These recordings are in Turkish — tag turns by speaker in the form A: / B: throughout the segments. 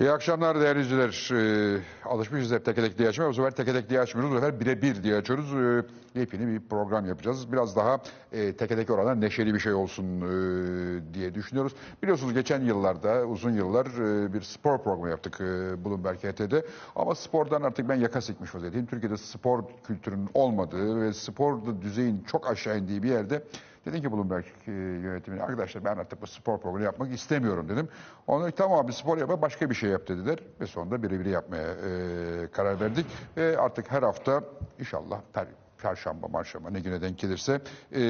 A: İyi akşamlar değerli izleyiciler. Ee, alışmışız hep teke tek diye açmaya. Bu sefer teke tek diye açmıyoruz. Bu sefer birebir diye açıyoruz. Ee, yepyeni bir program yapacağız. Biraz daha e, teke tek oranlar neşeli bir şey olsun e, diye düşünüyoruz. Biliyorsunuz geçen yıllarda, uzun yıllar e, bir spor programı yaptık e, Bloomberg HT'de. Ama spordan artık ben yaka sıkmış vaziyetteyim. Türkiye'de spor kültürünün olmadığı ve spor düzeyin çok aşağı indiği bir yerde Dedim ki Bloomberg e, yönetimine arkadaşlar ben artık bu spor programı yapmak istemiyorum dedim. Onlar tamam abi spor yapma başka bir şey yap dediler. Ve sonunda birebir yapmaya e, karar verdik. Ve artık her hafta inşallah per, perşembe marşamba ne güne denk gelirse e,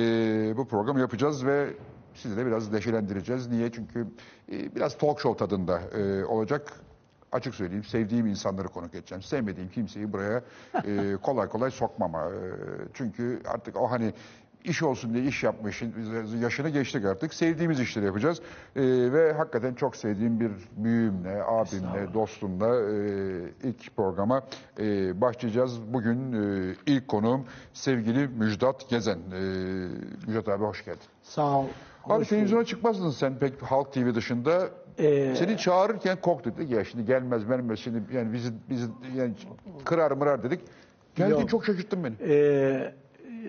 A: bu programı yapacağız ve sizi de biraz neşelendireceğiz. Niye? Çünkü e, biraz talk show tadında e, olacak. Açık söyleyeyim sevdiğim insanları konuk edeceğim. Sevmediğim kimseyi buraya e, kolay kolay sokmama. E, çünkü artık o hani iş olsun diye iş yapmış. Yaşını geçtik artık. Sevdiğimiz işleri yapacağız. Ee, ve hakikaten çok sevdiğim bir büyüğümle, abimle, dostumla e, ilk programa e, başlayacağız. Bugün e, ilk konuğum sevgili Müjdat Gezen. E, Müjdat abi hoş geldin.
B: Sağ ol.
A: Abi
B: Hoş
A: televizyona çıkmazdın sen pek Halk TV dışında.
B: Ee,
A: Seni çağırırken korktuk. Dedik ya şimdi gelmez vermez şimdi yani bizi, bizi yani kırar mırar dedik. Geldin
B: Yok.
A: çok şaşırttın beni.
B: Ee,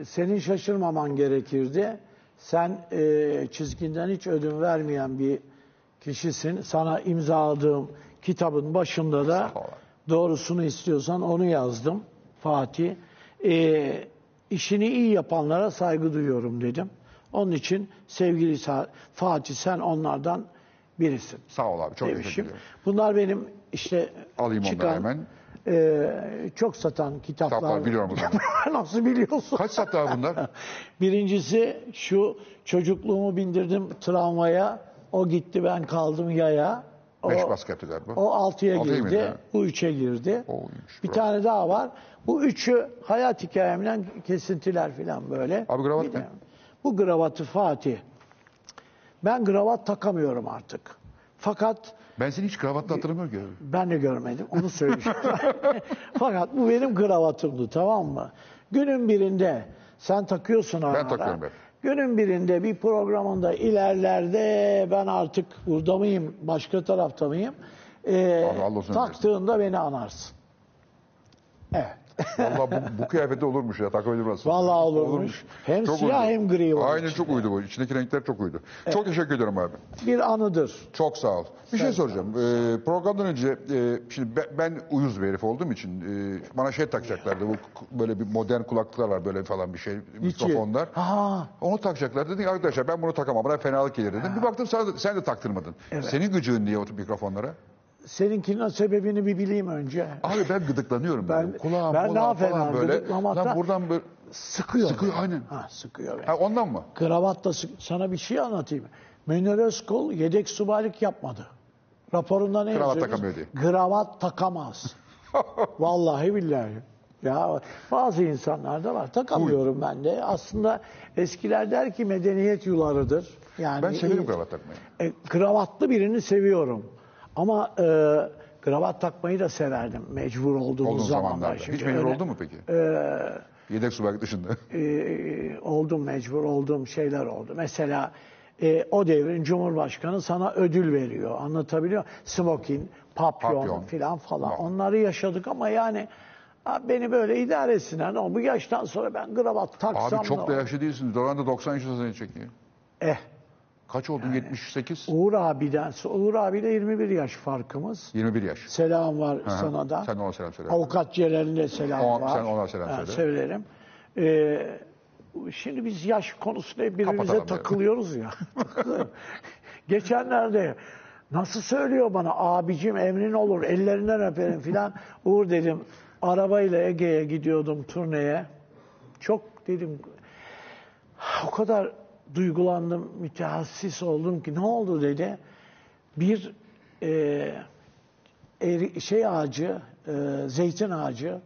B: senin şaşırmaman gerekirdi. Sen e, çizginden hiç ödün vermeyen bir kişisin. Sana imzaladığım kitabın başında da doğrusunu istiyorsan onu yazdım Fatih. Ee, işini iyi yapanlara saygı duyuyorum dedim. Onun için sevgili Fatih sen onlardan birisin.
A: Sağ ol abi çok teşekkür ederim.
B: Bunlar benim işte
A: Alayım
B: çıkan
A: hemen.
B: E, çok satan kitaplar.
A: Kitaplar biliyorum zaman.
B: Nasıl biliyorsun?
A: Kaç saat daha bunlar?
B: Birincisi şu çocukluğumu bindirdim tramvaya. O gitti ben kaldım yaya. O,
A: Beş baskı yaptı galiba.
B: o altıya girdi.
A: ha.
B: bu üçe girdi.
A: O iyiymiş,
B: bir
A: bravo.
B: tane daha var. Bu üçü hayat hikayemden kesintiler falan böyle.
A: Abi
B: de-
A: ne?
B: Bu kravatı Fatih. Ben kravat takamıyorum artık. Fakat
A: Ben seni hiç kravatla hatırlamıyorum ki.
B: ben de görmedim. Onu söyleyeceğim. Fakat bu benim kravatımdı tamam mı? Günün birinde sen takıyorsun ara
A: takıyorum ben.
B: Günün birinde bir programında ilerlerde ben artık burada mıyım, başka tarafta mıyım? Ee,
A: Allah olsun
B: taktığında beni anarsın. Evet.
A: Vallahi bu, bu kıyafette olurmuş ya takabilir burası.
B: Vallahi olurmuş. Hem siyah
A: uydu.
B: hem gri var
A: Aynen çok uydu bu. İçindeki renkler çok uydu. Çok teşekkür ederim abi.
B: Bir anıdır.
A: Çok sağ ol. Bir şey soracağım. Ee, programdan önce e, şimdi ben, ben uyuz bir herif olduğum için e, bana şey takacaklardı. Bu böyle bir modern kulaklıklar var böyle falan bir şey mikrofonlar.
B: Ha,
A: Onu takacaklar. Dedik arkadaşlar ben bunu takamam. Bana fenalık gelir dedim. Bir baktım sen de, sen de taktırmadın. Senin gıcığın niye o mikrofonlara?
B: Seninkinin sebebini bir bileyim önce.
A: Abi ben gıdıklanıyorum.
B: Ben-
A: böyle. Kulağım,
B: ben daha
A: falan
B: fena
A: böyle. Lan buradan böyle.
B: Sıkıyor.
A: Sıkıyor,
B: beni.
A: aynen.
B: Ha, sıkıyor beni.
A: Ha, ondan mı?
B: Kravat da sık- sana bir şey anlatayım. Münir Özkul yedek subaylık yapmadı. Raporunda ne
A: Kravat takamıyor diye.
B: Kravat takamaz. Vallahi billahi. Ya bazı insanlarda var. Takamıyorum ben de. Aslında eskiler der ki medeniyet yularıdır. Yani
A: Ben severim kravat takmayı.
B: e, kravatlı birini seviyorum. Ama e, kravat takmayı da severdim mecbur olduğumuz
A: Olduğun
B: zamanlar.
A: zamanlarda.
B: Çünkü
A: Hiç
B: öyle-
A: oldun mu peki?
B: E,
A: Yedek subaylık dışında.
B: e, oldum mecbur olduğum şeyler oldu. Mesela e, o devrin Cumhurbaşkanı sana ödül veriyor. Anlatabiliyor muyum? Smoking, papyon,
A: Papyon.
B: filan falan.
A: Tamam.
B: Onları yaşadık ama yani beni böyle idare etsinler. Ama bu yaştan sonra ben kravat taksam
A: Abi çok
B: ne
A: da yaşlı değilsin. Zoranda 90 yaşında seni çekiyor.
B: Eh,
A: Kaç oldun? 78?
B: Uğur abiden, Uğur abiyle 21 yaş farkımız.
A: 21 yaş.
B: Selam var
A: Hı hı.
B: sana da.
A: Sen ona selam söyle.
B: Avukat Celal'in de selam
A: O-
B: var.
A: sen ona selam
B: Ha,
A: söyle.
B: Söylerim. Ee, şimdi biz yaş konusunda birbirimize
A: Kapatalım yani.
B: takılıyoruz ya. Geçenlerde nasıl söylüyor bana abicim emrin olur ellerinden öperim filan. Uğur dedim arabayla Ege'ye gidiyordum turneye. Çok dedim o kadar duygulandım, mütehasssis oldum ki ne oldu dedi. Bir e, eri- şey ağacı, e, zeytin ağacı,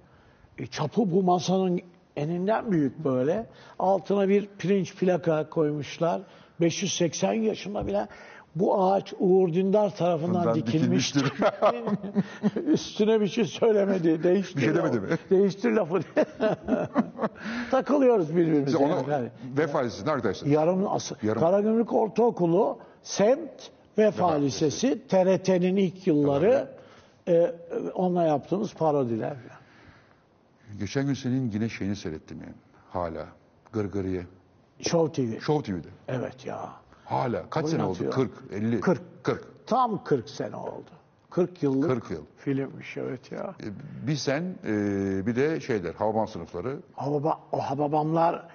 B: e, çapı bu masanın eninden büyük böyle. Altına bir pirinç plaka koymuşlar. 580 yaşında bile bu ağaç Uğur Dündar tarafından
A: Bundan
B: dikilmiştir.
A: dikilmiştir.
B: Üstüne bir şey söylemedi. Değiştir.
A: Bir şey demedi mi?
B: Değiştir lafı. Takılıyoruz birbirimize.
A: Onu
B: yani.
A: vefa lisesinden arkadaşlar.
B: Yarım asıl.
A: Yarım.
B: Karagümrük Ortaokulu, Semt Vefa Lisesi, TRT'nin ilk yılları. e, onunla yaptığımız parodiler.
A: Geçen gün senin yine şeyini seyrettim yani. Hala. Gırgırı'yı.
B: Show TV.
A: Show TV'de.
B: Evet ya.
A: Hala. Kaç sene oldu?
B: Oynatıyor.
A: 40, 50.
B: 40.
A: 40.
B: Tam 40 sene oldu. 40 yıllık
A: 40 yıl.
B: filmmiş evet ya.
A: E, Bir sen, e, bir de şeyler, Havaman sınıfları.
B: Hababa, o hababamlar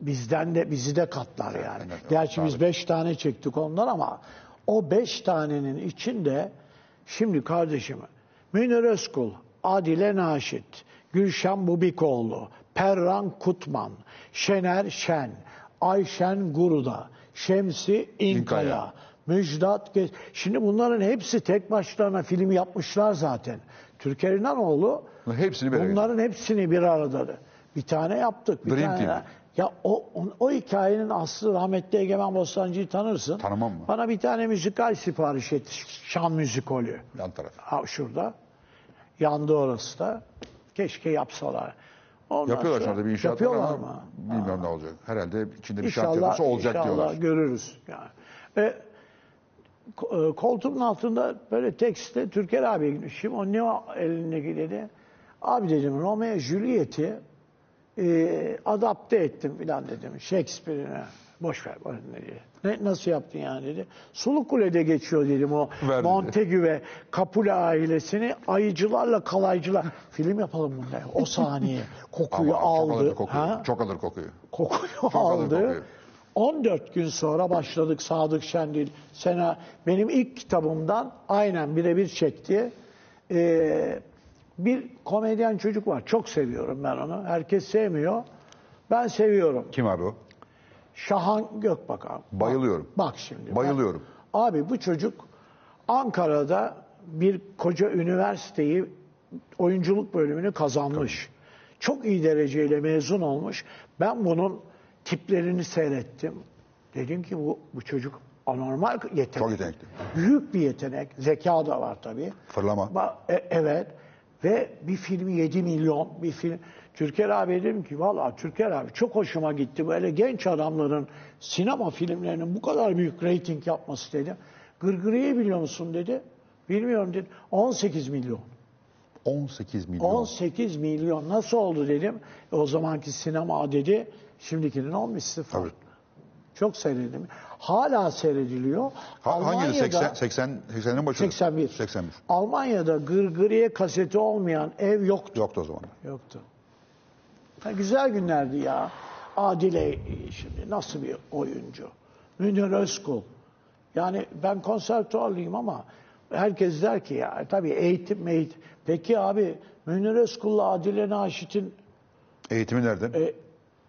B: bizden de bizi de katlar yani.
A: Aynen,
B: Gerçi biz
A: tabii.
B: beş tane çektik ondan ama o beş tanenin içinde şimdi kardeşim Münir Özkul, Adile Naşit, Gülşen Bubikoğlu, Perran Kutman, Şener Şen, Ayşen Guruda, Şemsi İnkaya. Müjdat Şimdi bunların hepsi tek başlarına film yapmışlar zaten. Türker İnanoğlu
A: Hepsini araya
B: Bunların hepsini bir arada. Bir tane yaptık. Bir
A: Dream
B: tane
A: Team.
B: Ya o, o, o hikayenin aslı rahmetli Egemen Bostancı'yı tanırsın.
A: Tanımam mı?
B: Bana bir tane müzikal sipariş et. Şan müzikolü.
A: Yan taraf.
B: Ha, şurada. Yandı orası da. Keşke yapsalar. Ondan
A: Yapıyorlar şu anda bir inşaat var ama
B: mı?
A: bilmiyorum ne olacak. Herhalde içinde bir şart
B: İnşallah,
A: yapısı olacak
B: inşallah
A: diyorlar.
B: görürüz. Yani. E, e, koltuğumun altında böyle tekstte Türker abiye gitmişim. O ne o elindeki dedi. Abi dedim Romeo Juliet'i e, adapte ettim filan dedim. Shakespeare'ine. Boş ver bana ne diye. Ne, nasıl yaptın yani dedi. Sulukule'de geçiyor dedim o
A: Ver dedi.
B: Montague ve Capulet ailesini ayıcılarla kalaycılar. Film yapalım bunda. O saniye kokuyu
A: Ama çok
B: aldı.
A: alır kokuyu.
B: Ha?
A: Çok alır kokuyu.
B: kokuyu
A: alır
B: aldı.
A: kokuyu.
B: 14 gün sonra başladık Sadık Şendil. Sena benim ilk kitabımdan aynen birebir çekti. Ee, bir komedyen çocuk var. Çok seviyorum ben onu. Herkes sevmiyor. Ben seviyorum.
A: Kim abi o?
B: Şahan Gökbakan.
A: Bayılıyorum.
B: Bak şimdi.
A: Bayılıyorum.
B: Abi bu çocuk Ankara'da bir koca üniversiteyi oyunculuk bölümünü kazanmış. Çok iyi dereceyle mezun olmuş. Ben bunun tiplerini seyrettim. Dedim ki bu, bu çocuk anormal yetenek.
A: Çok yetenekli.
B: Büyük bir yetenek. Zeka da var tabii.
A: Fırlama.
B: Ba- e- evet. Ve bir filmi 7 milyon bir film. Türker abi dedim ki valla Türker abi çok hoşuma gitti. Böyle genç adamların sinema filmlerinin bu kadar büyük reyting yapması dedim. Gırgırı'yı biliyor musun dedi. Bilmiyorum dedi. 18 milyon.
A: 18 milyon.
B: 18 milyon nasıl oldu dedim. E, o zamanki sinema dedi. Şimdikinin 10 misli falan.
A: Tabii.
B: Çok seyredildim. Hala seyrediliyor.
A: Ha, hangi yıl?
B: Almanya'da-
A: 80, 80, 80'in başı.
B: 81.
A: 81.
B: Almanya'da gırgırıye kaseti olmayan ev yoktu.
A: Yoktu o zaman.
B: Yoktu. Ha, güzel günlerdi ya. Adile şimdi nasıl bir oyuncu? Münir Özkul. Yani ben konservatuarlıyım ama herkes der ki ya tabii eğitim eğitim. Peki abi Münir Özkul'la Adile Naşit'in
A: Eğitimi nereden?
B: e,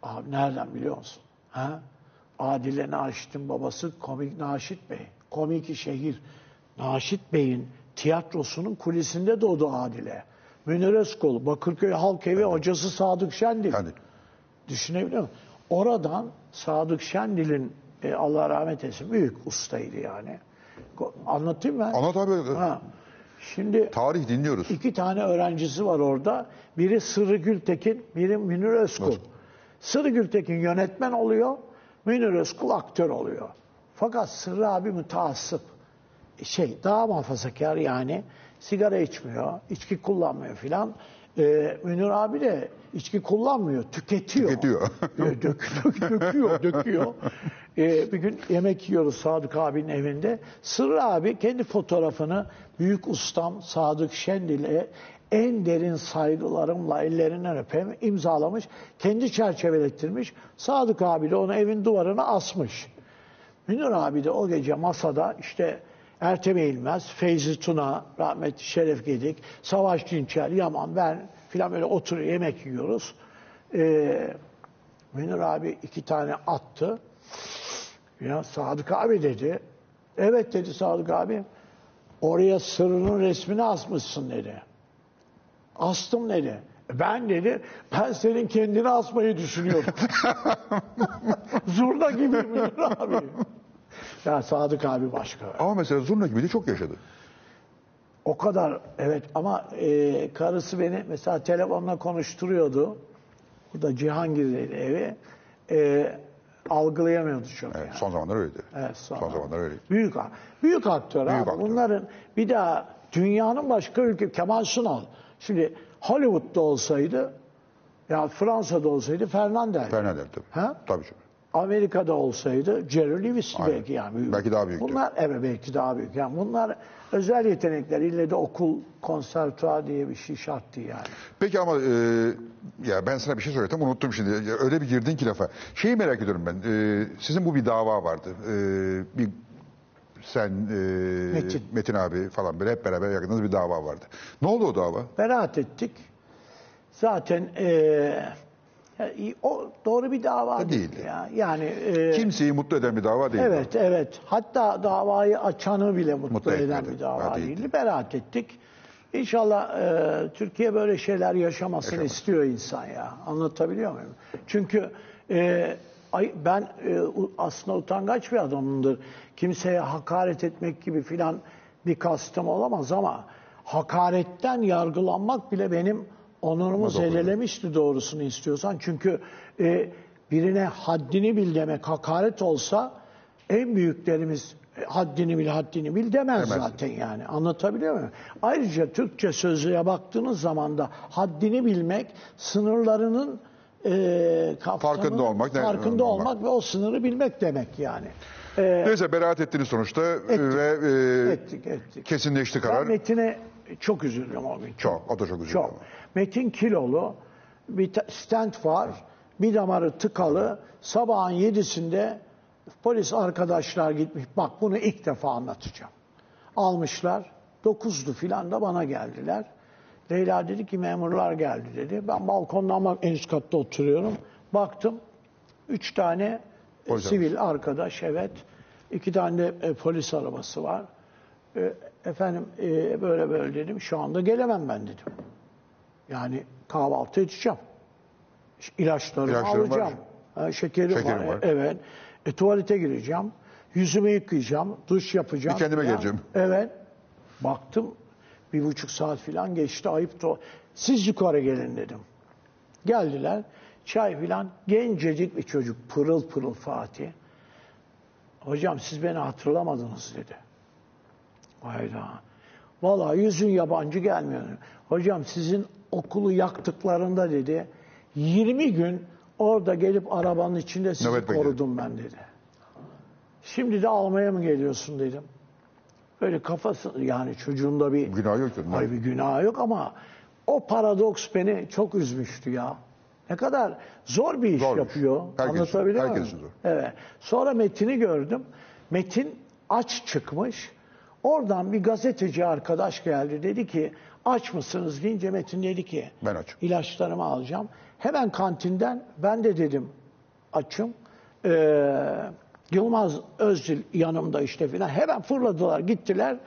B: abi nereden biliyor musun? Ha? Adile Naşit'in babası komik Naşit Bey. Komik şehir. Naşit Bey'in tiyatrosunun kulisinde doğdu Adile. Münir Özkul, Bakırköy Halk Evi hocası Sadık Şendil.
A: Hadi.
B: Düşünebiliyor musun? Oradan Sadık Şendil'in e, Allah rahmet eylesin büyük ustaydı yani. Anlatayım mı?
A: Anlat abi.
B: Ha. Şimdi
A: Tarih dinliyoruz.
B: İki tane öğrencisi var orada. Biri Sırrı Gültekin, biri Münir Özkul.
A: Özkul.
B: Sırrı Gültekin yönetmen oluyor, Münir Özkul aktör oluyor. Fakat Sırrı abi müteassıp. Şey, daha muhafazakar yani. Sigara içmiyor, içki kullanmıyor filan. Ee, Münir abi de içki kullanmıyor, tüketiyor.
A: Tüketiyor.
B: Dök, dök, döküyor, döküyor. Ee, bir gün yemek yiyoruz Sadık abinin evinde. Sırrı abi kendi fotoğrafını büyük ustam Sadık Şendil'e en derin saygılarımla ellerinden öpem imzalamış. Kendi çerçevelettirmiş. Sadık abi de onu evin duvarına asmış. Münir abi de o gece masada işte Ertem Eğilmez, Feyzi Tuna, rahmetli Şeref Gedik, Savaş Dinçer, Yaman, ben filan böyle oturuyor yemek yiyoruz. Ee, Münir abi iki tane attı. Ya Sadık abi dedi. Evet dedi Sadık abi. Oraya sırrının resmini asmışsın dedi. Astım dedi. Ben dedi, ben senin kendini asmayı düşünüyorum. Zurna gibi Münir abi. Ya Sadık abi başka.
A: Ama mesela Zurna gibi de çok yaşadı.
B: O kadar evet ama e, karısı beni mesela telefonla konuşturuyordu. Burada Cihangir'deydi evi. E, algılayamıyordu çok
A: Evet,
B: yani.
A: son zamanlar öyleydi.
B: Evet,
A: son
B: sonra.
A: zamanlar öyleydi.
B: Büyük büyük aktör
A: Büyük aktör.
B: Bunların bir daha dünyanın başka ülke Kemal Sunal. Şimdi Hollywood'da olsaydı ya Fransa'da olsaydı Fernandel.
A: Fernandel tabii.
B: Ha?
A: Tabii canım.
B: Amerika'da olsaydı Jerry Lewis
A: Aynen.
B: belki yani.
A: Belki daha büyüktü.
B: Bunlar evet belki daha büyük. Yani bunlar özel yetenekler. İlle de okul, konservatuar diye bir şey şart değil yani.
A: Peki ama e, ya ben sana bir şey söyleyeceğim unuttum şimdi. Ya Öyle bir girdin ki lafa. Şeyi merak ediyorum ben. E, sizin bu bir dava vardı. E, bir sen e,
B: Metin.
A: Metin abi falan böyle hep beraber yakınız bir dava vardı. Ne oldu o dava?
B: Beraat ettik. Zaten eee, o doğru bir dava
A: Ha,
B: değil.
A: değildi.
B: Ya. Yani eee,
A: Kimseyi mutlu eden bir dava değil.
B: Evet, evet. Hatta davayı açanı bile mutlu,
A: Mutlu
B: eden
A: etmedi.
B: bir dava
A: değildi.
B: değildi. Beraat ettik. İnşallah e, Türkiye böyle şeyler yaşamasını
A: Yaşamaz.
B: istiyor insan ya. Anlatabiliyor muyum? Çünkü e, ay, ben e, aslında utangaç bir adamımdır. Kimseye hakaret etmek gibi filan bir kastım olamaz ama hakaretten yargılanmak bile benim onurumu
A: Ama doğru.
B: zedelemişti doğrusunu istiyorsan. Çünkü e, birine haddini bil demek hakaret olsa en büyüklerimiz e, haddini bil haddini bil demez
A: Demez.
B: zaten yani. Anlatabiliyor muyum? Ayrıca Türkçe sözlüğe baktığınız zaman da haddini bilmek sınırlarının e, kapsamı-
A: Farkında olmak, ne-
B: farkında
A: olmak.
B: olmak ve o sınırı bilmek demek yani. E,
A: Neyse beraat ettiniz sonuçta ve e,
B: ettik ettik.
A: kesinleşti
B: Ben
A: karar.
B: Metin'e çok üzüldüm o gün.
A: Çok, o da çok üzüldü.
B: Çok.
A: ama.
B: Metin kilolu, bir stent var, bir damarı tıkalı. Sabahın yedisinde polis arkadaşlar gitmiş. Bak bunu ilk defa anlatacağım. Almışlar. Dokuzdu filan da bana geldiler. Leyla dedi ki memurlar geldi dedi. Ben balkondan bak en üst katta oturuyorum. Baktım. Üç tane e,
A: Polis
B: sivil arkadaş evet. İki tane de e, polis arabası var. E, efendim e, böyle böyle dedim. Şu anda gelemem ben dedim. Yani kahvaltı edeceğim. İlaçlarımı
A: İlaçların var.
B: alacağım. Ha, şekerim,
A: Şekerim
B: var.
A: var.
B: Evet. E, tuvalete gireceğim. Yüzümü yıkayacağım. Duş yapacağım.
A: Bir kendime
B: filan.
A: geleceğim.
B: Evet. Baktım bir buçuk saat falan geçti. Ayıp da siz yukarı gelin dedim. Geldiler. Çay filan. Gencecik bir çocuk. Pırıl pırıl Fatih. Hocam siz beni hatırlamadınız dedi. Hayda. Vallahi yüzün yabancı gelmiyor. Hocam sizin okulu yaktıklarında dedi 20 gün orada gelip arabanın içinde sizi
A: Nöbet
B: korudum ben dedi. Şimdi de almaya mı geliyorsun dedim. Böyle kafası yani çocuğunda bir
A: Günah yok.
B: Hayır bir günah yok ama o paradoks beni çok üzmüştü ya. Ne kadar zor bir iş
A: Zor bir iş.
B: yapıyor.
A: Herkes-
B: Anlatabiliyor
A: herkes
B: muyum?
A: zor.
B: Evet. Sonra Metin'i gördüm. Metin aç çıkmış. Oradan bir gazeteci arkadaş geldi. Dedi ki aç mısınız deyince Metin dedi ki
A: Ben açım.
B: ilaçlarımı alacağım. Hemen kantinden ben de dedim açım. Ee, Yılmaz Özdil yanımda işte filan. Hemen fırladılar gittiler.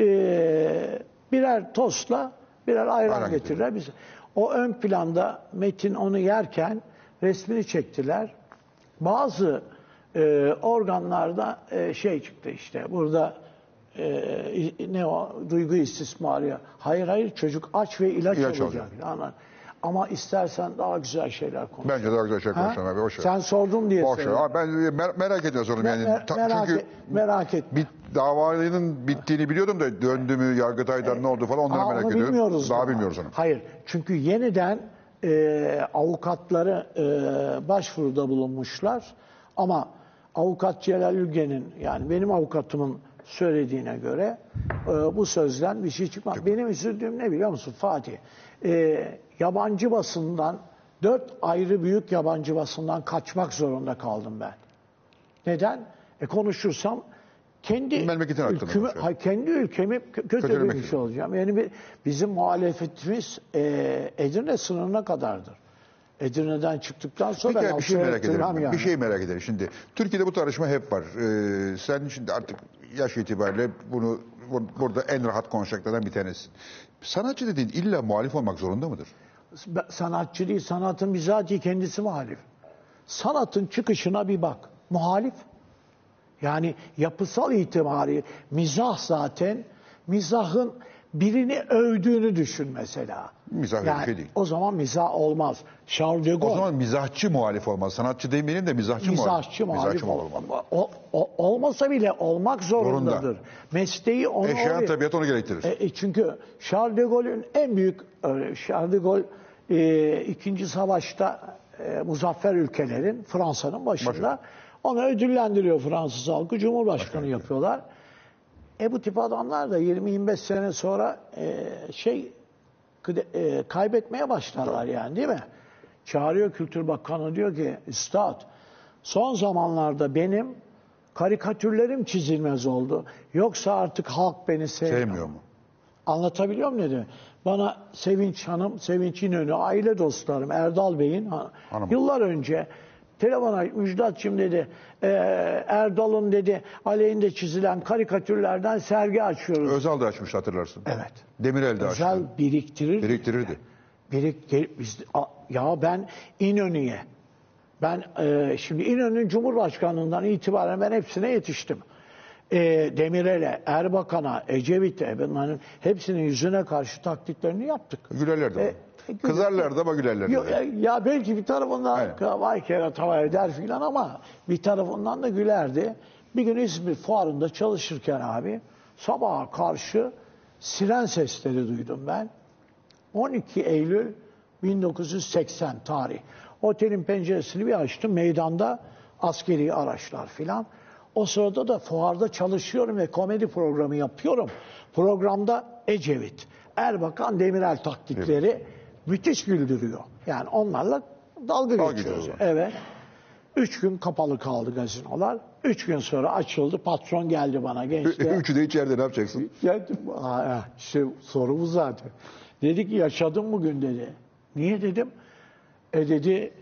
B: Ee, birer tostla birer ayran
A: Ayran
B: getirdiler. Biz, o ön planda Metin onu yerken resmini çektiler. Bazı e, organlarda e, şey çıktı işte burada e, ne o duygu istismarı. Hayır hayır çocuk aç ve ilaç,
A: İlaç
B: alacak. Anladın? Ama istersen daha güzel şeyler konuş.
A: Bence daha güzel şey konuşalım abi. Boş.
B: Sen sordun diye
A: Boş
B: söyledim.
A: Ben mer- merak ediyorum yani.
B: Me-
A: Ta-
B: merak,
A: çünkü
B: et, merak et.
A: bir davanın bittiğini biliyordum da döndü mü Yargıtay'dan ne oldu falan onları
B: Aa,
A: merak
B: onu
A: ediyorum.
B: bilmiyoruz
A: Daha
B: daha.
A: bilmiyoruz onu.
B: Hayır. Çünkü yeniden e, avukatları e, başvuruda bulunmuşlar. Ama avukat Celal Ülgen'in yani benim avukatımın söylediğine göre e, bu sözden bir şey çıkmaz. Benim üzüldüğüm ne biliyor musun Fatih? E, yabancı basından dört ayrı büyük yabancı basından kaçmak zorunda kaldım ben. Neden? E konuşursam kendi
A: konuşuyor.
B: hayır, kendi ülkemi kö-
A: Kötülemek
B: kötülemiş olacağım. Yani bir- bizim muhalefetimiz e, Edirne sınırına kadardır. Edirne'den çıktıktan sonra
A: Peki
B: ben
A: bir şey merak ederim.
B: yani.
A: Bir şey merak ederim. Şimdi Türkiye'de bu tartışma hep var. Ee, sen şimdi artık yaş itibariyle bunu bu- burada en rahat konuşacaklardan bir tanesi. Sanatçı dediğin illa muhalif olmak zorunda mıdır?
B: Sanatçı değil, sanatın bizatihi kendisi muhalif. Sanatın çıkışına bir bak. Muhalif. Yani yapısal itibari mizah zaten mizahın birini övdüğünü düşün mesela.
A: Mizah bir şey değil.
B: O zaman mizah olmaz. Charles de
A: O
B: Gaulle
A: zaman mizahçı muhalif olmaz. Sanatçı demeyelim de mizahçı,
B: mizahçı
A: muhalif.
B: muhalif
A: muhalif
B: ol- o- o- olmasa bile olmak zorundadır.
A: Zorunda.
B: Mesleği onu
A: Eşyanın
B: oraya-
A: tabiatı onu gerektirir.
B: E, e, çünkü Charles de Gaulle'ün en büyük e, Charles de Gaulle e, ikinci savaşta e, muzaffer ülkelerin Fransa'nın başında
A: Başında.
B: onu ödüllendiriyor Fransız halkı Cumhurbaşkanı yapıyorlar. E bu tip adamlar da 20-25 sene sonra e, şey e, kaybetmeye başlarlar yani değil mi? Çağırıyor Kültür Bakanı diyor ki Üstad son zamanlarda benim karikatürlerim çizilmez oldu. Yoksa artık halk beni sevmiyor.
A: Sevmiyor mu?
B: Anlatabiliyor muyum ne demek? Bana Sevinç Hanım, Sevinç İnönü, aile dostlarım Erdal Bey'in
A: Hanım.
B: yıllar önce telefona Müjdatçım dedi "e, Erdal'ın dedi aleyhinde çizilen karikatürlerden sergi açıyoruz.
A: Özal da açmış hatırlarsın.
B: Evet.
A: Demirel de
B: Özel
A: açtı.
B: biriktirir.
A: Biriktirirdi.
B: Birik, gel- biz, a- ya ben İnönü'ye, ben e, şimdi İnönü'nün Cumhurbaşkanlığından itibaren ben hepsine yetiştim. E, Demirel'e, Erbakan'a, Ecevit'e bunların hepsinin yüzüne karşı taklitlerini yaptık.
A: Gülerlerdi.
B: E,
A: ama.
B: güler-
A: Kızarlardı ama gülerlerdi.
B: Yo- ya, ya belki bir tarafından vay kere tava eder filan ama bir tarafından da gülerdi. Bir gün İzmir fuarında çalışırken abi sabaha karşı siren sesleri duydum ben. 12 Eylül 1980 tarih. Otelin penceresini bir açtım. Meydanda askeri araçlar filan. O sırada da fuarda çalışıyorum ve komedi programı yapıyorum. Programda Ecevit, Erbakan, Demirel taktikleri müthiş güldürüyor. Yani onlarla dalga,
A: Dalga
B: geçiyoruz. Evet. Üç gün kapalı kaldı gazinolar. Üç gün sonra açıldı. Patron geldi bana gençler.
A: Üçü de içeride ne yapacaksın?
B: Aa, işte soru bu zaten. Dedi ki yaşadın bugün dedi. Niye dedim? E dedi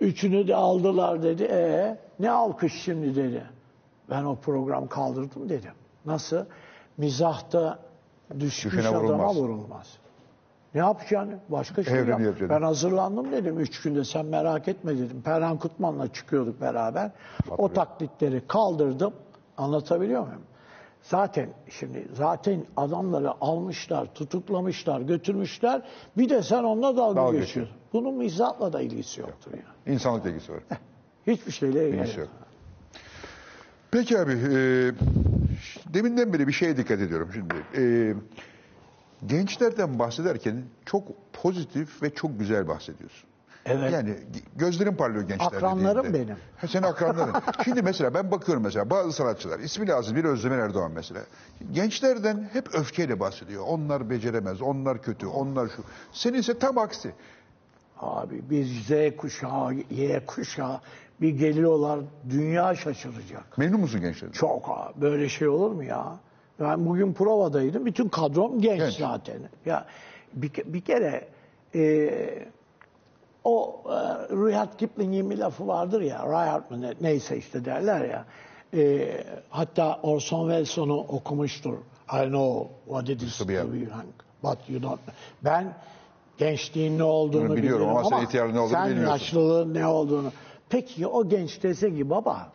B: üçünü de aldılar dedi. E ne alkış şimdi dedi. Ben o program kaldırdım dedim. Nasıl? Mizahta düşmüş
A: Düşene
B: adama
A: vurulmaz.
B: vurulmaz. Ne yapacaksın? Başka şey
A: Evreni
B: yap.
A: yapacaksın.
B: Ben hazırlandım dedim. Üç günde sen merak etme dedim. Perhan Kutman'la çıkıyorduk beraber. O taklitleri kaldırdım. Anlatabiliyor muyum? Zaten şimdi zaten adamları almışlar, tutuklamışlar, götürmüşler. Bir de sen onunla dalga,
A: Dalga
B: geçiyorsun. Bunun mizahla da ilgisi yoktur yani.
A: İnsanlıkla ilgisi var.
B: Hiçbir şeyle ilgisi yok.
A: yok. Peki abi, e, deminden beri bir şeye dikkat ediyorum şimdi. E, gençlerden bahsederken çok pozitif ve çok güzel bahsediyorsun.
B: Evet.
A: Yani gözlerim parlıyor gençler
B: Akranlarım
A: dediğinde.
B: benim.
A: Ha, senin akranların. Şimdi mesela ben bakıyorum mesela bazı sanatçılar, ismi lazım bir Özdemen Erdoğan mesela. Gençlerden hep öfkeyle bahsediyor. Onlar beceremez, onlar kötü, onlar şu. Senin ise tam aksi.
B: Abi biz Z kuşağı, Y kuşağı bir geliyorlar dünya şaşıracak.
A: Memnun musun gençlerden?
B: Çok abi. Böyle şey olur mu ya? Ben bugün provadaydım. Bütün kadrom genç,
A: Genç.
B: zaten. Ya bir, bir kere e, o e, Rudyard Kipling'in bir lafı vardır ya. Rudyard mı ne- neyse işte derler ya. E, hatta Orson Welles onu okumuştur. I know what it is
A: To be young.
B: but you don't. Ben gençliğin ne olduğunu
A: Bunu biliyorum
B: biliyorum
A: ama sen
B: ama
A: ihtiyarın ne olduğunu
B: sen
A: bilmiyorsun.
B: yaşlılığın ne olduğunu. Peki o genç dese ki baba,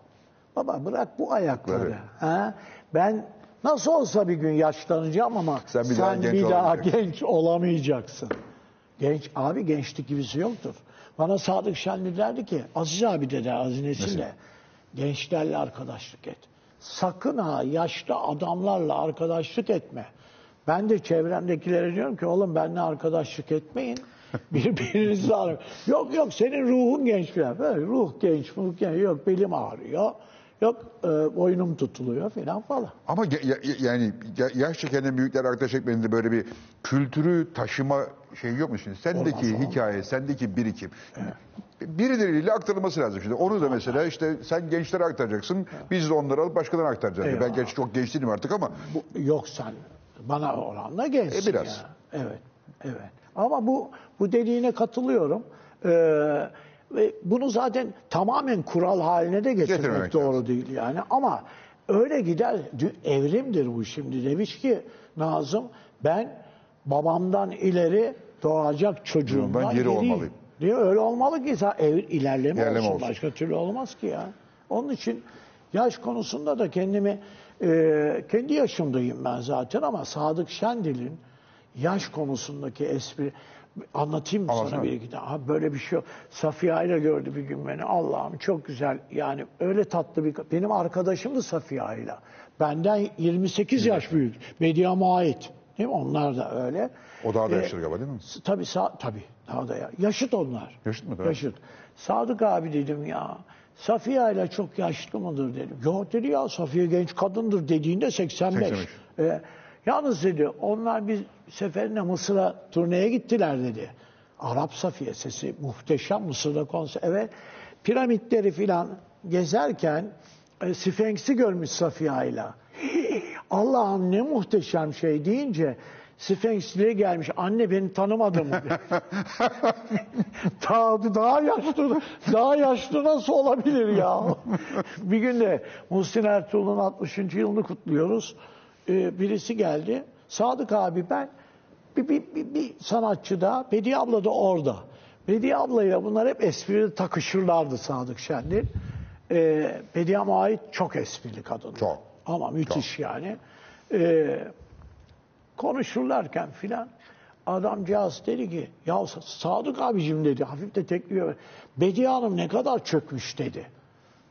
B: baba bırak bu ayakları.
A: Evet.
B: Ha? Ben nasıl olsa bir gün yaşlanacağım ama
A: Sen
B: sen
A: bir daha genç
B: bir daha
A: olamayacaksın.
B: genç olamayacaksın. Genç abi gençlik gibisi yoktur. Bana Sadık Şenli derdi ki Aziz abi dedi
A: Mesela?
B: gençlerle arkadaşlık et. Sakın ha yaşlı adamlarla arkadaşlık etme. Ben de çevremdekilere diyorum ki oğlum benimle arkadaşlık etmeyin. Birbirinizle ar- Yok yok senin ruhun genç falan. Böyle ruh genç, ruh genç. Yok belim ağrıyor. Yok e, boynum tutuluyor falan falan.
A: Ama ya- ya- yani ya- yaşça kendini büyükler arkadaş etmenin böyle bir kültürü taşıma şeyi yok mu şimdi? Sendeki
B: Olmaz, olmaz.
A: hikaye, sendeki birikim. Birileriyle aktarılması lazım şimdi. Onu da mesela işte sen gençlere aktaracaksın. Biz de onları alıp başkalarına aktaracağız. Ben
B: Eyvallah.
A: gerçi çok genç değilim artık ama
B: Bu, yok sen bana oranla gençsin
A: E, biraz.
B: ya. Evet, evet. Ama bu bu dediğine katılıyorum. Ee, ve bunu zaten tamamen kural haline de getirmek
A: Getirmemek
B: doğru
A: lazım.
B: değil yani. Ama öyle gider. Evrimdir bu şimdi. Demiş ki Nazım ben babamdan ileri doğacak çocuğumdan
A: Ben geri olmalıyım.
B: Diyor öyle olmalı ki ev, ilerleme,
A: İlerleme
B: olsun.
A: olsun.
B: Başka türlü olmaz ki ya. Onun için yaş konusunda da kendimi e, kendi yaşımdayım ben zaten ama Sadık Şendil'in yaş konusundaki espri anlatayım mı sana bir iki tane? Ha, böyle bir şey yok. Safiye ile gördü bir gün beni. Allah'ım çok güzel. Yani öyle tatlı bir... Benim arkadaşım da Safiye ile. Benden 28 yaş büyük. Medyama ait. Değil mi? Onlar da öyle.
A: O daha da
B: Ee,
A: yaşlı galiba değil mi?
B: Tabii, sa- tabii. Daha da ya. Yaşıt onlar.
A: Yaşıt mı?
B: Yaşıt. Sadık abi dedim ya. Safiye ile çok yaşlı mıdır dedim. Yok dedi ya Safiye genç kadındır dediğinde 85.
A: 85.
B: Ee, yalnız dedi onlar bir seferinde Mısır'a turneye gittiler dedi. Arap Safiye sesi muhteşem Mısır'da konser. Evet piramitleri filan gezerken e, Sphinx'i görmüş Safiye ile. Allah'ım ne muhteşem şey deyince Sphinx'liğe gelmiş. Anne beni tanımadı mı? daha, daha yaşlı, daha yaşlı nasıl olabilir ya? bir gün de Muhsin Ertuğrul'un 60. yılını kutluyoruz. Ee, birisi geldi. Sadık abi ben bir, bir, bir, bir sanatçı da Bediye abla da orada. Bediye ablayla bunlar hep esprili takışırlardı Sadık Şendir. Ee, Bediye'me ait çok esprili kadın.
A: Çok.
B: Ama müthiş yani. Ee, konuşurlarken filan adamcağız dedi ki ya Sadık abicim dedi hafif de tekliyor. Bediye Hanım ne kadar çökmüş dedi.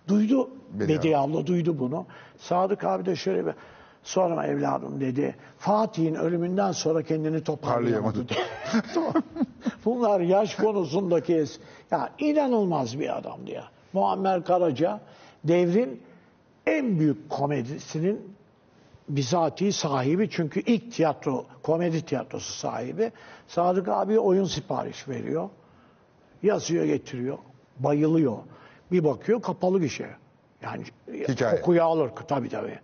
B: Duydu
A: Bediye
B: Bediye abla duydu bunu. Sadık abi de şöyle bir sorma evladım dedi. Fatih'in ölümünden sonra kendini toparlayamadı. Bunlar yaş konusundaki ya inanılmaz bir adamdı ya. Muammer Karaca devrin en büyük komedisinin bizatihi sahibi çünkü ilk tiyatro, komedi tiyatrosu sahibi. Sadık abi oyun sipariş veriyor. Yazıyor getiriyor. Bayılıyor. Bir bakıyor kapalı gişe. Yani
A: Hikaye.
B: kokuyu alır tabii tabii.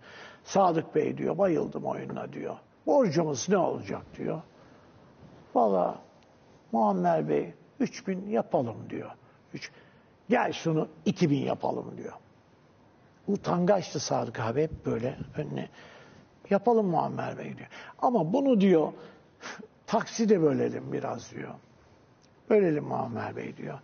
B: Sadık Bey diyor bayıldım oyununa diyor. Borcumuz ne olacak diyor. Valla Muammer Bey 3000 yapalım diyor. Üç, gel şunu 2000 yapalım diyor. Utangaçtı Sadık abi hep böyle önüne. Yapalım Muammer Bey diyor. Ama bunu diyor takside bölelim biraz diyor. Bölelim Muammer Bey diyor.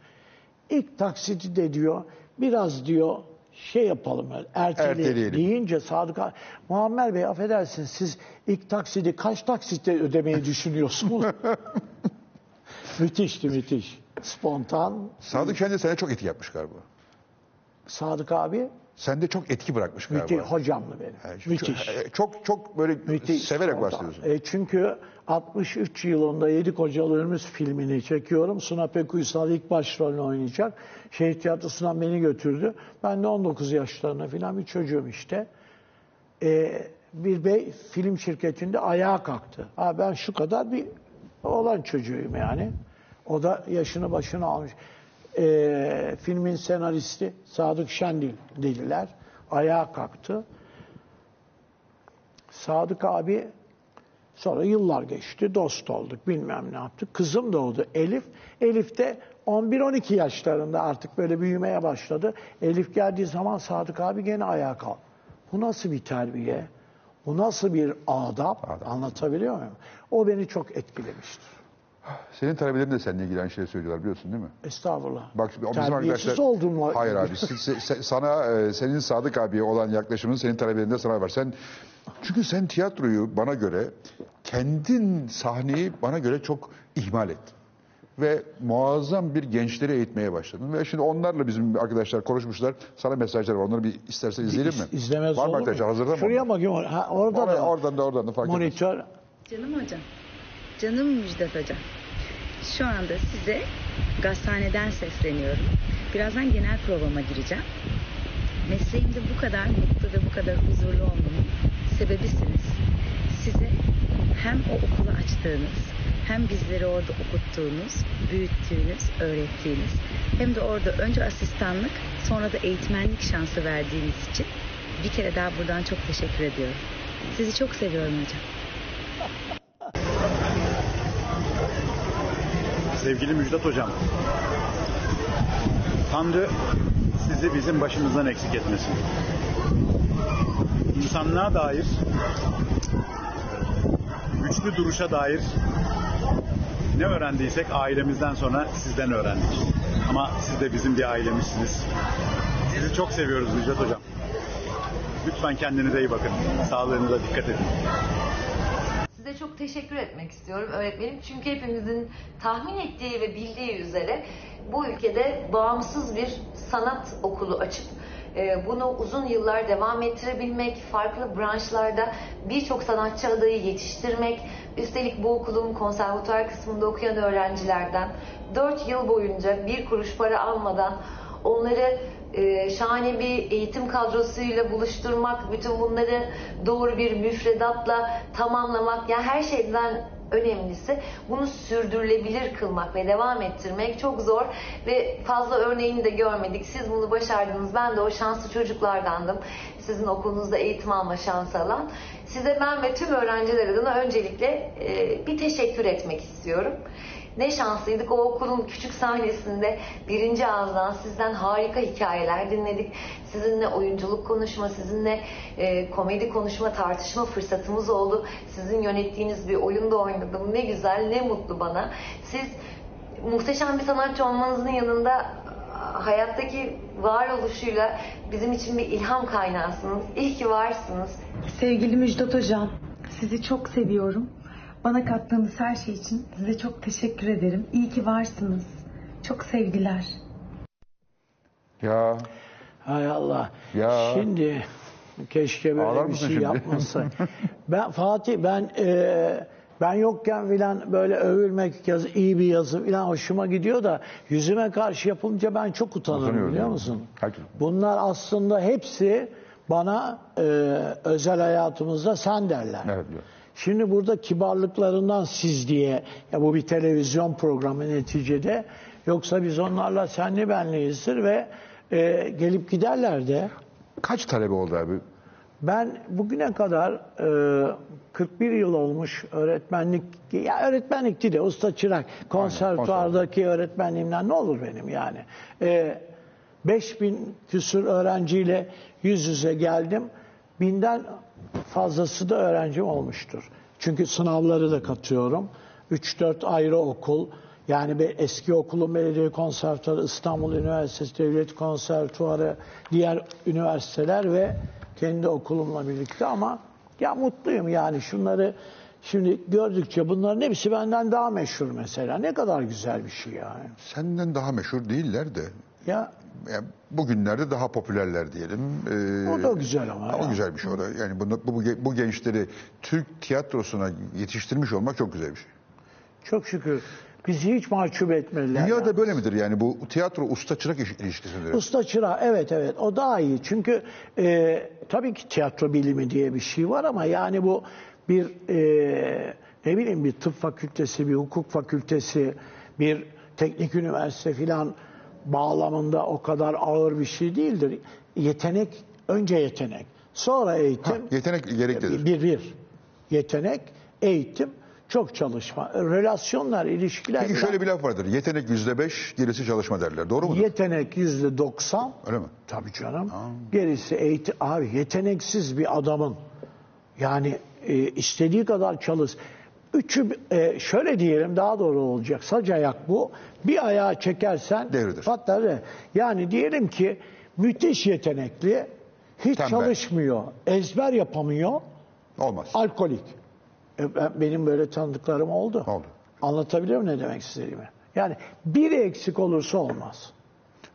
B: İlk taksidi de diyor biraz diyor şey yapalım öyle, erteleyelim,
A: Erteleyelim.
B: deyince Sadık abi, Muammer Bey affedersiniz siz ilk taksidi kaç taksitte ödemeyi düşünüyorsunuz? Müthişti müthiş. Spontan.
A: Sadık Şen de sana çok etki yapmış galiba.
B: Sadık abi
A: Sende çok etki bırakmış galiba.
B: müthiş. Hocamlı benim.
A: Yani çok-
B: müthiş.
A: Çok çok böyle
B: Müthiş.
A: severek bahsediyorsun.
B: E, çünkü 63 yılında Yedi Kocalı Ölümüz filmini çekiyorum. Suna Pekuysal ilk başrolünü oynayacak. Şehir tiyatrosundan beni götürdü. Ben de 19 yaşlarında falan bir çocuğum işte. E, bir bey film şirketinde ayağa kalktı. Ha, ben şu kadar bir olan çocuğuyum yani. O da yaşını başına almış. E, filmin senaristi Sadık Şendil dediler. Ayağa kalktı. Sadık abi sonra yıllar geçti dost olduk bilmem ne yaptık. Kızım doğdu Elif. Elif de 11-12 yaşlarında artık böyle büyümeye başladı. Elif geldiği zaman Sadık abi gene ayağa kalk. Bu nasıl bir terbiye? Bu nasıl bir adap?
A: Adap.
B: Anlatabiliyor muyum? O beni çok etkilemiştir.
A: Senin talebelerin de seninle ilgili aynı şeyi söylüyorlar biliyorsun değil mi?
B: Estağfurullah.
A: Bak bizim
B: Terbiyesiz
A: arkadaşlar...
B: oldum?
A: Hayır abi. se- se- se- sana e, senin Sadık abiye olan yaklaşımın senin talebelerinde sana var. Sen çünkü sen tiyatroyu bana göre kendin sahneyi bana göre çok ihmal ettin. Ve muazzam bir gençleri eğitmeye başladın. Ve şimdi onlarla bizim arkadaşlar konuşmuşlar. Sana mesajlar var. Onları bir istersen izleyelim mi?
B: İzlemez
A: Var mı
B: olur mu?
A: arkadaşlar? Hazırda mı?
B: Şuraya bakayım. Ha, orada
A: Oraya-
B: da
A: oradan da oradan da fark etmez.
B: monitör.
C: Canım hocam, canım Müjdat hocam. Şu anda size gazhaneden sesleniyorum. Birazdan genel provama gireceğim. Mesleğimde bu kadar mutlu ve bu kadar huzurlu olmamın sebebisiniz. Size hem o okulu açtığınız, hem bizleri orada okuttuğunuz, büyüttüğünüz, öğrettiğiniz, hem de orada önce asistanlık, sonra da eğitmenlik şansı verdiğiniz için bir kere daha buradan çok teşekkür ediyorum. Sizi çok seviyorum hocam.
D: Sevgili Müjdat Hocam, Tanrı sizi bizim başımızdan eksik etmesin. İnsanlığa dair, güçlü duruşa dair ne öğrendiysek ailemizden sonra sizden öğrendik. Ama siz de bizim bir ailemizsiniz. Sizi çok seviyoruz Müjdat Hocam. Lütfen kendinize iyi bakın. Sağlığınıza dikkat edin.
E: Size çok teşekkür etmek istiyorum öğretmenim. Çünkü hepimizin tahmin ettiği ve bildiği üzere bu ülkede bağımsız bir sanat okulu açıp e, bunu uzun yıllar devam ettirebilmek, farklı branşlarda birçok sanatçı adayı yetiştirmek, üstelik bu okulun konservatuar kısmında okuyan öğrencilerden 4 yıl boyunca bir kuruş para almadan onları e, şahane bir eğitim kadrosuyla buluşturmak, bütün bunları doğru bir müfredatla tamamlamak, yani her şeyden önemlisi bunu sürdürülebilir kılmak ve devam ettirmek çok zor ve fazla örneğini de görmedik. Siz bunu başardınız. Ben de o şanslı çocuklardandım. Sizin okulunuzda eğitim alma şansı alan. Size ben ve tüm öğrenciler adına öncelikle e, bir teşekkür etmek istiyorum. Ne şanslıydık o okulun küçük sahnesinde birinci ağızdan sizden harika hikayeler dinledik. Sizinle oyunculuk konuşma, sizinle e, komedi konuşma, tartışma fırsatımız oldu. Sizin yönettiğiniz bir oyunda oynadım. Ne güzel, ne mutlu bana. Siz muhteşem bir sanatçı olmanızın yanında hayattaki varoluşuyla bizim için bir ilham kaynağısınız. İyi ki varsınız.
F: Sevgili Müjdat Hocam, sizi çok seviyorum. Bana kattığınız her şey için size çok teşekkür ederim. İyi ki varsınız. Çok sevgiler.
A: Ya
B: Hay Allah.
A: Ya.
B: Şimdi keşke böyle
A: Ağlar
B: bir şey
A: şimdi?
B: ben Fatih ben e, ben yokken filan böyle övülmek yazı, iyi bir yazı filan hoşuma gidiyor da yüzüme karşı yapılınca ben çok utanırım
A: Utanıyorum
B: biliyor
A: yani.
B: musun?
A: Herkes-
B: Bunlar aslında hepsi bana e, özel hayatımızda sen derler.
A: Evet, diyor.
B: Şimdi burada kibarlıklarından siz diye ya bu bir televizyon programı neticede yoksa biz onlarla senli benliyizdir ve e, gelip giderler de.
A: kaç talebe oldu abi?
B: Ben bugüne kadar e, 41 yıl olmuş öğretmenlik, ya öğretmenlik değil de usta çırak, konservatuardaki öğretmenliğimden ne olur benim yani. E, 5000 küsur öğrenciyle yüz yüze geldim. Binden fazlası da öğrencim olmuştur. Çünkü sınavları da katıyorum. 3-4 ayrı okul. Yani bir eski okulun belediye konservatuarı, İstanbul Üniversitesi Devlet Konservatuarı, diğer üniversiteler ve kendi okulumla birlikte ama ya mutluyum yani şunları şimdi gördükçe bunların hepsi benden daha meşhur mesela. Ne kadar güzel bir şey yani.
A: Senden daha meşhur değiller de.
B: Ya
A: Yani bugünlerde daha popülerler diyelim. Ee,
B: O da güzel ama
A: O
B: ya.
A: güzel bir şey o da. Yani bunu, bu, bu gençleri Türk tiyatrosuna yetiştirmiş olmak çok güzel bir şey.
B: çok şükür bizi hiç mahcup etmediler.
A: Dünyada
B: yani.
A: böyle midir yani bu tiyatro usta çırak iş- ilişkisi midir?
B: Usta çırağı evet evet o daha iyi. Çünkü e, tabii ki tiyatro bilimi diye bir şey var ama yani bu bir e, ne bileyim bir tıp fakültesi, bir hukuk fakültesi, bir teknik üniversite filan bağlamında o kadar ağır bir şey değildir. Yetenek, önce yetenek, sonra
A: Ha,
B: eğitim.
A: yetenek gereklidir.
B: Bir, bir. Yetenek, eğitim, çok çalışma. Relasyonlar, ilişkiler.
A: Peki şöyle bir laf vardır. Yetenek yüzde beş, gerisi çalışma derler. Doğru mudur?
B: Yetenek yüzde doksan.
A: Öyle mi?
B: Tabii canım. Gerisi eğitim. Abi yeteneksiz bir adamın yani e, istediği kadar çalış. Üçü e, şöyle diyelim daha doğru olacak. Sac ayak bu. Bir ayağı çekersen
A: Devridir.
B: patlar. Yani diyelim ki müthiş yetenekli, hiç
A: Tembel.
B: çalışmıyor, ezber yapamıyor,
A: Olmaz.
B: alkolik. E, ben- benim böyle tanıdıklarım oldu.
A: Oldu.
B: Anlatabiliyor muyum ne demek istediğimi? Yani biri eksik olursa olmaz.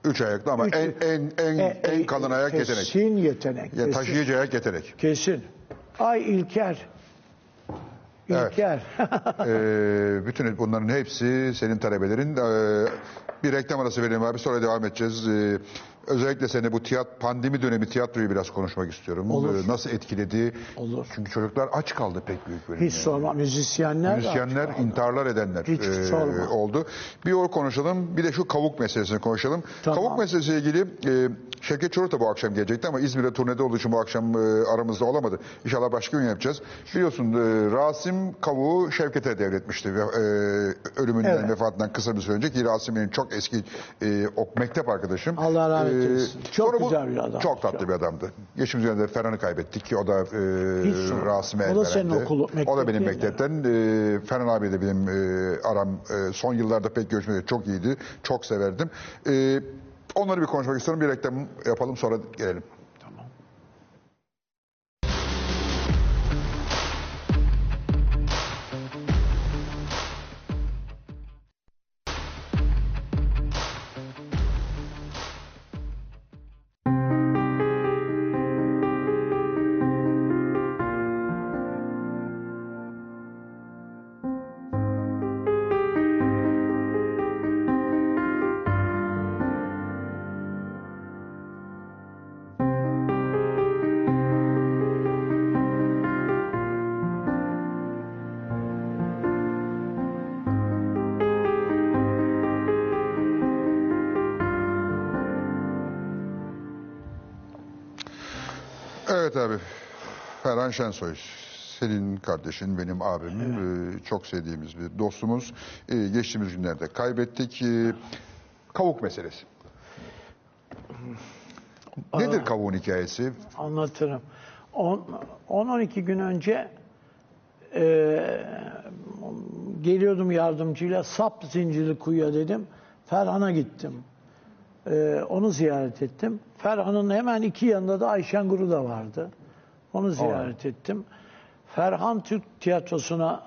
A: Üç ayaklı ama
B: Üç-
A: en en en
B: E,
A: en
B: e,
A: kalın ayak yetenek.
B: Kesin yetenek.
A: Ya
B: kesin.
A: taşıyıcı ayak yetenek.
B: Kesin. Ay İlker.
A: Evet.
B: İlker.
A: Ee, bütün bunların hepsi senin talebelerin. Ee, bir reklam arası verelim abi sonra devam edeceğiz. Ee, özellikle seni bu tiyat pandemi dönemi tiyatroyu biraz konuşmak istiyorum.
B: Olur.
A: Ee, nasıl etkiledi?
B: Olur.
A: Çünkü çocuklar aç kaldı pek büyük bölümde.
B: Hiç sorma. Müzisyenler.
A: Müzisyenler, intiharlar edenler
B: Hiç
A: e,
B: sorma.
A: oldu. Bir o konuşalım, bir de şu kavuk meselesini konuşalım.
B: Tamam.
A: Kavuk meselesiyle ilgili e, Şevket Çorut da bu akşam gelecekti ama İzmir'de turnede olduğu için bu akşam e, aramızda olamadı. İnşallah başka gün yapacağız. Biliyorsun e, Rasim Kavuk'u Şevket'e devretmişti ve, e, ölümünden,
B: Evet.
A: vefatından kısa bir süre önce ki Rasim benim çok eski e, o mektep arkadaşım.
B: Allah rahmet eylesin. Çok
A: sonra
B: güzel bir adam.
A: Çok tatlı
B: Çok.
A: bir adamdı. Geçtiğimiz günlerde Ferhan'ı kaybettik ki o da e,
B: Hiç.
A: Rasim'e
B: O da senin okulu,
A: O da benim
B: mektep değil mi?
A: mektepten. E, Ferhan abi de benim e, aram e, son yıllarda pek görüşmedi. Çok iyiydi. Çok severdim. E, onları bir konuşmak istiyorum. Bir reklam yapalım sonra gelelim. Evet abi. Ferhan Şensoy. Senin kardeşin, benim abim. Ee, çok sevdiğimiz bir dostumuz. Ee, geçtiğimiz günlerde kaybettik. Ee, kavuk meselesi. Nedir kavuğun hikayesi?
B: Anlatırım. 10-12 gün önce e, geliyordum yardımcıyla sap zincirli kuyuya dedim. Ferhan'a gittim. E, onu ziyaret ettim. Ferhan'ın hemen iki yanında da Ayşen Guru da vardı. Onu ziyaret ettim. Ferhan Türk tiyatrosuna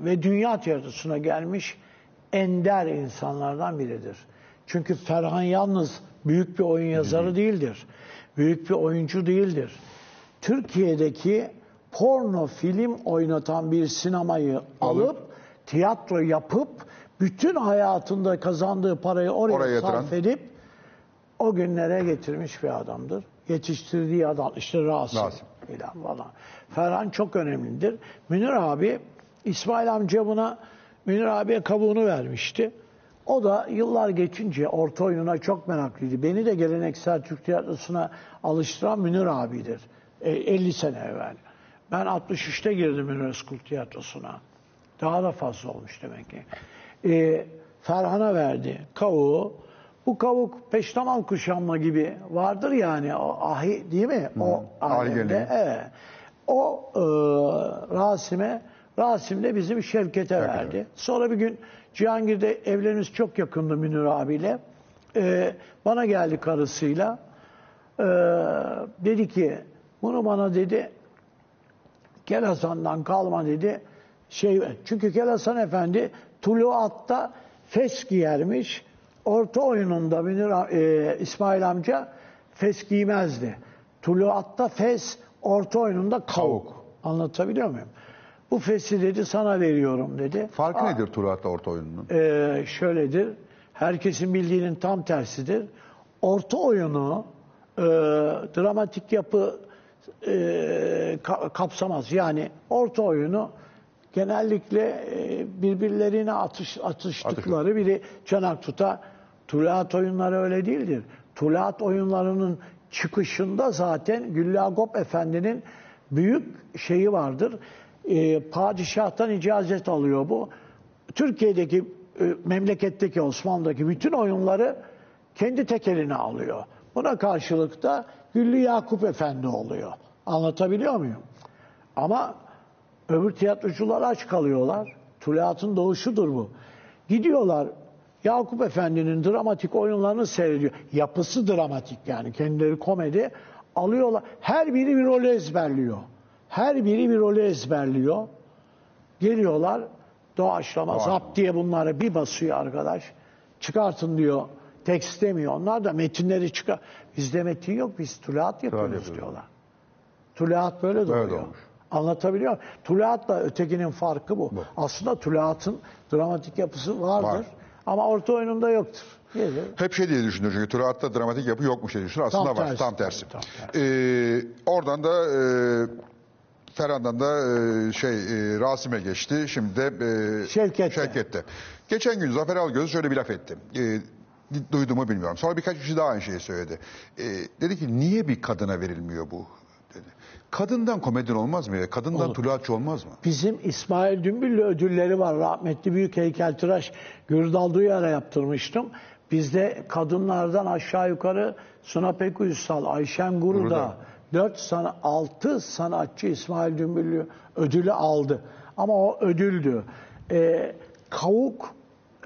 B: ve dünya tiyatrosuna gelmiş ender insanlardan biridir. Çünkü Ferhan yalnız büyük bir oyun yazarı değildir. Büyük bir oyuncu değildir. Türkiye'deki porno film oynatan bir sinemayı alıp tiyatro yapıp bütün hayatında kazandığı parayı oraya,
A: Oraya
B: sarf edip o günlere getirmiş bir adamdır. Yetiştirdiği adam işte Rasim,
A: Rasim.
B: filan falan. Ferhan çok önemlidir. Münir abi İsmail amca buna Münir abiye kabuğunu vermişti. O da yıllar geçince orta oyununa çok meraklıydı. Beni de geleneksel Türk tiyatrosuna alıştıran Münir abidir. E, 50 sene evvel. Ben 63'te girdim Özkul tiyatrosuna. Daha da fazla olmuş demek ki. E, Ferhan'a verdi kavuğu. Bu kavuk peştemal kuşanma gibi vardır yani o ahi değil mi? O
A: ahi
B: alemde. Evet. O e, Rasim'e, Rasim de bizim Şevket'e verdi. Sonra bir gün Cihangir'de evlerimiz çok yakındı Münir abiyle. E, bana geldi karısıyla. E, dedi ki bunu bana dedi Kel Hasan'dan kalma dedi. Şey, çünkü Kel Hasan Efendi Tuluat'ta fes giyermiş. Orta oyununda Münir, e, İsmail amca fes giymezdi. Tuluat'ta fes, orta oyununda kavuk. Anlatabiliyor muyum? Bu fesi dedi sana veriyorum dedi.
A: Farkı
B: Aa,
A: nedir Turat'la orta oyununun?
B: e, şöyledir. Herkesin bildiğinin tam tersidir. Orta oyunu e, dramatik yapı e, ka- kapsamaz. Yani orta oyunu genellikle e, birbirlerine atış, atıştıkları biri çanak tuta. Tulaat oyunları öyle değildir. Tulaat oyunlarının çıkışında zaten Güllü Agop Efendi'nin büyük şeyi vardır. E, padişahtan icazet alıyor bu. Türkiye'deki e, memleketteki Osmanlı'daki bütün oyunları kendi tekeline alıyor. Buna karşılık da Güllü Yakup Efendi oluyor. Anlatabiliyor muyum? Ama öbür tiyatrocular aç kalıyorlar. Tuluat'ın doğuşudur bu. Gidiyorlar Yakup Efendi'nin dramatik oyunlarını seyrediyor. Yapısı dramatik yani kendileri komedi. Alıyorlar. Her biri bir rolü ezberliyor. Her biri bir rolü ezberliyor. Geliyorlar doğaçlama
A: Doğaçlama.
B: zap diye bunları bir basıyor arkadaş. Çıkartın diyor. Tekst demiyor. Onlar da metinleri çıkar. Bizde metin yok. Biz tulaat yapıyoruz diyorlar. Tulaat böyle doğuyor.
A: doğmuş.
B: Anlatabiliyor muyum? Tulaatla ötekinin farkı bu. Aslında tulaatın dramatik yapısı vardır.
A: Var.
B: Ama orta oyununda yoktur. Gelir.
A: Hep şey diye düşünüyor çünkü Turat'ta dramatik yapı yokmuş diye düşünüyor. Aslında
B: Tam
A: var.
B: tersi.
A: Tam tersi.
B: Tam
A: Ee, oradan da e, Ferhan'dan da e, şey e, Rasim'e geçti. Şimdi de e,
B: Şevket'te.
A: Şevket'te. Geçen gün Zafer Algöz şöyle bir laf etti. E, duyduğumu bilmiyorum. Sonra birkaç kişi daha aynı şeyi söyledi. E, dedi ki niye bir kadına verilmiyor bu? Kadından komedyen olmaz mı? ya? Kadından tuluatçı olmaz mı?
B: Bizim İsmail Dümbüllü ödülleri var. Rahmetli büyük heykeltıraş Gürdal Duyar'a yaptırmıştım. Bizde kadınlardan aşağı yukarı Suna Pek Uysal, Ayşen Guru
A: Guru da.
B: da 4 sana 6 sanatçı İsmail Dümbüllü ödülü aldı. Ama o ödüldü. Ee, kavuk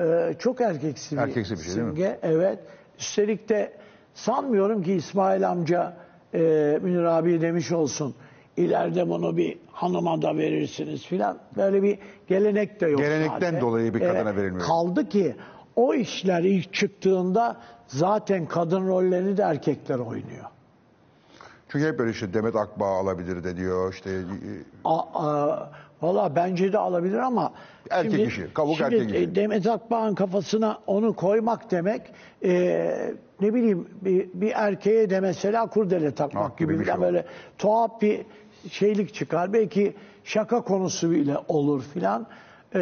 B: e, çok erkeksi bir
A: Erkeksi bir şey değil mi?
B: simge. Evet. Üstelik de sanmıyorum ki İsmail amca e, Münir abi demiş olsun. İleride bunu bir hanıma da verirsiniz filan. Böyle bir gelenek de yok.
A: Gelenekten
B: zaten.
A: dolayı bir kadına verilmiyor.
B: Kaldı ki o işler ilk çıktığında zaten kadın rollerini de erkekler oynuyor.
A: Çünkü hep böyle işte Demet Akbağ alabilir de diyor. işte e,
B: A, a, Valla bence de alabilir ama
A: Erkek işi, kavuk
B: şimdi
A: erkek işi.
B: e, Demet Akbağ'ın kafasına onu koymak demek e, ne bileyim bir, bir erkeğe de mesela kurdele takmak
A: Ah, gibi
B: gibi
A: bir şey
B: böyle tuhaf bir şeylik çıkar. Belki şaka konusu bile olur filan. E,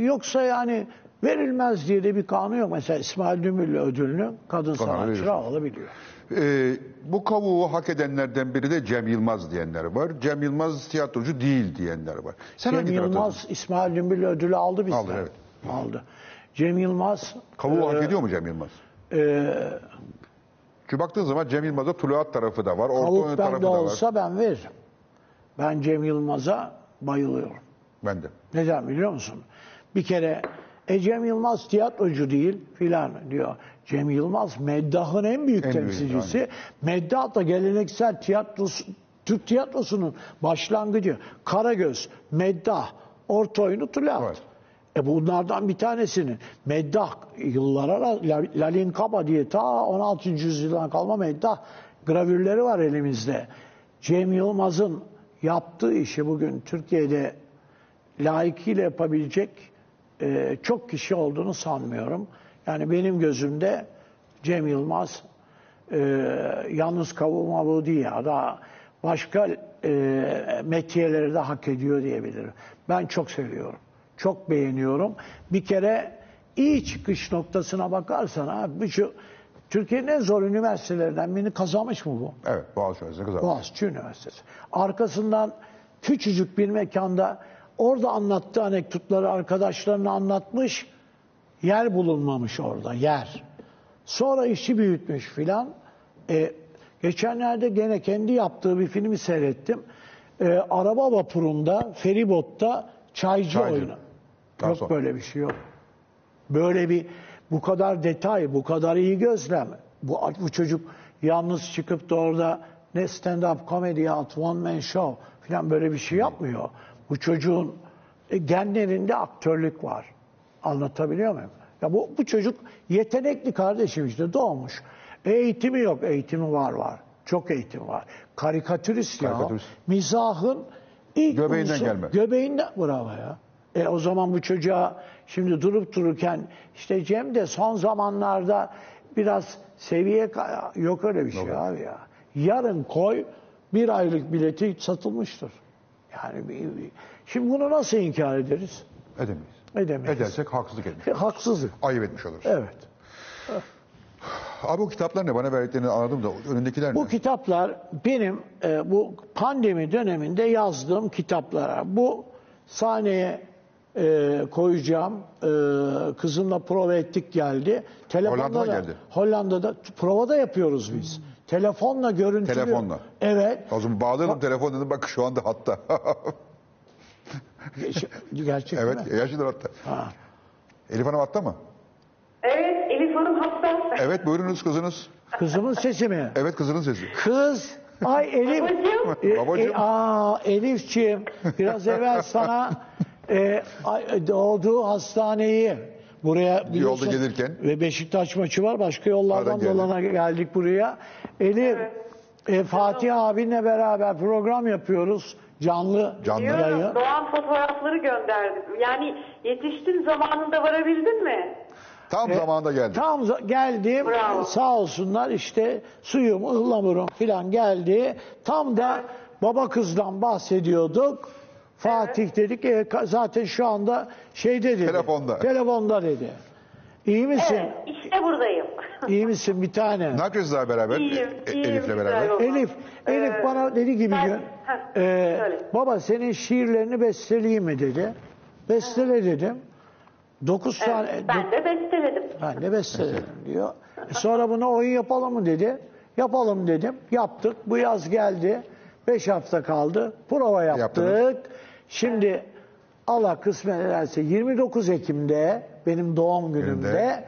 B: yoksa yani verilmez diye de bir kanun yok. Mesela İsmail Dümüllü ödülünü kadın
A: veriyorsun.
B: alabiliyor.
A: Ee, bu kavuğu hak edenlerden biri de Cem Yılmaz diyenler var. Cem Yılmaz tiyatrocu değil diyenler var. Sen
B: Cem? Yılmaz İsmail Dümbül ödülü aldı bizden.
A: Aldı, evet.
B: Aldı. Cem Yılmaz
A: Kavuğu hak
B: e,
A: ediyor mu Cem Yılmaz?
B: e,
A: Çünkü baktığın zaman Cem Yılmaz'da tuluat tarafı da var, orta
B: Kavuk
A: oyun tarafı da var.
B: olsa ben veririm. Ben Cem Yılmaz'a bayılıyorum.
A: Ben de.
B: Neden biliyor musun? Bir kere e Cem Yılmaz tiyatrocu değil filan diyor. Cem Yılmaz Meddah'ın en büyük
A: En büyük,
B: temsilcisi. Meddah da geleneksel tiyatrosu, Türk tiyatrosunun başlangıcı. Karagöz, Meddah, orta oyunu Tulaat.
A: Evet.
B: E bunlardan bir tanesinin Meddah yıllara Lalin Kaba diye ta 16. yüzyıldan kalma Meddah gravürleri var elimizde. Cem Yılmaz'ın yaptığı işi bugün Türkiye'de layıkıyla yapabilecek e, çok kişi olduğunu sanmıyorum. Yani benim gözümde Cem Yılmaz e, yalnız kavurma bu değil ya. Daha başka e, metiyeleri de hak ediyor diyebilirim. Ben çok seviyorum. Çok beğeniyorum. Bir kere iyi çıkış noktasına bakarsan abi şu Türkiye'nin en zor üniversitelerinden birini kazanmış mı bu?
A: Evet, Boğaziçi Üniversitesi kazandı.
B: Boğaziçi Üniversitesi. Arkasından küçücük bir mekanda orada anlattığı anekdotları arkadaşlarına anlatmış. Yer bulunmamış orada, yer. Sonra işi büyütmüş filan. E, geçenlerde gene kendi yaptığı bir filmi seyrettim. E, araba vapurunda, feribotta çaycı,
A: Çaycı.
B: oyunu.
A: Garson.
B: Yok böyle bir şey yok. Böyle bir bu kadar detay, bu kadar iyi gözlem. Bu, bu çocuk yalnız çıkıp da orada ne stand-up comedy yahut one man show falan böyle bir şey yapmıyor. Bu çocuğun e, genlerinde aktörlük var. Anlatabiliyor muyum? Ya bu, bu çocuk yetenekli kardeşim işte doğmuş. Eğitimi yok, eğitimi var var. Çok eğitim var. Karikatürist ya.
A: Karikatürist.
B: Mizahın ilk
A: Göbeğinden
B: unsur-
A: gelme.
B: Göbeğinden bravo ya. E o zaman bu çocuğa şimdi durup dururken işte Cem de son zamanlarda biraz seviye yok öyle bir şey abi ya. Yarın koy bir aylık bileti satılmıştır. Yani bir- bir- şimdi bunu nasıl inkar ederiz?
A: Edemeyiz.
B: Edemeyiz.
A: Edersek haksızlık etmiş.
B: E, Haksızlık.
A: Ayıp etmiş oluruz.
B: Evet.
A: Abi o kitaplar ne? Bana verdiklerini anladım da önündekiler
B: Bu
A: ne?
B: kitaplar benim e, bu pandemi döneminde yazdığım kitaplar. Bu sahneye e, koyacağım. E, kızımla prova ettik geldi. Telefonda
A: Hollanda'dan
B: da-
A: geldi.
B: Hollanda'da provada yapıyoruz biz. Telefonla görüntülü.
A: Telefonla.
B: Evet.
A: O zaman bağlayalım telefon dedim bak şu anda hatta.
B: Ge- Gerçek
A: evet
B: mi?
A: yaşlıdır hatta.
B: Ha.
A: Elif Hanım hatta mı?
G: Evet, Elif Hanım hatta.
A: Evet buyurunuz kızınız.
B: Kızımın sesi mi?
A: Evet kızının sesi.
B: Kız. Ay Elif.
G: Babacığım.
B: E,
A: Babacığım.
B: e, aa, Elifçiğim biraz evvel sana e, ay- doğduğu hastaneyi buraya biliyorsun,
A: gelirken.
B: ve Beşiktaş maçı var başka yollardan dolana geldik buraya. Elif e, Fatih abinle beraber program yapıyoruz canlı
A: Canlı.
B: yayın.
G: Doğan fotoğrafları gönderdim. Yani yetiştin zamanında varabildin mi?
A: Tam
B: E,
A: zamanında geldi.
B: Tam za- geldim
G: Bravo.
B: sağ olsunlar işte suyum ıhlamurum filan geldi. Tam da baba kızdan bahsediyorduk. Fatih dedik e, zaten şu anda şeyde dedi.
A: Telefonda.
B: Telefonda dedi. İyi misin?
G: Evet, işte buradayım.
B: İyi misin bir tane?
A: Ne yapıyorsunuz daha beraber?
G: İyiyim,
A: E-
G: iyiyim,
A: Elif'le beraber.
B: Elif, Elif
G: Ee,
B: bana dedi ki bir
G: ben- Heh,
B: e, baba senin şiirlerini besteleyeyim mi dedi. Bestele dedim. Dokuz tane,
G: Evet, ben de besteledim.
B: Ben de besteledim diyor. E sonra buna oyun yapalım mı dedi. Yapalım dedim. Yaptık. Bu yaz geldi. Beş hafta kaldı. Prova yaptık.
A: Yaptınız.
B: Şimdi Allah kısmet ederse 29 Ekim'de benim doğum günümde
A: Gününde.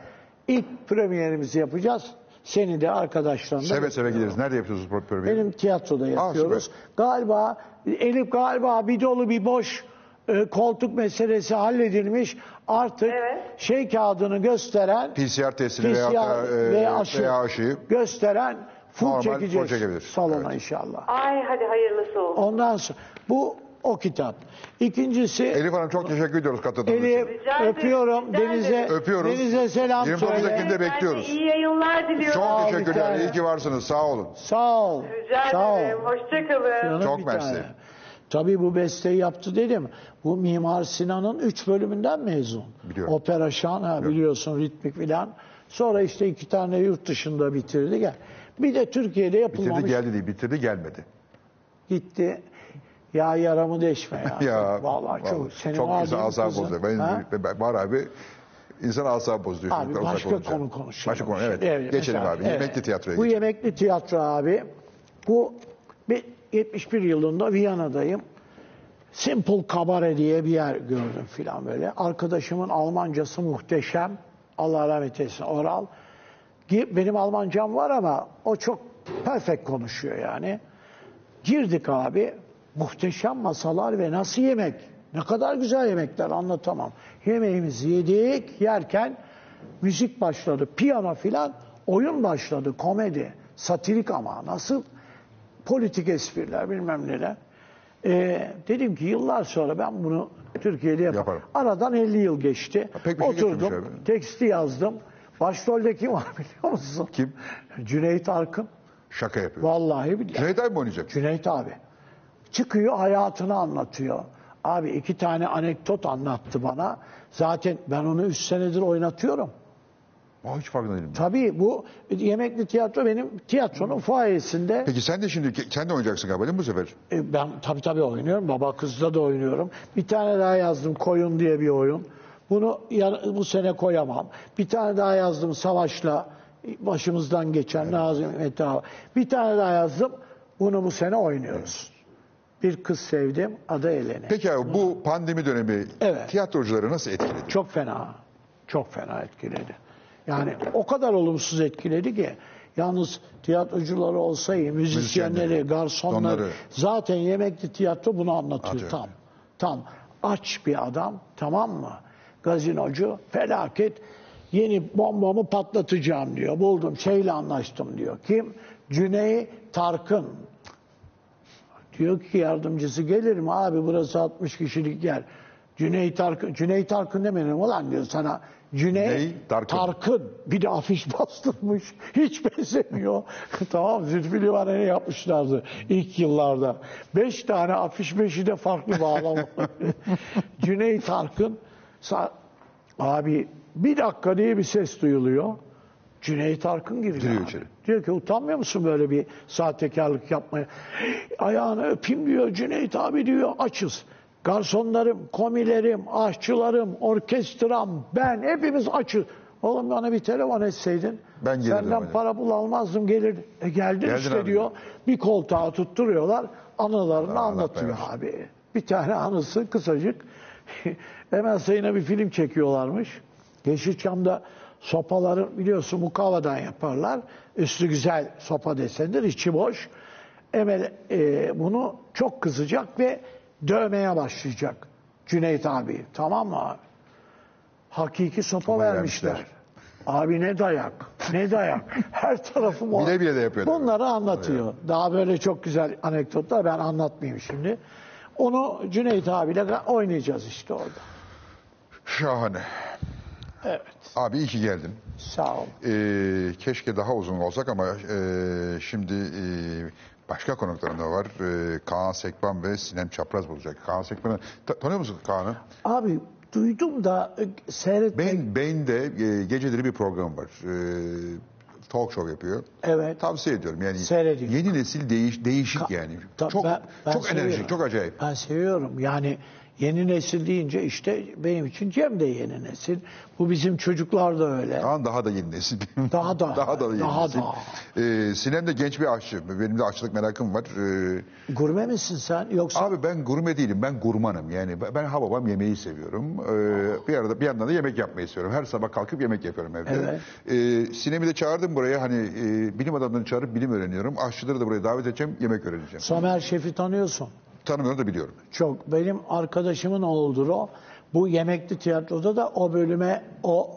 B: ilk premierimizi yapacağız. Seni de arkadaşlarınla.
A: Seve seve gideriz. Nerede yapıyorsunuz pro- programı?
B: Benim tiyatroda yapıyoruz. galiba Elif galiba bir dolu bir boş e, koltuk meselesi halledilmiş. Artık
G: Evet.
B: şey kağıdını gösteren
A: PCR testini
B: PCR
A: veya, da, e,
B: ve aşı
A: veya aşıyı
B: gösteren full
A: Normal full
B: çekeceğiz
A: çekebilir.
B: salona
A: Evet.
B: inşallah.
G: Ay hadi hayırlısı olsun.
B: Ondan sonra bu o kitap. İkincisi
A: Elif Hanım çok teşekkür ediyoruz katıldığınız
B: Elif
A: için.
G: Rica
B: öpüyorum
G: rica
B: Deniz'e.
A: Öpüyoruz.
B: Deniz'e selam
A: 29
B: söyle.
A: Ekim'de bekliyoruz.
G: iyi yayınlar diliyorum.
A: Çok teşekkürler. İyi ki varsınız. Sağ olun.
B: Sağ ol.
G: Rica
B: Sağ
G: ederim.
B: ol.
G: Hoşçakalın.
A: Çok mersi.
B: Tabii bu besteyi yaptı dedim. Bu Mimar Sinan'ın üç bölümünden mezun.
A: Biliyorum.
B: Opera şan ha, biliyorsun ritmik filan. Sonra işte iki tane yurt dışında bitirdi. Gel. Bir de Türkiye'de yapılmamış.
A: Bitirdi geldi değil, bitirdi gelmedi.
B: Gitti. Ya yaramı deşme ya.
A: ya
B: vallahi, çok. Senin
A: çok asabı
B: kızın?
A: bozuyor. Ben,
B: Ha?
A: var abi insan asabı bozuyor.
B: Abi başka
A: olunca.
B: konu konuşalım.
A: Başka konu evet.
B: Evet,
A: geçelim
B: mesela,
A: abi.
B: evet.
A: Yemekli tiyatroya
B: Bu
A: geçelim.
B: yemekli tiyatro abi. Bu bir 71 yılında Viyana'dayım. Simple Cabaret diye bir yer gördüm filan böyle. Arkadaşımın Almancası muhteşem. Allah rahmet eylesin Oral. Benim Almancam var ama o çok perfect konuşuyor yani. Girdik abi. Muhteşem masalar ve nasıl yemek. Ne kadar güzel yemekler anlatamam. Yemeğimizi yedik yerken müzik başladı. Piyano filan oyun başladı. Komedi. Satirik ama nasıl? Politik espriler bilmem neler. Ee, dedim ki yıllar sonra ben bunu Türkiye'de yaparım.
A: Yaparım.
B: Aradan 50 yıl geçti.
A: pek bir şey
B: Oturdum.
A: abi.
B: teksti yazdım. Başrolde kim var biliyor musun?
A: Kim?
B: Cüneyt Arkın.
A: Şaka yapıyor.
B: Vallahi billahi.
A: Cüneyt abi mi oynayacak?
B: Cüneyt abi. Çıkıyor hayatını anlatıyor. Abi iki tane anekdot anlattı bana. Zaten ben onu üç senedir oynatıyorum.
A: Aa, hiç farkında değilim.
B: Tabii bu yemekli tiyatro benim tiyatronun fuayesinde.
A: Peki sen de şimdi sen de oynayacaksın galiba değil mi bu sefer?
B: E, Ben tabii tabii oynuyorum. Baba kızda da oynuyorum. Bir tane daha yazdım Koyun diye bir oyun. Bunu yar- bu sene koyamam. Bir tane daha yazdım Savaş'la başımızdan geçen Nazım Hikmet Ağa. Bir tane daha yazdım. Bunu bu sene oynuyoruz. Bir kız sevdim. Adı Eleni.
A: Peki abi bu pandemi dönemi
B: Evet.
A: tiyatrocuları nasıl etkiledi?
B: Çok fena. Çok fena etkiledi. Yani o kadar olumsuz etkiledi ki yalnız tiyatrocuları olsa iyi, müzisyenleri,
A: Müzisyenleri,
B: garsonları
A: onları.
B: zaten yemekli tiyatro bunu anlatıyor
A: Anlatıyor.
B: tam. Tam. Aç bir adam tamam mı? Gazinocu felaket yeni bombamı patlatacağım diyor. Buldum şeyle anlaştım diyor. Kim? Cüney Tarkın. Diyor ki yardımcısı gelir mi abi burası 60 kişilik yer. Cüneyt Arkın, Cüneyt Arkın demeyelim ulan diyor sana. Cüneyt
A: Ney? Tarkın.
B: Tarkın. Bir de afiş bastırmış. Hiç benzemiyor. tamam Zülfü Livaneli yapmışlardı ilk yıllarda. Beş tane afiş beşi de farklı bağlama. Cüneyt Arkın sa- abi bir dakika diye bir ses duyuluyor. Cüneyt Arkın giriyor.
A: Giriyor içeri.
B: Diyor ki utanmıyor musun böyle bir sahtekarlık yapmaya? Ayağını öpeyim diyor Cüneyt abi diyor açız. Garsonlarım, komilerim, aşçılarım, orkestram, ben hepimiz açız. Oğlum bana bir telefon etseydin
A: Ben
B: senden
A: hani.
B: para bul almazdım gelir. E geldin,
A: Geldin
B: işte
A: abi.
B: diyor. Bir koltuğa tutturuyorlar anılarını
A: Allah
B: anlatıyor
A: versin.
B: abi. Bir tane anısı kısacık. Hemen sayına bir film çekiyorlarmış. Yeşilçam'da sopaları biliyorsun mukavadan yaparlar. Üstü güzel sopa desendir, içi boş. Emel e, bunu çok kızacak ve dövmeye başlayacak Cüneyt abi. Tamam mı abi? Hakiki sopa vermişler.
A: vermişler.
B: Abi ne dayak, ne dayak. Her tarafım o.
A: Bile bile de yapıyorlar.
B: Bunları anlatıyor. Daha böyle çok güzel anekdotlar ben anlatmayayım şimdi. Onu Cüneyt abiyle oynayacağız işte orada.
A: Şahane.
B: Evet.
A: Abi iyi ki geldin.
B: Sağ ol.
A: Ee, keşke daha uzun olsak ama e, şimdi e, başka konuklarım da var. E, Kaan Sekban ve Sinem Çapraz bulacak. Kaan Sekban'ı ta- tanıyor musun Kaan'ı?
B: Abi duydum da e, seyretmek...
A: Beyin, Beyin'de e, geceleri bir program var. E, talk show yapıyor.
B: Evet.
A: Tavsiye ediyorum. Yani
B: Seyrediyorum.
A: yeni nesil değiş, değişik
B: Ka-
A: yani.
B: Ta-
A: çok
B: ben- ben
A: çok
B: seviyorum.
A: enerjik, çok acayip.
B: Ben seviyorum. Yani yeni nesil deyince işte benim için Cem de yeni nesil. Bu bizim çocuklar da öyle.
A: Kaan daha da yeni nesil.
B: Daha da,
A: daha da yeni
B: daha
A: nesil.
B: da.
A: E, Sinem de genç bir aşçı. Benim de aşçılık merakım var. E,
B: Gurme misin sen yoksa?
A: Abi ben gurme değilim, ben gurmanım. Yani ben ha babam yemeği seviyorum. Ee, bir arada bir yandan da yemek yapmayı seviyorum. Her sabah kalkıp yemek yapıyorum evde.
B: Evet.
A: Ee, Sinem'i de çağırdım buraya. Hani e, bilim adamlarını çağırıp bilim öğreniyorum. Aşçıları da buraya davet edeceğim, yemek öğreneceğim.
B: Somer Şef'i tanıyorsun.
A: Tanımıyorum da biliyorum.
B: Çok. Benim arkadaşımın oğludur o. Bu yemekli tiyatroda da o bölüme o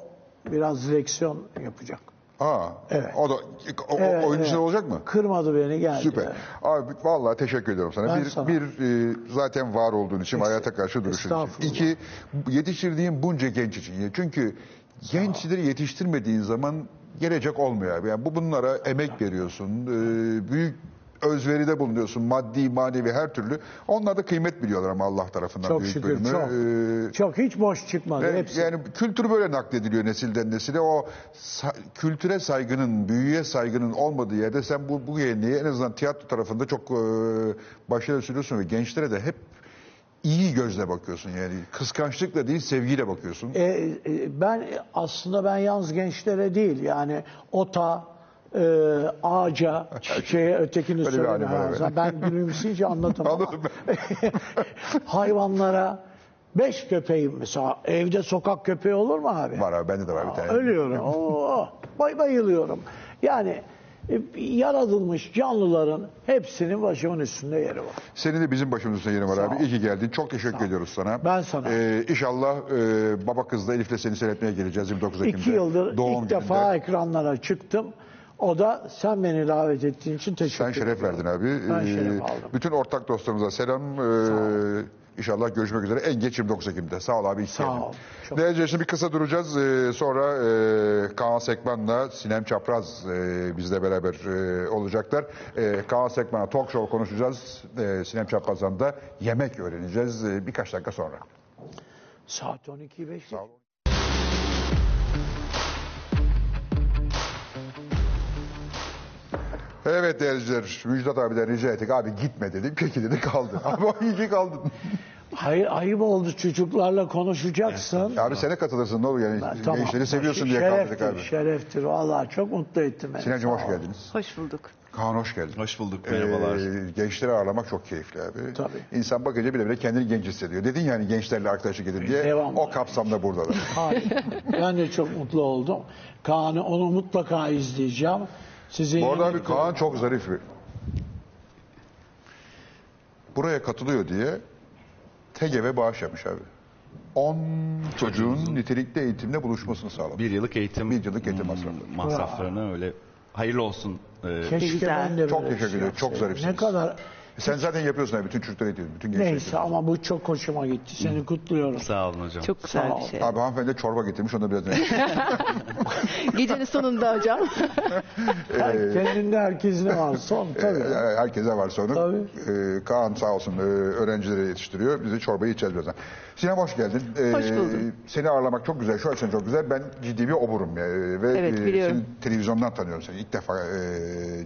B: biraz leksiyon yapacak.
A: Aa,
B: Evet.
A: o da o,
B: Evet,
A: oyuncu
B: evet.
A: olacak mı?
B: Kırmadı beni geldi.
A: Süper. Abi vallahi teşekkür ediyorum sana.
B: Ben
A: bir
B: sana.
A: bir e, zaten var olduğun için, hayata karşı duruşun için. İki, yetiştirdiğin bunca genç için. Çünkü gençleri yetiştirmediğin zaman gelecek olmuyor abi. Yani bu bunlara emek veriyorsun. e, büyük özveride bulunuyorsun. Maddi, manevi her türlü. Onlar da kıymet biliyorlar ama Allah tarafından
B: Çok
A: büyük
B: şükür,
A: bölümü.
B: çok.
A: Ee,
B: Çok hiç boş çıkmadı
A: Evet,
B: hepsi.
A: yani kültür böyle naklediliyor nesilden nesile. O sa- kültüre saygının, büyüye saygının olmadığı yerde sen bu, bu yayınlayı en azından tiyatro tarafında çok e, başarılı sürüyorsun ve gençlere de hep iyi gözle bakıyorsun. Yani kıskançlıkla değil sevgiyle bakıyorsun.
B: E, e, ben aslında ben yalnız gençlere değil yani ota, e, ağaca, çiçeğe, ötekini
A: Öyle bir
B: söyleme.
A: var,
B: Ha,
A: evet.
B: Ben gülümseyince anlatamam. ama
A: Anladım
B: Hayvanlara beş köpeğim mesela evde sokak köpeği olur mu abi?
A: Var abi bende de var bir tane.
B: Ölüyorum. Oo, bay bayılıyorum. Yani e, yaratılmış canlıların hepsinin başımın üstünde yeri var.
A: Senin de bizim başımızda yeri var
B: Sağ
A: abi. İyi ki geldin. Çok teşekkür ediyoruz sana.
B: Ben sana.
A: Ee, inşallah e, baba kızla Elif'le seni seyretmeye geleceğiz 29 Ekim'de.
B: İki yıldır
A: Doğum
B: ilk
A: gününde.
B: defa ekranlara çıktım. O da sen beni davet ettiğin için teşekkür
A: Sen şeref
B: ederim.
A: verdin abi.
B: Ben
A: Ee,
B: şeref aldım.
A: Bütün ortak dostlarımıza selam. Ee, İnşallah görüşmek üzere. En geç 29 Ekim'de. Sağ ol abi.
B: Sağ ol.
A: Değerli izleyiciler, bir kısa duracağız. Ee, sonra e, Kaan Sekman'la Sinem Çapraz e, bizle beraber e, olacaklar. E, Kaan Sekman'a talk show konuşacağız. E, Sinem Çapraz'dan da yemek öğreneceğiz e, birkaç dakika sonra.
B: Saat 12.05.
A: Sağ olun. Evet değerli izleyiciler, Müjdat abiden rica ettik. Abi gitme dedik. Peki dedi kaldı. Abi iyi ki kaldın.
B: Hayır ayıp oldu çocuklarla konuşacaksın.
A: Abi sene katılırsın ne olur yani.
B: Ben- tamam.
A: Gençleri seviyorsun diye kaldırdık
B: şereftir,
A: abi.
B: Şereftir. Vallahi çok mutlu ettin beni.
A: Hoş
B: Sağ ol.
A: geldiniz.
H: Hoş bulduk.
A: Kaan hoş geldin.
D: Hoş bulduk, merhabalar.
A: Ee, gençleri ağırlamak çok keyifli abi.
B: Tabii.
A: İnsan bakınca bile bile kendini genç hissediyor. Dedin yani gençlerle arkadaşlık edin diye.
B: Devamlı.
A: O kapsamda burada da.
B: Harika. ben de çok mutlu oldum. Kaan'ı onu mutlaka izleyeceğim. Sizin
A: Bu arada abi Kaan çok zarif bir. Buraya katılıyor diye TGV bağış yapmış abi. 10 çocuğun nitelikli eğitimle buluşmasını sağlamış.
D: Bir yıllık eğitim
A: Bir yıllık eğitim masrafları.
D: masraflarını öyle hayırlı olsun. Ee,
B: Keşke
H: Güzel.
B: ben de
A: Çok
B: böyle bir
A: teşekkür ederim. Çok
B: yapsaydım.
A: zarifsiniz.
B: Ne kadar
A: Sen zaten yapıyorsun abi. Bütün çocuklara eğitiyorsun. Bütün gençlere
B: neyse
A: eğitiyorsun.
B: ama bu çok hoşuma gitti. Seni kutluyorum.
D: sağ olun hocam.
H: Çok güzel
B: Sağ
H: bir
B: ol.
H: şey.
A: Abi hanımefendi de çorba getirmiş. Onu da biraz
H: Gecenin sonunda hocam.
B: Her- Kendinde herkes ne varsa onu tabii.
A: Ee, Herkese var sonu.
B: Tabii.
A: Ee, Kaan sağ olsun e, öğrencileri yetiştiriyor. Biz de çorbayı içeceğiz birazdan. Sinem hoş geldin. Ee,
H: Hoş buldum.
A: Seni ağırlamak çok güzel. Şu açıdan çok güzel. Ben ciddi bir oburum. ya. Ve
H: Evet,
A: e,
H: biliyorum.
A: seni televizyondan tanıyorum seni. İlk defa e,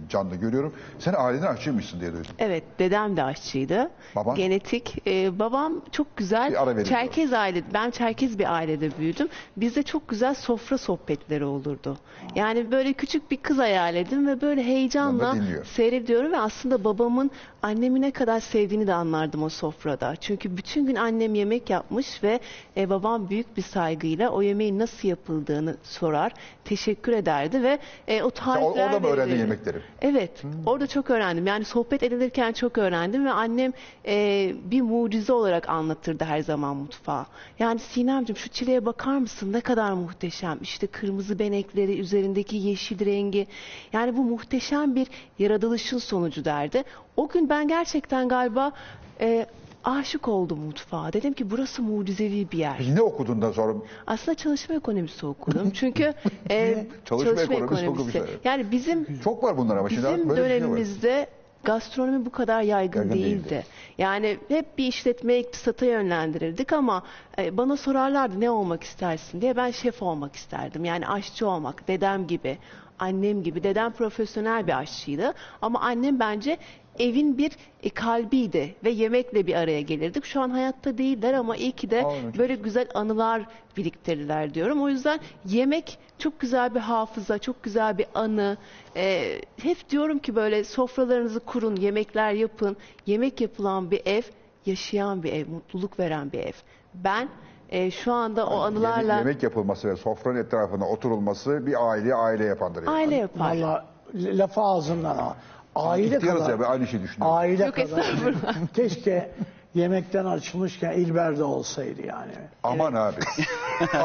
A: canlı görüyorum. Sen aileden aşçıymışsın diye duydum.
H: Evet, dedem de aşçıydı.
A: Baban?
H: Genetik. Ee, babam çok güzel. Çerkez aile. Ben Çerkez bir ailede büyüdüm. Bizde çok güzel sofra sohbetleri olurdu. Yani böyle küçük bir kız hayal edin ve böyle heyecanla seyrediyorum ve aslında babamın annemi ne kadar sevdiğini de anlardım o sofrada. Çünkü bütün gün annem yemek yapmış ve e, babam büyük bir saygıyla o yemeğin nasıl yapıldığını sorar, teşekkür ederdi ve e, o tarifler
A: orada mı öğrendin yemekleri?
H: Evet, orada çok öğrendim. Yani sohbet edilirken çok öğrendim ve annem e, bir mucize olarak anlatırdı her zaman mutfağı. Yani Sinemciğim şu çileğe bakar mısın ne kadar muhteşem. İşte kırmızı benekleri, üzerindeki yeşil rengi. Yani bu muhteşem bir yaratılışın sonucu derdi. O gün ben gerçekten galiba e, aşık oldum mutfağa. Dedim ki burası mucizevi bir yer.
A: Peki ne okudun da sonra?
H: Aslında çalışma ekonomisi okudum. Çünkü e,
A: Çalışma ekonomisi okumuşlar, evet.
H: Yani bizim
A: Çok var bunlar ama şimdi.
H: Bizim
A: bir şey
H: dönemimizde gastronomi bu kadar yaygın,
A: Yaygın
H: değildi.
A: değildi.
H: Yani hep bir işletmeye, iktisata yönlendirirdik ama e, bana sorarlardı ne olmak istersin diye ben şef olmak isterdim. Yani aşçı olmak, dedem gibi, annem gibi. Dedem profesyonel bir aşçıydı ama annem bence evin bir e, kalbiydi ve yemekle bir araya gelirdik. Şu an hayatta değiller ama iyi ki de böyle güzel anılar biriktirdiler diyorum. O yüzden yemek çok güzel bir hafıza, çok güzel bir anı. Ee, hep diyorum ki böyle sofralarınızı kurun, yemekler yapın. Yemek yapılan bir ev, yaşayan bir ev, mutluluk veren bir ev. Ben e, şu anda o anılarla
A: Yemek, yemek yapılması ve sofranın etrafına oturulması bir aile aile yapandır. yani.
H: aile yapar.
B: Valla lafı ağzımdan al. Aile
A: İhtiyarız
B: kadar.
A: ya ben aynı şeyi düşünüyorum.
B: Aile
H: Yok,
B: kadar.
H: estağfurullah.
B: Keşke yemekten açılmışken İlber de olsaydı yani.
A: Aman abi.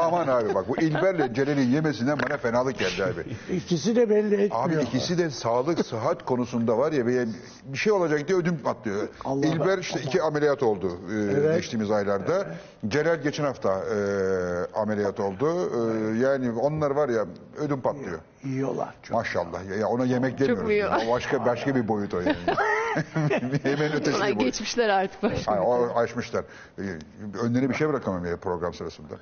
A: Aman abi bak bu İlber'le Celal'in yemesinden bana fenalık geldi abi.
B: İkisi de belli etmiyor.
A: Abi ikisi de sağlık, sıhhat konusunda var ya bir, bir şey olacak diye ödüm patlıyor.
B: Allah
A: İlber
B: Allah.
A: işte iki ameliyat oldu e,
B: Evet.
A: geçtiğimiz aylarda. Celal geçen hafta e, ameliyat oldu. E, yani onlar var ya ödüm patlıyor.
B: Yiyorlar çok.
A: Maşallah. Ya, ya ona yemek demiyoruz. O başka başka bir boyut o yani. Yemeğin ötesi bir boyut.
H: geçmişler artık başka.
A: Ay, o aşmışlar. Ee, Önlerine bir şey bırakamam ya program sırasında.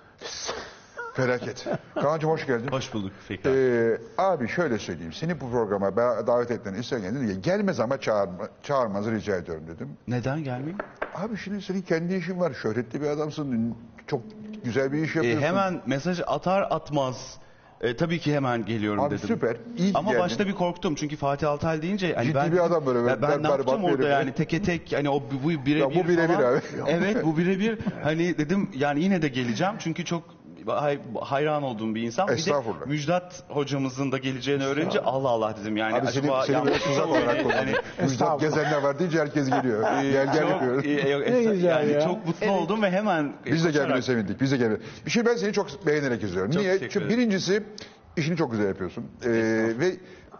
A: Felaket. Kaan'cığım hoş geldin.
I: Hoş bulduk.
A: Ee, abi şöyle söyleyeyim. Seni bu programa davet ettiğini isteyen dedi ki gelmez ama çağırma, çağırmanızı rica ediyorum dedim.
I: Neden gelmeyeyim?
A: Abi şimdi senin kendi işin var. Şöhretli bir adamsın. Çok güzel bir iş
I: E,
A: yapıyorsun.
I: hemen mesaj atar atmaz. E, tabii ki hemen geliyorum
A: Abi
I: dedim.
A: süper. İyi ki
I: Ama
A: geldin.
I: başta bir korktum çünkü Fatih Altaylı deyince hani
A: Ciddi
I: ben
A: bir adam böyle,
I: Ya ben,
A: ben
I: ne yapacağım
A: berbat bir
I: orada
A: herif.
I: yani teke tek hani o bu birebir
A: Ya bu birebir
I: falan.
A: abi.
I: Evet bu birebir hani dedim yani yine de geleceğim çünkü çok hay- hayran olduğum bir insan. Bir de
A: Estağfurullah.
I: Müjdat hocamızın da geleceğini öğrenince Allah Allah dedim yani
A: Abi seni,
I: acaba
A: seni
I: yanlış
A: tuzak
I: mı
A: olarak
I: hani-
A: kullanıyor. Müjdat gezenler var deyince herkes geliyor. gel gel
I: çok,
A: yapıyor.
I: e, e,
B: Ne güzel
I: yani
B: ya.
I: çok mutlu oldum ve hemen
A: Biz de
I: koşarak-
A: gelmene sevindik. Biz de gelmene. Bir şey ben seni çok beğenerek izliyorum.
I: Çok
A: Niye?
I: teşekkür
A: Çünkü
I: ederim.
A: birincisi işini çok güzel yapıyorsun. Ee, ve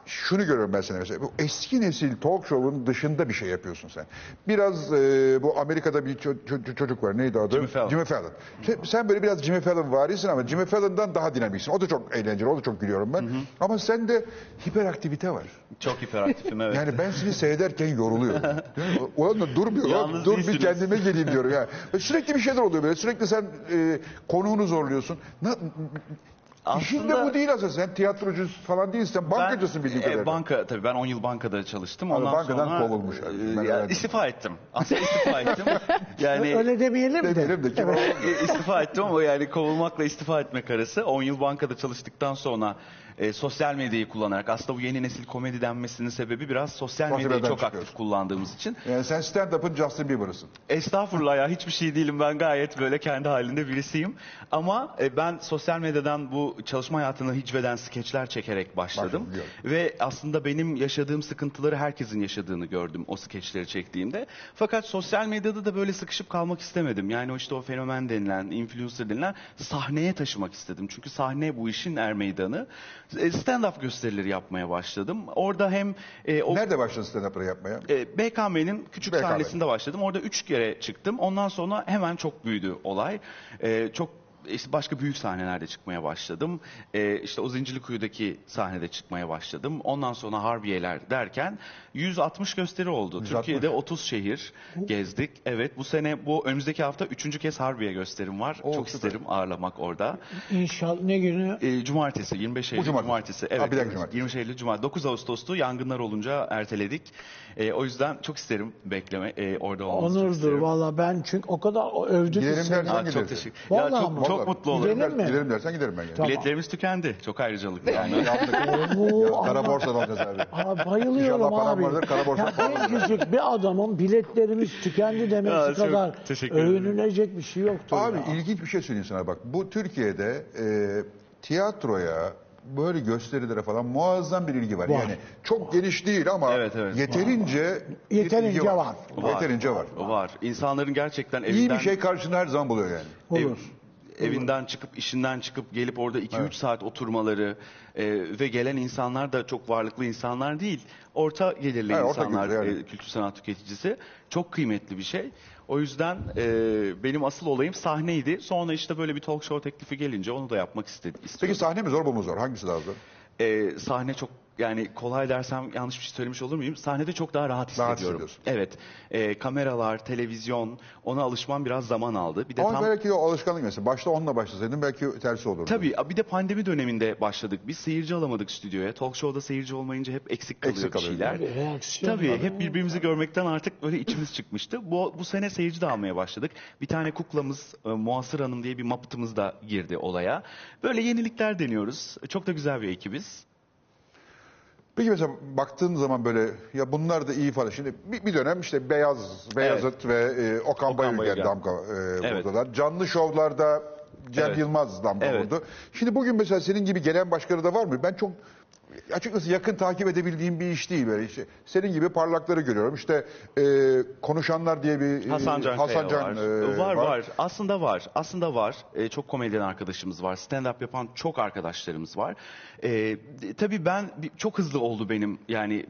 A: şunu görüyorum ben sana mesela. Bu eski nesil talk show'un dışında bir şey yapıyorsun sen. Biraz e, bu Amerika'da bir ço- ço- çocuk var. Neydi adı?
I: Jimmy Fallon.
A: Fallon. Sen, sen böyle biraz Jimmy Fallon varisin ama Jimmy Fallon'dan daha dinamiksin. O da çok eğlenceli. O da çok gülüyorum ben. Ama sende hiperaktivite var.
I: Çok hiperaktifim evet.
A: Yani ben seni seyrederken yoruluyorum. Ulan da durmuyor.
I: Yalnız
A: dur bir
I: değilsiniz.
A: kendime geleyim diyorum ya. Ve sürekli bir şeyler oluyor böyle. Sürekli sen e, konuğunu zorluyorsun. Na, İşin de
I: Aslında-
A: bu değil aslında. Sen tiyatrocu falan değilsin. Sen bankacısın bildiğim
I: e,
A: kadarıyla.
I: banka tabii ben 10 yıl bankada çalıştım.
A: Abi
I: Ondan
A: bankadan
I: sonra
A: kovulmuş
I: e,
A: Ben
I: ya,
A: öğrendim.
I: istifa ettim. Aslında istifa ettim. Yani
B: Öyle demeyelim de.
A: Demeyelim de kim
B: Evet.
I: e, istifa ettim ama yani kovulmakla istifa etmek arası 10 yıl bankada çalıştıktan sonra e, sosyal medyayı kullanarak aslında bu yeni nesil komedi denmesinin sebebi biraz sosyal
A: Sosyal
I: medyayı çok aktif
A: çıkıyorsun.
I: kullandığımız için.
A: Yani sen stand-up'ın Justin Bieber'ısın.
I: Estağfurullah ya hiçbir şey değilim ben gayet böyle kendi halinde birisiyim. Ama e, ben sosyal medyadan bu çalışma hayatını hicveden skeçler çekerek başladım.
A: Başladım.
I: Ve aslında benim yaşadığım sıkıntıları herkesin yaşadığını gördüm o skeçleri çektiğimde. Fakat sosyal medyada da böyle sıkışıp kalmak istemedim. Yani o işte o fenomen denilen, influencer denilen sahneye taşımak istedim. Çünkü sahne bu işin er meydanı. E, Stand-up gösterileri yapmaya başladım. Orada hem e, o
A: Nerede başladın stand-up'ı yapmaya?
I: e, BKM'nin küçük
A: BKM.
I: sahnesinde başladım. Orada üç kere çıktım. Ondan sonra hemen çok büyüdü olay. E, çok işte başka büyük sahnelerde çıkmaya başladım. E, işte o Zincirlikuyu'daki sahnede çıkmaya başladım. Ondan sonra Harbiyeler derken 160 gösteri oldu.
A: 160.
I: Türkiye'de 30 şehir gezdik. Evet bu sene bu önümüzdeki hafta üçüncü kez Harbiye gösterim var.
A: Oo,
I: çok
A: süper.
I: isterim ağırlamak orada.
B: İnşallah ne günü?
I: E, cumartesi 25 Eylül
A: cumartesi.
I: cumartesi.
A: Ha,
I: Evet.
A: bir dakika cumartesi.
I: 25 Eylül cumartesi. 9 Ağustos'tu yangınlar olunca erteledik. E, o yüzden çok isterim bekleme e, orada olmanızı
B: Onurdur valla ben çünkü o kadar o övdü ki
A: Gidelim
B: seni.
A: dersen
I: Aa, çok teşekkür. Ya
B: Vallahi
I: çok,
B: ama.
I: çok
A: Vallahi.
I: mutlu olurum.
B: Gidelim mi?
A: Gidelim dersen giderim ben. Yani.
B: Tamam.
I: Biletlerimiz tükendi. Çok ayrıcalıklı yani.
B: Oo,
A: Kara borsadan alacağız abi.
B: Aa, bayılıyorum
A: İnşallah param
B: abi.
A: vardır, kara borsa
B: Ya
A: alırız.
B: gencecik bir adamın biletlerimiz tükendi demesi
I: Ya, çok
B: kadar
I: teşekkür ederim.
B: övünülecek bir şey yoktur
A: Abi
B: ya.
A: ilginç bir şey söyleyeyim sana bak. Bu Türkiye'de e, tiyatroya böyle gösterilere falan muazzam bir ilgi var.
B: Var.
A: Yani çok geniş değil ama
I: Evet, evet.
A: yeterince bir
B: Yeterince
A: ilgi
B: var.
A: Yeterince var.
I: Var. İnsanların gerçekten evinden,
A: İyi bir şey karşında her zaman buluyor yani.
B: Olur.
I: ev- evinden çıkıp işinden çıkıp gelip orada 2-3 saat oturmaları e, ve gelen insanlar da çok varlıklı insanlar değil. Orta gelirli
A: Evet, orta
I: insanlar
A: gelirli, yani.
I: e, kültür sanat tüketicisi. Çok kıymetli bir şey. O yüzden e, benim asıl olayım sahneydi. Sonra işte böyle bir talk show teklifi gelince onu da yapmak istedim.
A: Peki sahne mi zor bu mu zor? Hangisi daha zor?
I: e, sahne çok yani kolay dersem yanlış bir şey söylemiş olur muyum? Sahnede çok daha rahat hissediyorum.
A: hissediyorsun.
I: evet. E, kameralar, televizyon ona alışmam biraz zaman aldı. Bir de
A: Ama
I: tam
A: belki o alışkanlık mesela. Başta onunla başlasaydın belki tersi olurdu.
I: Tabii bir de pandemi döneminde başladık. Biz seyirci alamadık stüdyoya. Talk show'da seyirci olmayınca hep eksik kalıyor
A: Eksik
I: bir
A: kalıyor.
I: şeyler.
B: Tabii, reaksiyon
I: Tabii
B: var.
I: hep birbirimizi görmekten artık böyle içimiz çıkmıştı. Bu, bu sene seyirci de almaya başladık. Bir tane kuklamız e, Muasır Hanım diye bir Muppet'ımız da girdi olaya. Böyle yenilikler deniyoruz. Çok da güzel bir ekibiz.
A: Peki mesela baktığın zaman böyle ya bunlar da iyi falan. Şimdi bir, bir dönem işte Beyaz, Beyazıt ve e, Okan,
I: Okan
A: Bayülgen
I: Bayülgen.
A: damga e,
I: Evet.
A: vurdular. Canlı şovlarda Cem
I: Evet.
A: Yılmaz damga
I: Evet.
A: vurdu. Şimdi bugün mesela senin gibi gelen başkaları da var mı? Ben çok açıkçası yakın takip edebildiğim bir iş değil böyle işte. Senin gibi parlakları görüyorum. İşte e, konuşanlar diye bir e,
I: Hasan Can
A: Hasan
I: Kaya
A: Can,
I: var.
A: e,
I: var. var. Aslında var. Aslında var. Ee, çok komedyen arkadaşımız var. Stand-up yapan çok arkadaşlarımız var. Ee, tabii ben çok hızlı oldu benim yani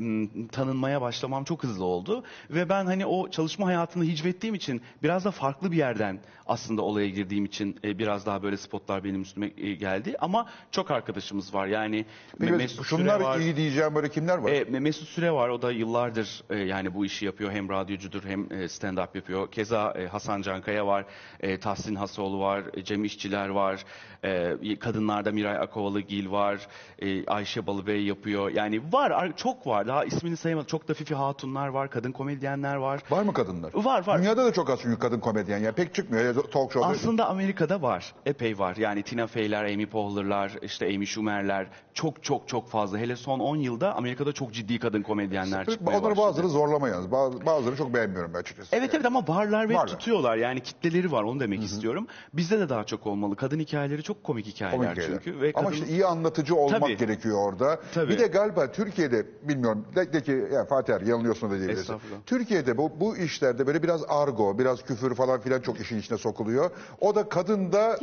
I: tanınmaya başlamam çok hızlı oldu ve ben hani o çalışma hayatını hicvettiğim için biraz da farklı bir yerden aslında olaya girdiğim için e, biraz daha böyle spotlar benim üstüme e, geldi ama çok arkadaşımız var. Yani
A: Peki,
I: Mesut Süre
A: şunlar
I: var.
A: iyi diyeceğim böyle kimler var?
I: E, Mesut Süre var. O da yıllardır e, yani bu işi yapıyor. Hem radyocudur hem e, stand-up yapıyor. Keza e, Hasan Cankaya var. E, Tahsin Hasoğlu var. e, Cem İşçiler var. E, kadınlarda Miray Akovalıgil var. E, Ayşe Balıbey yapıyor. Yani var. ar- Çok var. Daha ismini sayamadım. Çok da Fifi Hatunlar var. Kadın komedyenler var.
A: Var mı kadınlar?
I: Var var.
A: Dünyada da çok az çünkü kadın komedyen. Yani pek çıkmıyor. Ya, talk show'da.
I: Aslında Amerika'da var. Epey var. Yani Tina Fey'ler, Amy Poehler'lar, işte Amy Schumer'ler çok çok çok fazla. Hele son 10 yılda Amerika'da çok ciddi kadın komedyenler çıkmaya
A: Onları
I: başladı.
A: bazıları zorlama yalnız. Bazı, bazıları çok beğenmiyorum ben açıkçası.
I: Evet evet ama varlar ve
A: Varlar.
I: tutuyorlar. Yani kitleleri var onu demek istiyorum. Bizde de daha çok olmalı. Kadın hikayeleri çok komik hikayeler
A: Komik
I: çünkü. Ve
A: Ama
I: kadın...
A: işte iyi anlatıcı olmak
I: Tabii.
A: gerekiyor orada.
I: Tabii.
A: Bir de galiba Türkiye'de bilmiyorum de, de ki ya Fatih Er, yanılıyorsun da diyebilirsin. Türkiye'de bu, bu işlerde böyle biraz argo, biraz küfür falan filan çok işin içine sokuluyor. O da kadında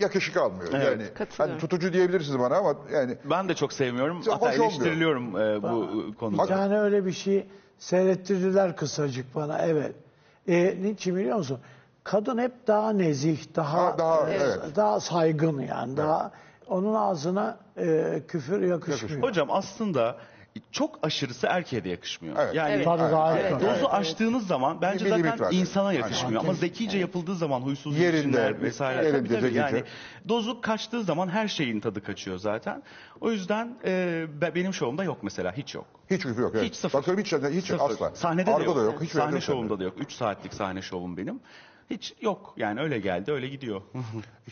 A: yakışık almıyor.
I: Evet.
A: Yani hani tutucu diyebilirsiniz bana ama yani
I: Ben de çok sevmiyorum.
A: Hoş
I: Hatta eleştiriliyorum e, bu
B: Bir
I: konuda.
B: tane öyle bir şey seyrettirdiler kısacık bana evet. E, niçin biliyor musun? Kadın hep daha nezih, daha
A: Ha, daha,
B: e,
A: evet.
B: daha saygın yani. Daha onun ağzına e, küfür yakışmıyor.
I: Hocam aslında çok aşırısı erkeğe de yakışmıyor.
A: Evet.
I: Yani
H: Evet.
B: Tabii daha
A: Evet,
B: kötü.
I: dozu aştığınız zaman bence
A: Bir limit
I: zaten
A: var.
I: insana
A: Aynen.
I: yakışmıyor. Ama zekice yapıldığı zaman huysuz
A: Yerinde,
I: vesaire.
A: yerinde,
I: Tabii, tabii.
A: zekice.
I: Yani dozu kaçtığı zaman her şeyin tadı kaçıyor zaten. O yüzden e, be- benim şovumda yok mesela. Hiç yok.
A: hiç küfür yok. Evet.
I: Hiç sıfır.
A: Bakıyorum hiç, hiç
I: Sıfır.
A: asla.
I: Sahnede
A: Argo
I: de yok.
A: da yok. Hiç
I: sahne şovumda da yok. 3 saatlik sahne şovum benim. Hiç yok. Yani öyle geldi, öyle gidiyor.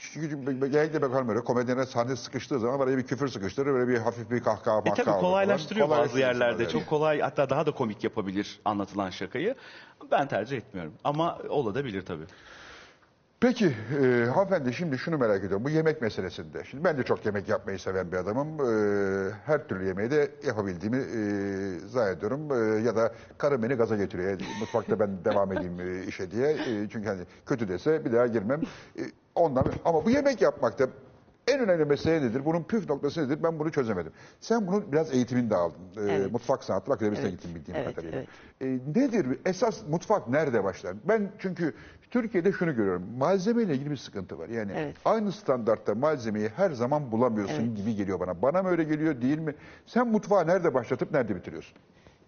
A: Çünkü genellikle bakarım öyle komedyenler sahne sıkıştığı zaman araya bir küfür sıkıştırır böyle bir hafif bir kahkaha
I: E
A: mahkaha
I: tabii
A: olur
I: kolaylaştırıyor
A: falan.
I: bazı yerlerde.
A: Kolaylaştırıyor.
I: Çok kolay hatta daha da komik yapabilir anlatılan şakayı. Ben tercih etmiyorum. Ama olabilir tabii.
A: Peki e, hanımefendi şimdi şunu merak ediyorum. Bu yemek meselesinde. Şimdi ben de çok yemek yapmayı seven bir adamım. E, her türlü yemeği de yapabildiğimi e, zannediyorum. E, ya da karım beni gaza getiriyor. Yani mutfakta ben devam edeyim e, işe diye. E, çünkü hani kötü dese bir daha girmem. E, ondan ama bu yemek yapmakta en önemli mesele nedir? Bunun püf noktası nedir? Ben bunu çözemedim. Sen bunun biraz eğitimini de aldın. E,
H: Evet.
A: Mutfak sanatı akademisine
H: Evet,
A: gittin bildiğim
H: evet,
A: kadarıyla.
H: evet.
A: E, nedir? Esas mutfak nerede başlar? Ben çünkü Türkiye'de şunu görüyorum. Malzemeyle ilgili bir sıkıntı var. Yani
H: Evet.
A: aynı standartta malzemeyi her zaman bulamıyorsun
H: Evet.
A: gibi geliyor bana. Bana mı öyle geliyor değil mi? Sen mutfağı nerede başlatıp nerede bitiriyorsun?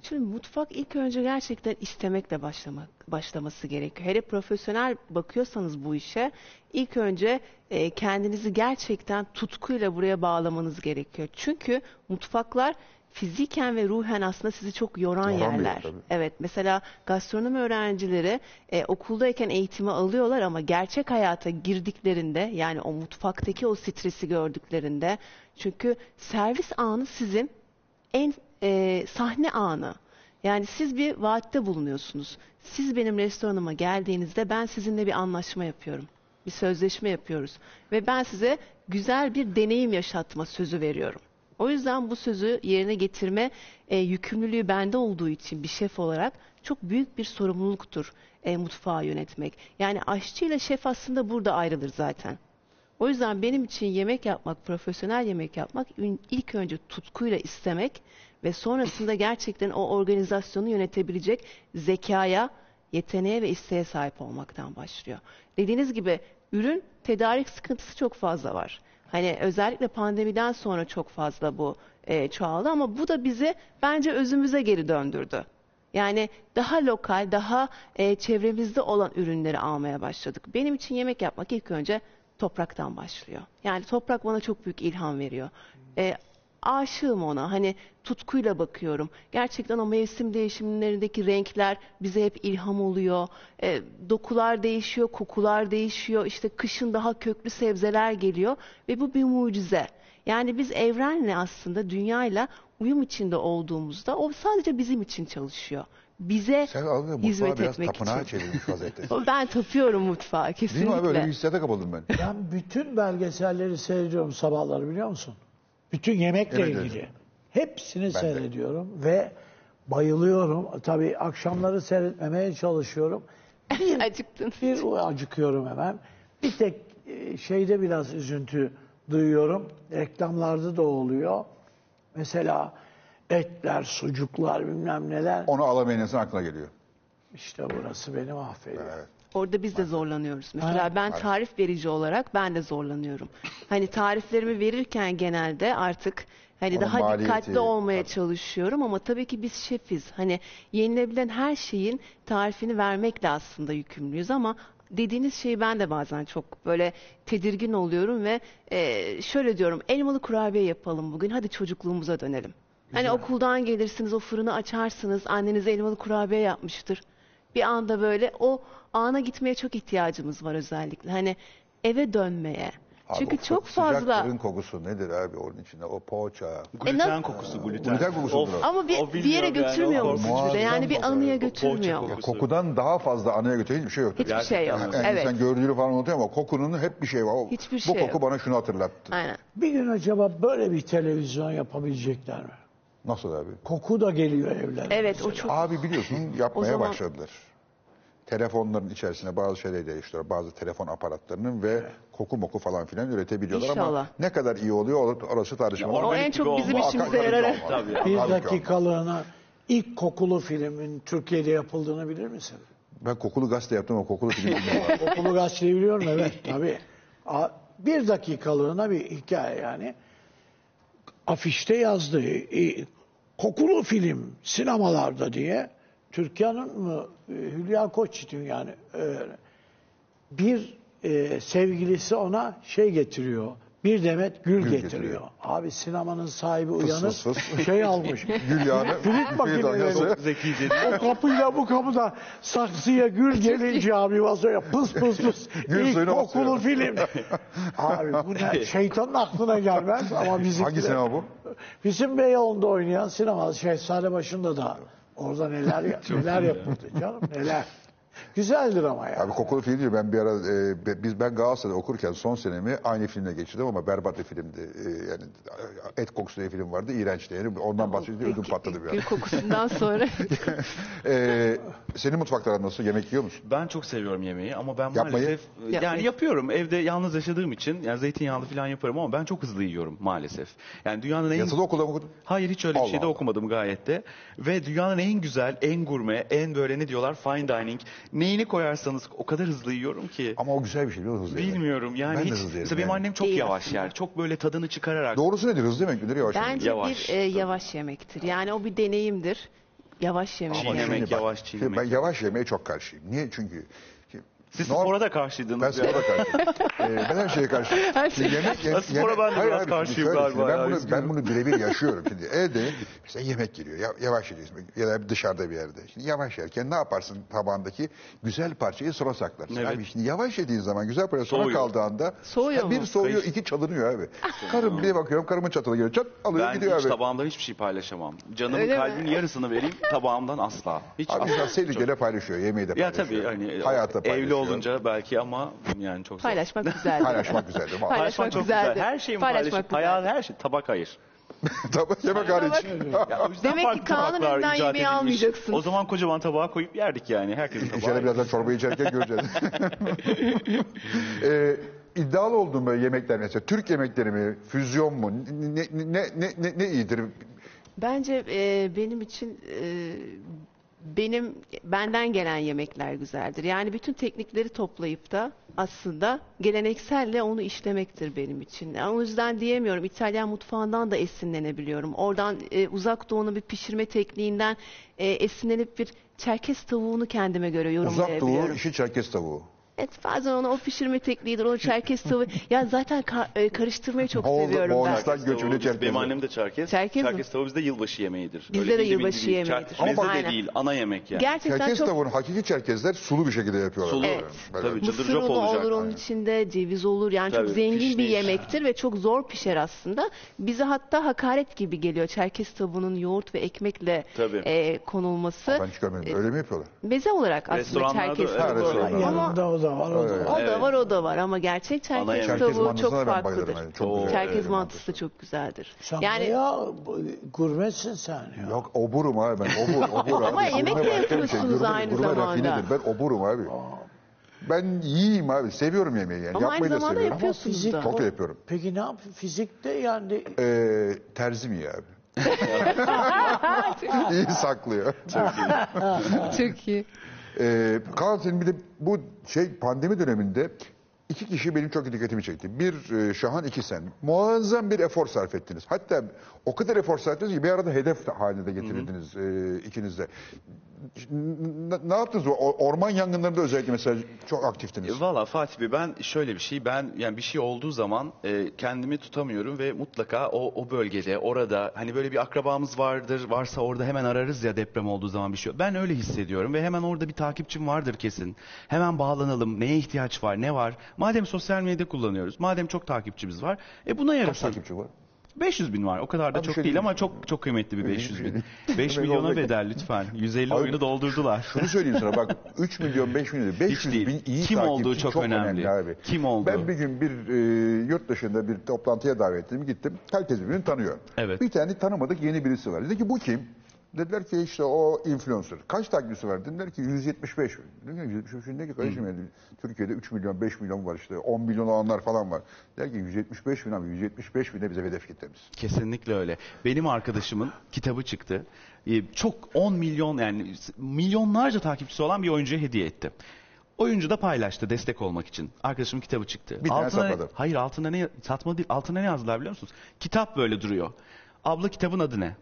H: Şimdi mutfak ilk önce gerçekten istemekle başlamak başlaması gerekiyor. Hele profesyonel bakıyorsanız bu işe ilk önce e, kendinizi gerçekten tutkuyla buraya bağlamanız gerekiyor. Çünkü mutfaklar fiziken ve ruhen aslında sizi çok yoran
A: yer,
H: yerler.
A: tabii.
H: Evet mesela gastronomi öğrencileri e, okuldayken eğitimi alıyorlar ama gerçek hayata girdiklerinde yani o mutfaktaki o stresi gördüklerinde çünkü servis anı sizin en e, sahne anı. Yani siz bir vaatte bulunuyorsunuz. Siz benim restoranıma geldiğinizde ben sizinle bir anlaşma yapıyorum. Bir sözleşme yapıyoruz. Ve ben size güzel bir deneyim yaşatma sözü veriyorum. O yüzden bu sözü yerine getirme e, yükümlülüğü bende olduğu için bir şef olarak çok büyük bir sorumluluktur e, mutfağı yönetmek. Yani aşçı ile şef aslında burada ayrılır zaten. O yüzden benim için yemek yapmak, profesyonel yemek yapmak ilk önce tutkuyla istemek ve sonrasında gerçekten o organizasyonu yönetebilecek zekaya, yeteneğe ve isteğe sahip olmaktan başlıyor. Dediğiniz gibi ürün tedarik sıkıntısı çok fazla var. Hani özellikle pandemiden sonra çok fazla bu e, çoğaldı ama bu da bizi bence özümüze geri döndürdü. Yani daha lokal, daha e, çevremizde olan ürünleri almaya başladık. Benim için yemek yapmak ilk önce topraktan başlıyor. Yani toprak bana çok büyük ilham veriyor. E, aşığım ona. Hani tutkuyla bakıyorum. Gerçekten o mevsim değişimlerindeki renkler bize hep ilham oluyor. E, dokular değişiyor, kokular değişiyor. İşte kışın daha köklü sebzeler geliyor ve bu bir mucize. Yani biz evrenle aslında dünyayla uyum içinde olduğumuzda o sadece bizim için çalışıyor. Bize
A: Sen mutfağı
H: hizmet
A: biraz
H: etmek
A: tapınağa
H: için.
A: çevirmiş vaziyette.
H: Ben tapıyorum mutfağa
A: Değil
H: kesinlikle.
A: mi abi? Böyle bir hissiyata kapıldım ben.
B: Ben bütün belgeselleri seyrediyorum sabahları biliyor musun? Bütün yemekle
A: Evet, evet.
B: ilgili. Hepsini seyrediyorum ve bayılıyorum. Tabii akşamları seyretmemeye çalışıyorum. Bir,
H: Acıktın.
B: bir acıkıyorum hemen. Bir tek e, şeyde biraz üzüntü duyuyorum. Reklamlarda da oluyor. Mesela etler, sucuklar bilmem neler.
A: Onu alamayın insan aklına geliyor.
B: İşte burası beni mahvediyor.
A: Evet.
H: Orada biz de zorlanıyoruz. Mesela
B: Ha.
H: ben tarif verici olarak ben de zorlanıyorum. Hani tariflerimi verirken genelde artık hani
A: Onun
H: daha
A: maliyeti,
H: dikkatli olmaya çalışıyorum ama tabii ki biz şefiz. Hani yenilebilen her şeyin tarifini vermekle aslında yükümlüyüz ama dediğiniz şeyi ben de bazen çok böyle tedirgin oluyorum ve e, şöyle diyorum elmalı kurabiye yapalım bugün hadi çocukluğumuza dönelim. Hani okuldan gelirsiniz o fırını açarsınız anneniz elmalı kurabiye yapmıştır. Bir anda böyle o ana gitmeye çok ihtiyacımız var özellikle. Hani eve dönmeye.
A: Abi
H: Çünkü
A: o
H: çok
A: sıcak
H: fazla
A: fırın kokusu nedir abi onun içinde? O poğaça.
I: Gluten
H: nasıl-
I: kokusu, gluten.
A: Gluten kokusudur o.
H: ama bir,
I: O
H: bir yere
I: bilmiyorum yani,
H: götürmüyor
I: o
H: mu
I: korkunç.
H: sizi de? Yani bir anıya
A: kokusu.
H: götürmüyor.
I: Kokusu.
A: Kokudan daha fazla anıya götüren hiçbir şey yoktur.
H: Hiçbir şey yok.
A: Yani
H: Evet.
A: insan gördüğünü falan unutuyor ama kokunun hep bir şey var. O-
H: Hiçbir
A: Bu
H: şey
A: koku
H: yok.
A: bana şunu hatırlattı.
H: Aynen.
B: Bir gün acaba böyle bir televizyon yapabilecekler mi?
A: Nasıl abi?
B: Koku da geliyor evlere.
H: Evet o çok
A: Abi biliyorsun yapmaya
H: zaman-
A: başladılar. Telefonların içerisine bazı şeyler değiştiriyor. Bazı telefon aparatlarının ve koku moku falan filan üretebiliyorlar ama
H: İnşallah.
A: ne kadar iyi oluyor orası tartışmalı.
H: O en çok bizim
I: olmaz.
H: işimize yarar.
A: olmaz.
I: Tabii.
B: Bir dakikalığına ilk kokulu filmin Türkiye'de yapıldığını bilir misin?
A: Ben kokulu gazete yaptım ama kokulu film bilmiyorum.
B: Kokulu gazeteyi biliyorum evet tabii. A- Bir dakikalığına bir hikaye yani. Afişte yazdı. e, Kokulu film sinemalarda diye. Türkiye'nin mı e, Hülya Koçyiğit'in yani e, bir e, sevgilisi ona şey getiriyor. Bir demet gül,
A: Gül
B: getiriyor.
A: getiriyor.
B: Abi sinemanın sahibi uyanık
A: fıs fıs.
B: şey almış.
A: Gül yağını,
B: Flüt makineleri. O kapıyla bu kapıda saksıya gül gelince abi vazoya pıs pıs pıs.
A: Gül
B: İlk kokulu film. abi bu ne? Şeytanın aklına gelmez ama bizim
A: Hangi sinema bu?
B: Bizim Beyoğlu'nda oynayan sinema Şehzade başında da orada neler neler yapıldı canım neler. Güzeldir ama ya.
A: Abi kokulu film diyor. Ben bir ara e, biz ben Galatasaray'da okurken son senemi aynı filmle geçirdim ama berbat bir filmdi. E, yani Et Kokusu diye film vardı. İğrençti yani. Ondan bahsedince ödüm patladı bir
H: Gül
A: ara.
H: kokusundan sonra
A: E, senin mutfakların nasıl? Yemek yiyor musun?
I: Ben çok seviyorum yemeği ama ben
A: Yapmayı?
I: maalesef yani
H: Yapmayı.
I: yapıyorum. Evde yalnız yaşadığım için yani zeytinyağlı falan yaparım ama ben çok hızlı yiyorum maalesef. Yani dünyanın en
A: Yatılı okulda mı okudun?
I: Hayır hiç öyle bir
A: Allah
I: şey de okumadım gayet de. Ve dünyanın en güzel, en gurme, en böyle ne diyorlar fine dining. Neyini koyarsanız o kadar hızlı yiyorum ki.
A: Ama o güzel bir şey biliyor musun? Hızlı yemek?
I: Bilmiyorum yani
A: Ben de
I: hiç.
A: hızlı yerim
I: Mesela benim
A: yani.
I: annem çok
H: Değil
I: yavaş
H: aslında.
I: yer. Çok böyle tadını çıkararak.
A: Doğrusu nedir? Hızlı yemek midir? Yavaş yemek
H: bence
I: Yavaş.
H: bir e, yavaş yemektir. Yani o bir deneyimdir. Yavaş yemek.
I: Çiğnemek,
A: Şimdi bak,
I: yavaş
A: şimdi
I: çiğnemek.
A: Ben yavaş yemeye çok karşıyım. Niye? Çünkü
I: Siz
A: norm-
I: spora da karşıydınız.
A: Ben spora karşıyım. ee, ben her şeye karşıyım.
H: Her
A: Şimdi
H: şey-
A: yemek,
I: Ben spora ben de
A: Hayır
I: biraz
A: abi,
I: karşıyım
A: şöyle,
I: galiba
A: şimdi
I: ya,
A: Ben bunu,
I: üzgünüm.
A: ben bunu birebir yaşıyorum. Şimdi evde mesela yemek geliyor. Ya, yavaş yiyeceksin. Ya da dışarıda bir yerde. Şimdi yavaş yerken ne yaparsın tabağındaki güzel parçayı sona saklarsın.
I: Evet.
A: Abi şimdi yavaş yediğin zaman güzel parça sona
I: Soğuyor.
A: kaldığı anda
H: Soğuyor
A: bir
H: mu?
A: soğuyor, iki çalınıyor abi. Karım bir bakıyorum karımın çatalı geliyor. Çat alıyor
I: Ben
A: gidiyor
I: hiç
A: abi.
I: tabağımdan hiçbir şey paylaşamam. Canımın
H: Öyle mi?
I: kalbimin yarısını vereyim tabağımdan asla. Hiç
A: Abi
I: asla.
A: insan sevdiceyle paylaşıyor. Yemeği de
I: Ya
A: paylaşıyor.
I: tabii hani
A: Hayatı
I: evli
A: paylaşıyor.
I: Olunca belki ama yani çok zor.
H: Paylaşmak güzeldir.
A: Paylaşmak güzeldir. Vallahi.
H: Paylaşmak
I: çok
H: güzeldir.
I: güzel. Her şeyin
H: Paylaşmak
I: paylaşıp
H: güzeldir.
I: hayal her şey tabak hayır.
A: Tabii yemek hariç.
I: Ya, o yüzden
H: Demek ki
I: farklı
H: Kaan'ın
I: tabaklar
H: elinden
I: icat
H: yemeği
I: edilmiş.
H: almayacaksınız.
I: O zaman kocaman tabağa koyup yerdik yani herkesin tabağı.
A: İçeri birazdan çorba içerken göreceğiz. ee, iddialı olduğum böyle yemekler mesela Türk yemekleri mi, füzyon mu, ne, ne, ne, ne, ne iyidir?
H: Bence e, benim için e, benim benden gelen yemekler güzeldir. Yani bütün teknikleri toplayıp da aslında gelenekselle onu işlemektir benim için. Yani o yüzden diyemiyorum İtalyan mutfağından da esinlenebiliyorum. Oradan e, uzak doğunun bir pişirme tekniğinden e, esinlenip bir Çerkez tavuğunu kendime göre
A: Uzak
H: yorumlayabiliyorum.
A: Doğu işi Çerkez tavuğu.
H: Evet bazen onu o pişirme tekniğidir, o Çerkez tavuğu. ya zaten ka- e, karıştırmayı çok
A: Moğol-
H: seviyorum ben.
A: Moğolistan
I: tavuğu
A: göçmeni
I: biz-
A: Çerkez.
I: Benim annem de Çerkez.
H: Çerkez mi?
I: Çerkez tavuğu bizde yılbaşı yemeğidir.
H: Bizde de
I: bildiğin
H: yılbaşı
I: gibi.
H: yemeğidir.
I: Çer- Meze de
H: Aynen.
I: değil ana yemek yani.
H: Gerçekten
A: Çerkez
H: çok
A: tavuğunu hakiki Çerkezler sulu bir şekilde yapıyorlar.
I: Sulu.
H: Evet.
A: Böyle.
I: Tabii.
H: Mısır
I: Cıdır cop
H: unu
I: olacak.
H: olur onun
A: Aynen.
H: içinde, ceviz olur. Yani çok
I: Tabii,
H: zengin bir yemektir ve çok zor pişer aslında. Bize hatta hakaret gibi geliyor. Çerkez tavuğunun yoğurt ve ekmekle
I: Tabii.
H: e, konulması.
A: Ben hiç görmedim. Öyle mi yapıyorlar?
H: Meze olarak aslında
I: Restoranlarda evet,
A: Ha,
H: tavuğu.
A: restoranlarda.
H: Ama
B: Yanında o da da var, o da
A: Evet.
B: var.
H: O da var o da var ama gerçek Çerkez.
A: Çerkez
H: tavuğu
A: mantısına
H: çok
A: ben bayılırım.
H: farklıdır.
A: Yani. Çok güzel.
H: Çerkez
A: Evet,
H: mantısı da çok güzeldir.
B: Sen
H: yani
B: ya gurmesin sen ya.
A: Yok oburum abi ben obur obur
H: Ama
A: abi.
H: yemek de
A: Gurme başka bir şey.
H: yapıyorsunuz
A: Gurme-
H: aynı
A: gurme
H: zamanda.
A: Ben oburum abi. Ben yiyeyim abi. Seviyorum yemeği yani.
H: Ama aynı
A: Yapmayı da
H: zamanda
A: seviyorum.
H: yapıyorsunuz
B: fizik-
H: da.
A: Çok yapıyorum.
B: Peki ne yapıyorsun? Fizikte yani
A: Ee, terzim iyi abi. iyi saklıyor.
H: Çok iyi.
A: Ee, Kaan senin bir de bu şey pandemi döneminde iki kişi benim çok dikkatimi çekti. Bir e, Şahan, iki sen. Muazzam bir efor sarf ettiniz. Hatta o kadar efor sarf ettiniz ki bir arada hedef haline de getirdiniz e, ikiniz de. N- n- Ne yaptınız? O orman yangınlarında özellikle mesela çok aktiftiniz.
I: E, Valla Fatih Bey ben şöyle bir şey ben yani bir şey olduğu zaman e, kendimi tutamıyorum ve mutlaka o o bölgede orada hani böyle bir akrabamız vardır varsa orada hemen ararız ya deprem olduğu zaman bir şey. Ben öyle hissediyorum ve hemen orada bir takipçim vardır kesin. Hemen bağlanalım. Neye ihtiyaç var? Ne var? Madem sosyal medya kullanıyoruz. Madem çok takipçimiz var. E buna
A: Kaç
I: yarasın.
A: takipçi var?
I: 500 bin var. O kadar da
A: Abi
I: çok
A: şey
I: değil ama çok çok kıymetli bir 500 bin. 5
A: Demek
I: milyona
A: olacak.
I: bedel lütfen. 150
A: Abi,
I: oyunu doldurdular.
A: Şunu söyleyeyim sana bak 3 milyon 5 milyon 500
I: değil.
A: bin iyi
I: Kim
A: takipçi
I: olduğu çok önemli.
A: abi.
I: Kim olduğu.
A: Ben bir gün bir e, yurt dışında bir toplantıya davetliyim gittim. Herkes birbirini tanıyor.
I: Evet.
A: Bir tane tanımadık yeni birisi var. Dedi ki bu kim? Dediler ki işte o influencer. Kaç takipçisi var? Dediler ki 175. Dedim ki 175 ne ki kardeşim yani Türkiye'de 3 milyon 5 milyon var işte 10 milyon olanlar falan var. Der ki 175 bin abi 175 bin de bize hedef kitlemiz.
I: Kesinlikle öyle. Benim arkadaşımın kitabı çıktı. Ee, Çok 10 milyon yani milyonlarca takipçisi olan bir oyuncuya hediye etti. Oyuncu da paylaştı destek olmak için. Arkadaşımın kitabı çıktı.
A: Bir tane
I: altına,
A: satmadı.
I: Hayır altında ne satma değil. Altına ne yazdılar biliyor musunuz? Kitap böyle duruyor. Abla kitabın adı ne?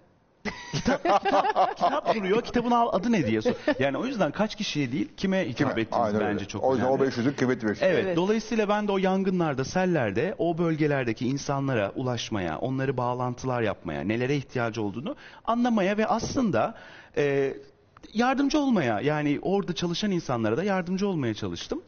I: Kitap, kitap, kitap duruyor. Kitabın al- adı ne diye sor. Yani o yüzden kaç kişiye değil kime hitap
A: Kime?
I: ettiğiniz
A: Aynen öyle.
I: bence çok
A: o yüzden
I: önemli.
A: o 500'ün kıymeti verirsin.
I: Evet,
H: Evet.
I: dolayısıyla ben de o yangınlarda, sellerde o bölgelerdeki insanlara ulaşmaya, onları bağlantılar yapmaya, nelere ihtiyacı olduğunu anlamaya ve aslında e, yardımcı olmaya, yani orada çalışan insanlara da yardımcı olmaya çalıştım.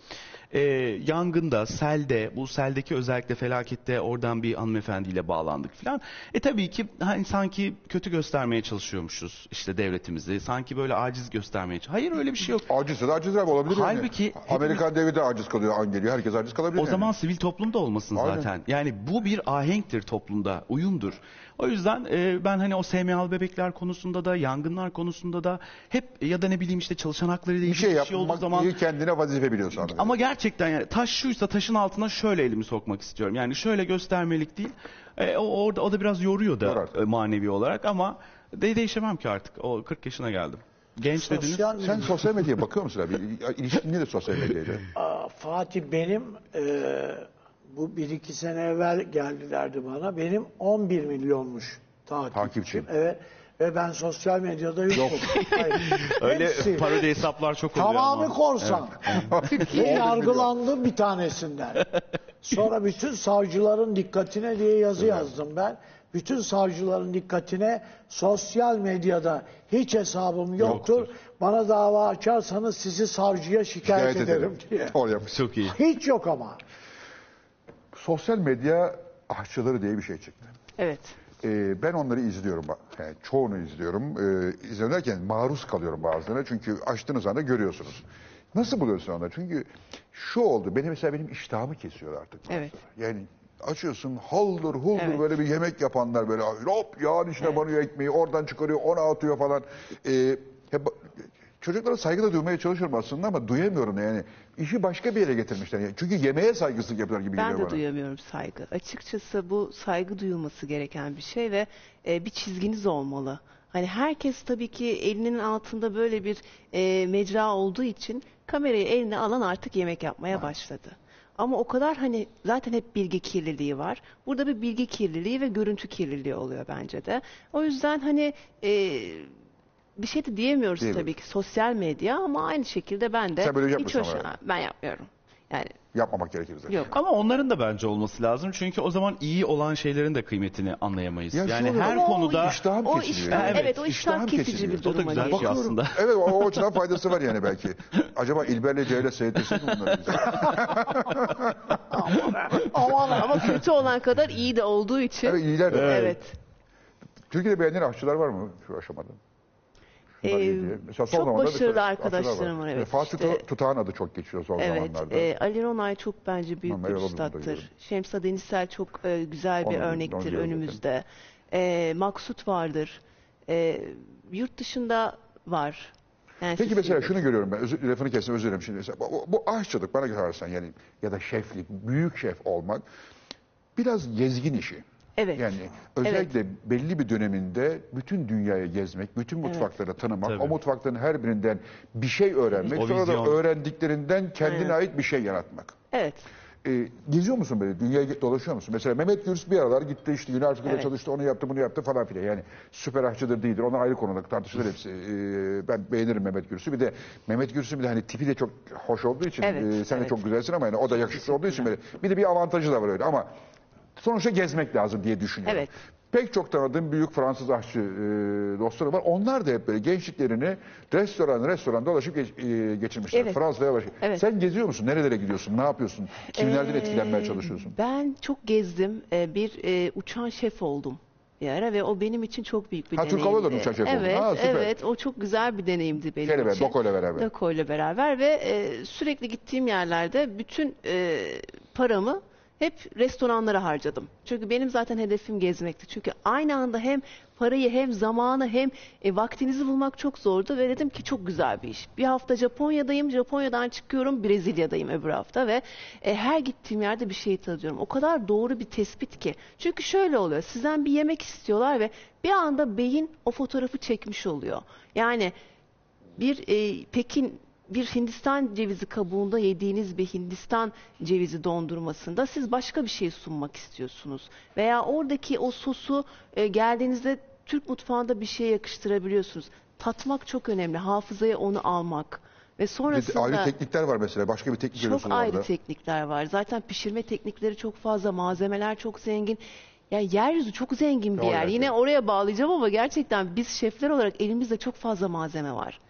I: E, yangında, selde, bu seldeki özellikle felakette oradan bir hanımefendiyle bağlandık falan. E tabii ki hani sanki kötü göstermeye çalışıyormuşuz işte devletimizi. Sanki böyle aciz göstermeye. Hayır öyle bir şey yok.
A: Acizse de aciz abi olabilir
I: Halbuki
A: yani. Amerikan devi de aciz kalıyor an geliyor. Herkes aciz kalabilir
I: O
A: yani.
I: zaman sivil toplum da olmasın
A: Aynen.
I: zaten. Yani bu bir ahenktir toplumda, uyumdur. O yüzden e, ben hani o SMA'lı bebekler konusunda da, yangınlar konusunda da hep ya da ne bileyim işte çalışan hakları ile
A: bir
I: ilgili
A: şey
I: bir şey olduğu
A: yapmak
I: zaman
A: iyi kendine vazife biliyorsun. anladın.
I: ama gerçekten yani taş şuysa taşın altına şöyle elimi sokmak istiyorum. Yani şöyle göstermelik değil. E, o orada o da biraz yoruyor da e, manevi olarak ama de değişemem ki artık. O 40 yaşına geldim. Genç dediniz.
B: sosyal
A: Sen sosyal medyaya bakıyor musun abi? İlişkin nedir sosyal medyayla?
B: Aa, Fatih benim e, bu bir iki sene evvel geldilerdi bana. Benim 11 milyonmuş takipçim.
A: Takipçi.
B: Evet. Ve ben sosyal medyada yokum. Hayır.
I: Öyle
B: Hepsi.
I: parodi hesaplar çok oluyor
B: Tamamı
I: ama.
B: korsan. Ve yargılandım bir tanesinden. Sonra bütün savcıların dikkatine diye yazı yazdım ben. Bütün savcıların dikkatine sosyal medyada hiç hesabım yoktur.
A: Yoktur.
B: Bana dava açarsanız sizi savcıya şikayet,
A: Şikayet
B: ederim
A: ederim.
B: diye.
A: Doğru yapmış.
I: Çok iyi.
B: Hiç yok ama.
A: Sosyal medya aşçıları diye bir şey çıktı.
H: Evet.
A: Ee, ben onları izliyorum. Yani çoğunu izliyorum. Ee, izliyorum derken maruz kalıyorum bazılarına. Çünkü açtığınız anda görüyorsunuz. Nasıl buluyorsun onları? Çünkü şu oldu. Benim mesela benim iştahımı kesiyor artık. bazıları.
H: Evet.
A: Yani açıyorsun haldır huldur
H: Evet.
A: böyle bir yemek yapanlar böyle hop yağın içine banıyor ekmeği oradan çıkarıyor ona atıyor falan. Ee, hep, çocuklara saygı da duymaya çalışıyorum aslında ama duyamıyorum yani. İşi başka bir yere getirmişler. Yani çünkü yemeğe saygısızlık yapıyorlar gibi
H: Ben
A: geliyor
H: de
A: bana.
H: duyamıyorum saygı. Açıkçası bu saygı duyulması gereken bir şey ve e, bir çizginiz olmalı. Hani herkes tabii ki elinin altında böyle bir e, mecra olduğu için kamerayı eline alan artık yemek yapmaya başladı. Ama o kadar hani zaten hep bilgi kirliliği var. Burada bir bilgi kirliliği ve görüntü kirliliği oluyor bence de. O yüzden hani e, bir şey de diyemiyoruz
A: Diyemiyoruz.
H: tabii ki sosyal medya ama aynı şekilde ben de
A: Sen böyle
H: hiç
A: yapmıyorsun
H: hoş-
A: ama.
H: ben yapmıyorum. Yani
A: Yapmamak gerekir zaten.
H: yok.
I: Ama onların da bence olması lazım. Çünkü o zaman iyi olan şeylerin de kıymetini anlayamayız.
A: Ya
I: yani her
A: Ama o
I: konuda
A: iştahım
H: O
A: kesiliyor.
H: iştah,
A: yani.
H: evet, o iştah
A: İştahım
H: kesici
A: kesiliyor.
H: bir
I: O da
H: duruma
I: güzel bir şey
H: geliyor.
I: aslında.
A: Evet o, o açıdan faydası var yani belki. Acaba İlber'le Ceyla seyretesek mi bunları bize?
B: Aman
H: Ama kötü olan kadar iyi de olduğu için.
A: Evet iyiler de.
H: Evet.
A: Türkiye'de beğenilen aşçılar var mı şu aşamada?
H: Ee.
A: Mesela son
H: çok başarılı arkadaşlarım var,
A: Mesela
H: evet,
A: Fatih
H: işte.
A: Tutağan adı çok geçiyor son
H: Evet,
A: zamanlarda.
H: e, Ali Ronay çok bence büyük bir üstattır. Şemsa Denisel çok e, güzel bir
A: Onu- onu
H: örnektir
A: zaten.
H: önümüzde. E, Maksut vardır. E, yurt dışında var. Yani
A: Peki mesela şunu görüyorum ben, özür, lafını kestim özür dilerim şimdi. Mesela, bu, bu aşçılık bana sorarsan yani ya da şeflik, büyük şef olmak biraz gezgin işi.
H: Evet.
A: Yani özellikle belli bir döneminde bütün dünyayı gezmek, bütün mutfakları tanımak,
I: Tabii.
A: o mutfakların her birinden bir şey öğrenmek,
I: O
A: sonra da
I: vizyon.
A: öğrendiklerinden kendine
H: Aynen.
A: ait bir şey yaratmak.
H: Evet.
A: E, geziyor musun böyle? Dünyaya dolaşıyor musun? Mesela Mehmet Gürs bir aralar gitti işte üniversitede
H: Evet.
A: çalıştı, onu yaptı, bunu yaptı falan filan. Yani süper aşçıdır değildir. Onlar ayrı konuda tartışılır hepsi. E, ben beğenirim Mehmet Gürs'ü. Bir de Mehmet Gürs'ün bir de hani tipi de çok hoş olduğu için
H: Evet,
A: e, sen de
H: evet.
A: çok güzelsin ama yani o da yakışıklı olduğu için böyle. Bir de bir avantajı da var öyle ama sonuçta gezmek lazım diye düşünüyorum.
H: Evet.
A: Pek çok tanıdığım büyük Fransız aşçı e, dostlarım var. Onlar da hep böyle gençliklerini restoran restoran dolaşıp geç- e, geçirmişler.
H: Evet.
A: Fransa'ya dolaşıp.
H: Evet.
A: Sen geziyor musun? Nerelere gidiyorsun? Ne yapıyorsun? Kimlerden
H: Ee,
A: etkilenmeye çalışıyorsun?
H: Ben çok gezdim. Ee, bir e, uçan şef oldum bir ara ve o benim için çok büyük bir
A: Ha, Türk
H: deneyimdi.
A: Hava Yolları'nın uçan şefi oldun.
H: Evet,
A: Ha, süper.
H: evet. O çok güzel bir deneyimdi benim
A: beraber,
H: için.
A: Doko ile beraber.
H: Doko ile beraber ve e, sürekli gittiğim yerlerde bütün e, paramı hep restoranlara harcadım. Çünkü benim zaten hedefim gezmekti. Çünkü aynı anda hem parayı hem zamanı hem e, vaktinizi bulmak çok zordu ve dedim ki çok güzel bir iş. Bir hafta Japonya'dayım, Japonya'dan çıkıyorum Brezilya'dayım öbür hafta ve e, her gittiğim yerde bir şey tadıyorum. O kadar doğru bir tespit ki. Çünkü şöyle oluyor. Sizden bir yemek istiyorlar ve bir anda beyin o fotoğrafı çekmiş oluyor. Yani bir e, Pekin bir Hindistan cevizi kabuğunda yediğiniz bir Hindistan cevizi dondurmasında siz başka bir şey sunmak istiyorsunuz. Veya oradaki o sosu e, geldiğinizde Türk mutfağında bir şeye yakıştırabiliyorsunuz. Tatmak çok önemli. Hafızaya onu almak. Ve sonrasında
A: ayrı teknikler var mesela. Başka bir teknik
H: çok ayrı
A: orada.
H: teknikler var. Zaten pişirme teknikleri çok fazla, malzemeler çok zengin. Ya yeryüzü çok zengin bir yer.
A: evet.
H: Yine oraya bağlayacağım ama gerçekten biz şefler olarak elimizde çok fazla malzeme var.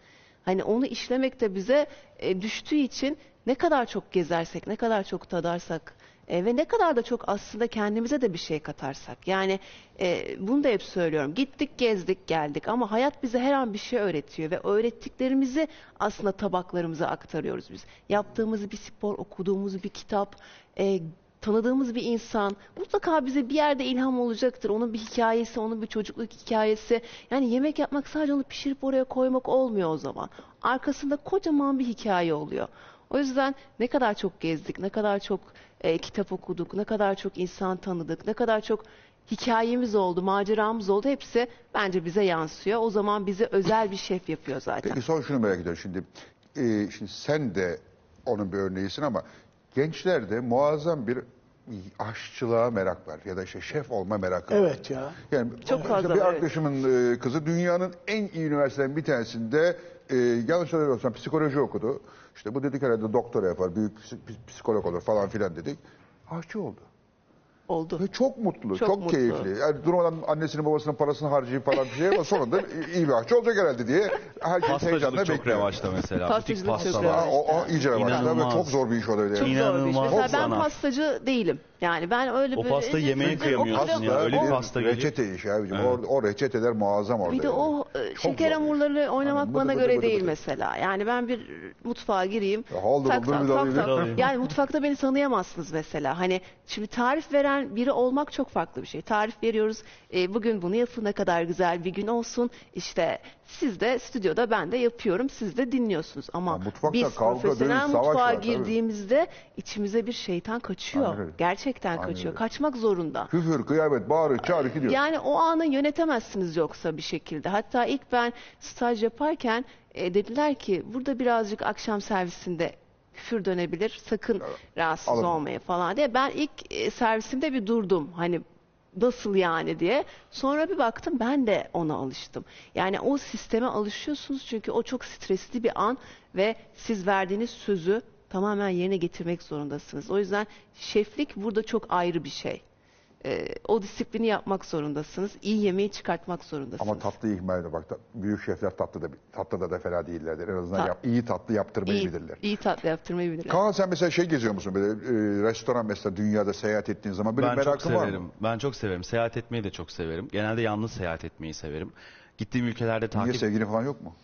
H: Hani onu işlemek de bize e, düştüğü için ne kadar çok gezersek, ne kadar çok tadarsak e, ve ne kadar da çok aslında kendimize de bir şey katarsak. Yani e, bunu da hep söylüyorum. Gittik, gezdik, geldik ama hayat bize her an bir şey öğretiyor ve öğrettiklerimizi aslında tabaklarımıza aktarıyoruz biz. Yaptığımız bir spor, okuduğumuz bir kitap, e, tanıdığımız bir insan mutlaka bize bir yerde ilham olacaktır. Onun bir hikayesi, onun bir çocukluk hikayesi. Yani yemek yapmak sadece onu pişirip oraya koymak olmuyor o zaman. Arkasında kocaman bir hikaye oluyor. O yüzden ne kadar çok gezdik, ne kadar çok e, kitap okuduk, ne kadar çok insan tanıdık, ne kadar çok hikayemiz oldu, maceramız oldu hepsi bence bize yansıyor. O zaman bizi özel bir şef yapıyor zaten.
A: Peki son şunu merak ediyorum şimdi. e, şimdi sen de onun bir örneğisin ama gençlerde muazzam bir aşçılığa merak var ya da işte şef olma merakı var.
B: Evet ya.
A: Yani
H: Çok
A: işte
H: fazla
A: bir
H: evet.
A: arkadaşımın e, kızı dünyanın en iyi üniversitelerin bir tanesinde e, yanlış hatırlamıyorsam psikoloji okudu. İşte bu dedik herhalde doktora yapar, büyük psik- psikolog olur falan filan dedik. Aşçı oldu.
H: Oldu.
A: Ve çok mutlu,
H: Çok
A: çok,
H: mutlu.
A: keyifli. Yani durmadan annesinin babasının parasını harcayıp falan bir şey ama sonunda iyi bir aşçı olacak herhalde diye herkes heyecanla
I: Pastacılık çok
A: bekliyor.
I: revaçta mesela.
H: Pastacılık
I: Butik
H: çok
I: pastalar.
A: Ha, o, o iyice revaçta ve
I: İnanılmaz.
A: çok zor bir iş oluyor.
H: Çok
A: Yani.
H: zor bir iş.
I: İnanılmaz
H: Mesela ben
I: sanat.
H: pastacı değilim. Yani ben öyle
I: O
H: böyle...
I: pastayı yemeye
H: O-
I: kıyamıyorsun ya. Öyle bir
H: o-
I: pasta geliyor.
A: reçete işi abicim.
I: Evet.
A: O, o reçeteler muazzam orada.
H: Bir de
A: yani.
H: o e,
A: Çok
H: şeker
A: zor iş.
H: hamurları oynamak
A: Hani
H: bana
A: bıdı
H: göre
A: bıdı
H: değil
A: bıdı.
H: mesela. Yani ben bir mutfağa gireyim.
A: Ya haldır
H: tak
A: haldır
H: tak
A: bir
H: tak
A: alayım.
H: tak.
I: Alayım.
H: Yani mutfakta beni tanıyamazsınız mesela. Hani şimdi tarif veren biri olmak çok farklı bir şey. Tarif veriyoruz. e, bugün bunu yapın ne kadar güzel bir gün olsun. İşte siz de stüdyoda ben de yapıyorum. Siz de dinliyorsunuz. Ama
A: Ya mutfakta
H: biz
A: kavga,
H: profesyonel
A: savaş
H: mutfağa
A: var, tabii.
H: girdiğimizde içimize bir şeytan kaçıyor.
A: Aynen öyle.
H: Gerçekten
A: Aynen
H: kaçıyor.
A: öyle.
H: Kaçmak zorunda.
A: Küfür, kıyamet, bağırı, çağrı gidiyor.
H: Yani o anı yönetemezsiniz yoksa bir şekilde. Hatta ilk ben staj yaparken e, dediler ki burada birazcık akşam servisinde küfür dönebilir. Sakın rahatsız
A: alın.
H: olmayın falan diye. Ben ilk e, servisimde bir durdum. Hani nasıl yani diye. Sonra bir baktım ben de ona alıştım. Yani o sisteme alışıyorsunuz çünkü o çok stresli bir an ve siz verdiğiniz sözü tamamen yerine getirmek zorundasınız. O yüzden şeflik burada çok ayrı bir şey. Ee, o disiplini yapmak zorundasınız. İyi yemeği çıkartmak zorundasınız.
A: Ama tatlı ihmal ediyor. Bak ta- büyük şefler tatlı da tatlı da, da fena değillerdir. En azından
H: Tat-
A: yap- iyi tatlı yaptırmayı
H: iyi,
A: bilirler.
H: iyi tatlı yaptırmayı bilirler.
A: Kaan sen mesela şey geziyor musun böyle e, restoran mesela dünyada seyahat ettiğin zaman böyle
I: Ben çok
A: merakın var
I: severim.
A: mı?
I: Ben çok severim. Seyahat etmeyi de çok severim. Genelde yalnız seyahat etmeyi severim. Gittiğim ülkelerde
A: Niye
I: takip
A: sevgilin falan yok mu?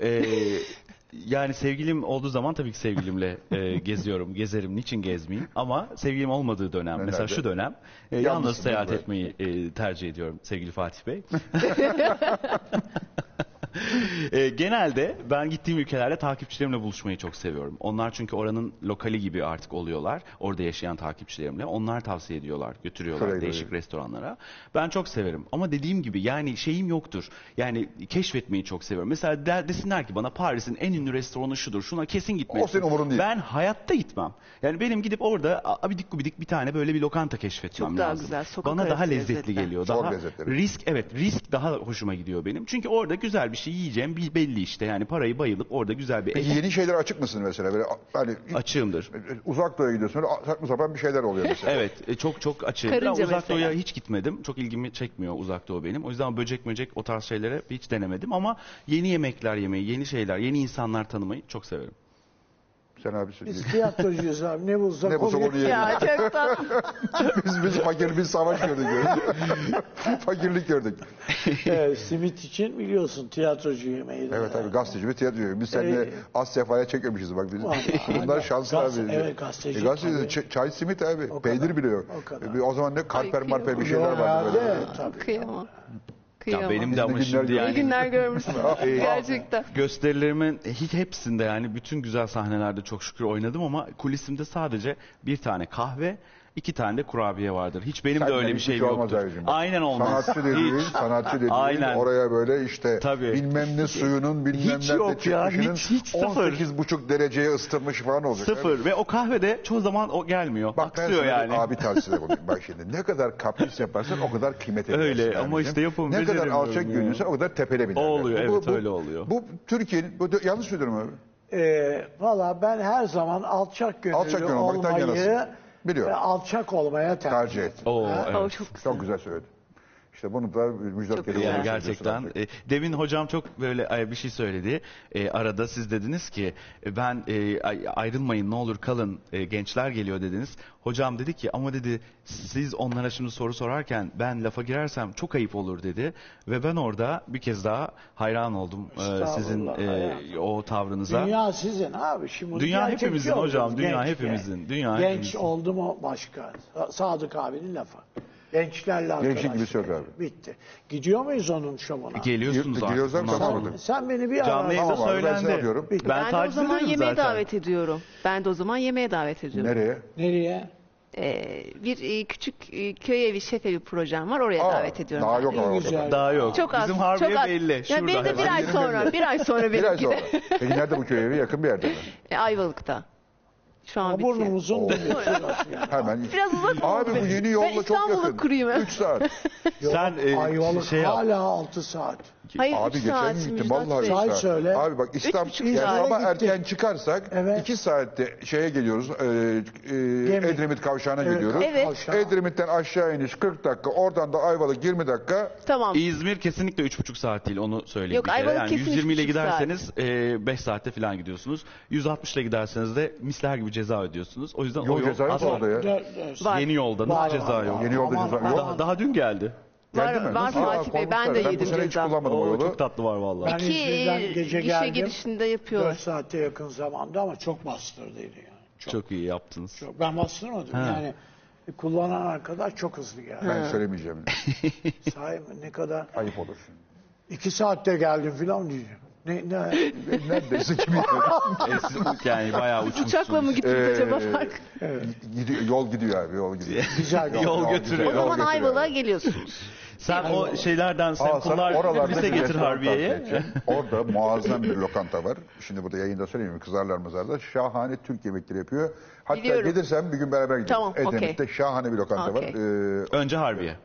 I: Ee, yani sevgilim olduğu zaman tabii ki sevgilimle e, geziyorum, gezerim. Niçin gezmeyeyim? Ama sevgilim olmadığı dönem,
A: Nerede?
I: mesela şu dönem e,
A: Yalnızsın
I: yalnız seyahat etmeyi e, tercih ediyorum sevgili Fatih Bey. E, genelde ben gittiğim ülkelerde takipçilerimle buluşmayı çok seviyorum. Onlar çünkü oranın lokali gibi artık oluyorlar. Orada yaşayan takipçilerimle. Onlar tavsiye ediyorlar, götürüyorlar
A: Şuraya
I: değişik
A: böyle.
I: restoranlara. Ben çok severim. Ama dediğim gibi yani şeyim yoktur. Yani keşfetmeyi çok seviyorum. Mesela der, desinler ki bana Paris'in en ünlü restoranı şudur. Şuna kesin gitmelisin.
A: O senin umurun değil.
I: Ben hayatta gitmem. Yani benim gidip orada abidik gubidik bir tane böyle bir lokanta keşfetmem
H: Çok daha
I: lazım.
H: güzel, sokak
I: Bana daha lezzetli
H: lezzetler.
I: geliyor.
A: Zor
I: Daha
A: lezzetleri.
I: risk evet risk daha hoşuma gidiyor benim. Çünkü orada güzel bir şey yiyeceğim bir belli işte. Yani parayı bayılıp orada güzel bir
A: Peki yeni şeylere açık mısın mesela? Böyle hani
I: açığımdır.
A: uzak doğuya gidiyorsun. Öyle saçma sapan bir şeyler oluyor mesela.
I: Evet e, çok çok açığım.
H: Karınca
I: Ben uzak
H: mesela.
I: doğuya hiç gitmedim. Çok ilgimi çekmiyor uzak doğu benim. O yüzden böcek möcek o tarz şeylere hiç denemedim. Ama yeni yemekler yemeyi, yeni şeyler, yeni insanlar tanımayı çok severim.
A: Sen abi
B: Biz tiyatrocuyuz abi. Ne bulsak
A: Ne bulsak onu yiyelim.
H: Ya çok tatlı.
A: biz, biz fakir, biz savaş gördük. Fakirlik gördük.
B: Evet, simit için biliyorsun tiyatrocu yemeği. de.
A: Evet abi gazeteci ve tiyatro. Biz seninle
B: Ee,
A: az sefaya çekmemişiz bak. Biz,
B: Vallahi,
A: bunlar şanslı
B: Gaz-
A: abi.
B: evet, gazeteci
A: E, gazeteci,
B: tabii.
A: ç- çay simit abi.
B: O
A: Peynir
B: kadar,
A: bile yok.
B: o kadar.
A: E, bir- O zaman ne kalper
H: Ay,
A: marper bir şeyler vardı böyle.
B: Herhalde, tabii.
H: Kıyamam.
I: Ya
H: Kıyamam.
I: benim
A: Biz
I: de ama şimdi yani
H: İyi günler görmüşsün. Gerçekten.
I: gösterilerimin hiç hepsinde yani bütün güzel sahnelerde çok şükür oynadım ama kulisimde sadece bir tane kahve, iki tane de kurabiye vardır. Hiç benim de
A: Senden
I: öyle bir şey
A: olmaz
I: yoktur.
A: abicim.
I: Aynen olmaz.
A: Sanatçı dediğin,
I: Hiç.
A: sanatçı dediğin
I: Aynen.
A: oraya böyle işte
I: Tabii.
A: bilmem ne suyunun bilmem
I: Hiç
A: nerede
I: yok ya, hiç- hiç sıfır.
A: 18,5 dereceye ısıtılmış falan olacak.
I: Sıfır ve o kahve de çoğu zaman o gelmiyor.
A: Bak ben
I: Aksıyor
A: sana
I: yani.
A: abi tavsiye yapayım. Bak şimdi ne kadar kapris yaparsan o kadar kıymet edersin.
I: Öyle ama
A: abicim.
I: işte yapamı
A: Ne kadar alçak
I: ya.
A: gönüllüysen o kadar tepele biner.
I: O oluyor, evet, öyle oluyor.
A: Bu Türkiye'nin, bu, yanlış söylüyorum abi.
B: Ee, Valla ben her zaman alçak gönüllü
A: Alçak gönüllü olmaktan
B: olmayı
A: yanasın. Biliyorum.
B: ve alçak olmaya tercih,
A: Tercih et.
I: Oo,
H: O
I: evet.
H: çok güzel.
A: Çok güzel söyledin. İşte bunu da
H: güzel.
I: Yani gerçekten. E, demin hocam çok böyle e, bir şey söyledi. E, arada siz dediniz ki e, ben e, ay- ayrılmayın ne olur kalın e, gençler geliyor dediniz. Hocam dedi ki ama dedi siz onlara şimdi soru sorarken ben lafa girersem çok ayıp olur dedi. Ve ben orada bir kez daha hayran oldum e, sizin
B: Estağfurullah,
I: e,
B: hayatım.
I: o tavrınıza.
B: Dünya sizin abi. Şimdi gerçekçi
I: hepimizin
B: olacağız,
I: hocam, dünya
B: genç
I: hepimizin, dünya
B: Genç
I: hepimizin.
B: oldu mu başka. Sa- Sadık abinin lafı. Gençlerle
A: Gençlik gibisi yok abi.
B: Bitti. Gidiyor muyuz onun şovuna?
I: Geliyorsunuz artık.
A: giriyoruz abi,
I: bundan
A: tamam.
I: sonra.
B: sen, sen beni bir ara...
I: Yayında
A: Tamam abi, ben seni
I: söylendi.
B: Bitti.
I: Ben,
H: Ben, de o zaman
I: ederim
H: yemeğe
I: zaten.
H: davet ediyorum. Ben de o zaman yemeğe davet ediyorum.
A: Nereye?
B: Nereye?
H: Ee, bir e, küçük e, köy evi şef evi projem var. Oraya
A: Aa,
H: davet ediyorum.
A: Daha
H: ben
A: yok
B: güzel.
A: kadar.
I: Daha yok.
H: Çok az.
I: Bizim Harbiye
H: çok az.
I: belli.
H: Ya
I: Şurada.
H: benim de bir ay sonra, bir ay sonra
A: Bir ay
H: benimki
A: sonra.
H: de.
A: Peki nerede bu köy evi? Yakın bir yerde mi?
H: E, Ayvalık'ta. Şu an bitiyor.
B: burnumuzun.
A: Hemen.
H: Biraz uzak
A: Abi
H: oldu.
A: bu yeni yolla çok
H: İstanbul'a
A: yakın.
H: kurayım.
A: 3 saat.
I: Sen e,
B: Ayvalık
I: şey yap.
B: hala 6 saat.
H: Hayır
A: Abi
H: üç
A: geçen
H: saat
A: gün gittim
H: Müjdat
A: vallahi.
H: Bey.
A: üç saat.
B: söyle.
A: Abi bak İstanbul
H: buçuk
A: yani ama
B: Gittik.
A: erken çıkarsak
B: Evet.
A: 2 saatte şeye geliyoruz. E, e, Edremit kavşağına
B: Evet.
A: gidiyoruz.
H: Evet.
B: Aşağı.
A: Edremit'ten aşağı iniş 40 dakika. Oradan da Ayvalık 20 dakika.
H: Tamam.
I: İzmir kesinlikle 3,5 saat değil onu söyleyeyim
H: Yok,
I: bir kere.
H: Ayvalık
I: Yani
H: kesin
I: 120 ile
H: 3,5
I: giderseniz 5 saatte falan gidiyorsunuz. 160 ile giderseniz de misler gibi ceza ödüyorsunuz. O yüzden o yol
A: ceza yok orada ya.
H: Var.
I: Yeni yolda
B: Var,
I: ceza
B: var,
I: yok.
B: var.
A: Yeni yolda
B: Aman,
A: ceza yok.
I: Daha, daha dün geldi.
H: Var,
A: mi?
H: var
A: Nasıl?
H: Fatih Bey. Ben de yedim
A: Ben bu sene hiç
H: ceza.
A: kullanmadım o
I: Oo,
A: yolu.
I: çok tatlı var vallahi.
B: Ben
H: İki
B: İzmir'den gece
H: işe
B: geldim.
H: girişinde
B: 4
H: yapıyorlar.
B: saate yakın zamanda ama çok bastırdıydı yani. Çok,
I: Çok iyi yaptınız.
B: çok. Ben bastırmadım yani. Kullanan arkadaş çok hızlı geldi.
A: Ben söylemeyeceğim.
B: Sahi mi? Ne kadar?
A: Ayıp olur.
B: İki saatte geldim filan diyeceğim. Ne, ne?
A: Neredeyse kimi
I: E, siz yani bayağı uçmuşsunuz.
H: Uçakla mı gittiniz
A: Ee,
H: acaba fark?
A: Gidiyor, yol gidiyor abi yol gidiyor.
B: Güzel
I: Yol
A: Yol
I: götürüyor.
H: O zaman. Ayvalık'a geliyorsunuz.
I: Sen o şeylerden sempullar
A: oralarda
I: bize getir Harbiye'ye.
A: Orada muazzam bir lokanta var. Şimdi burada yayında söyleyeyim mi? Kızarlar mızarlar. Şahane Türk yemekleri yapıyor. Hatta
H: Biliyorum.
A: gelirsen bir gün beraber gidelim.
H: Tamam,
A: Edremit'te şahane bir lokanta
H: Okey.
A: var. Ee,
I: Önce Harbiye.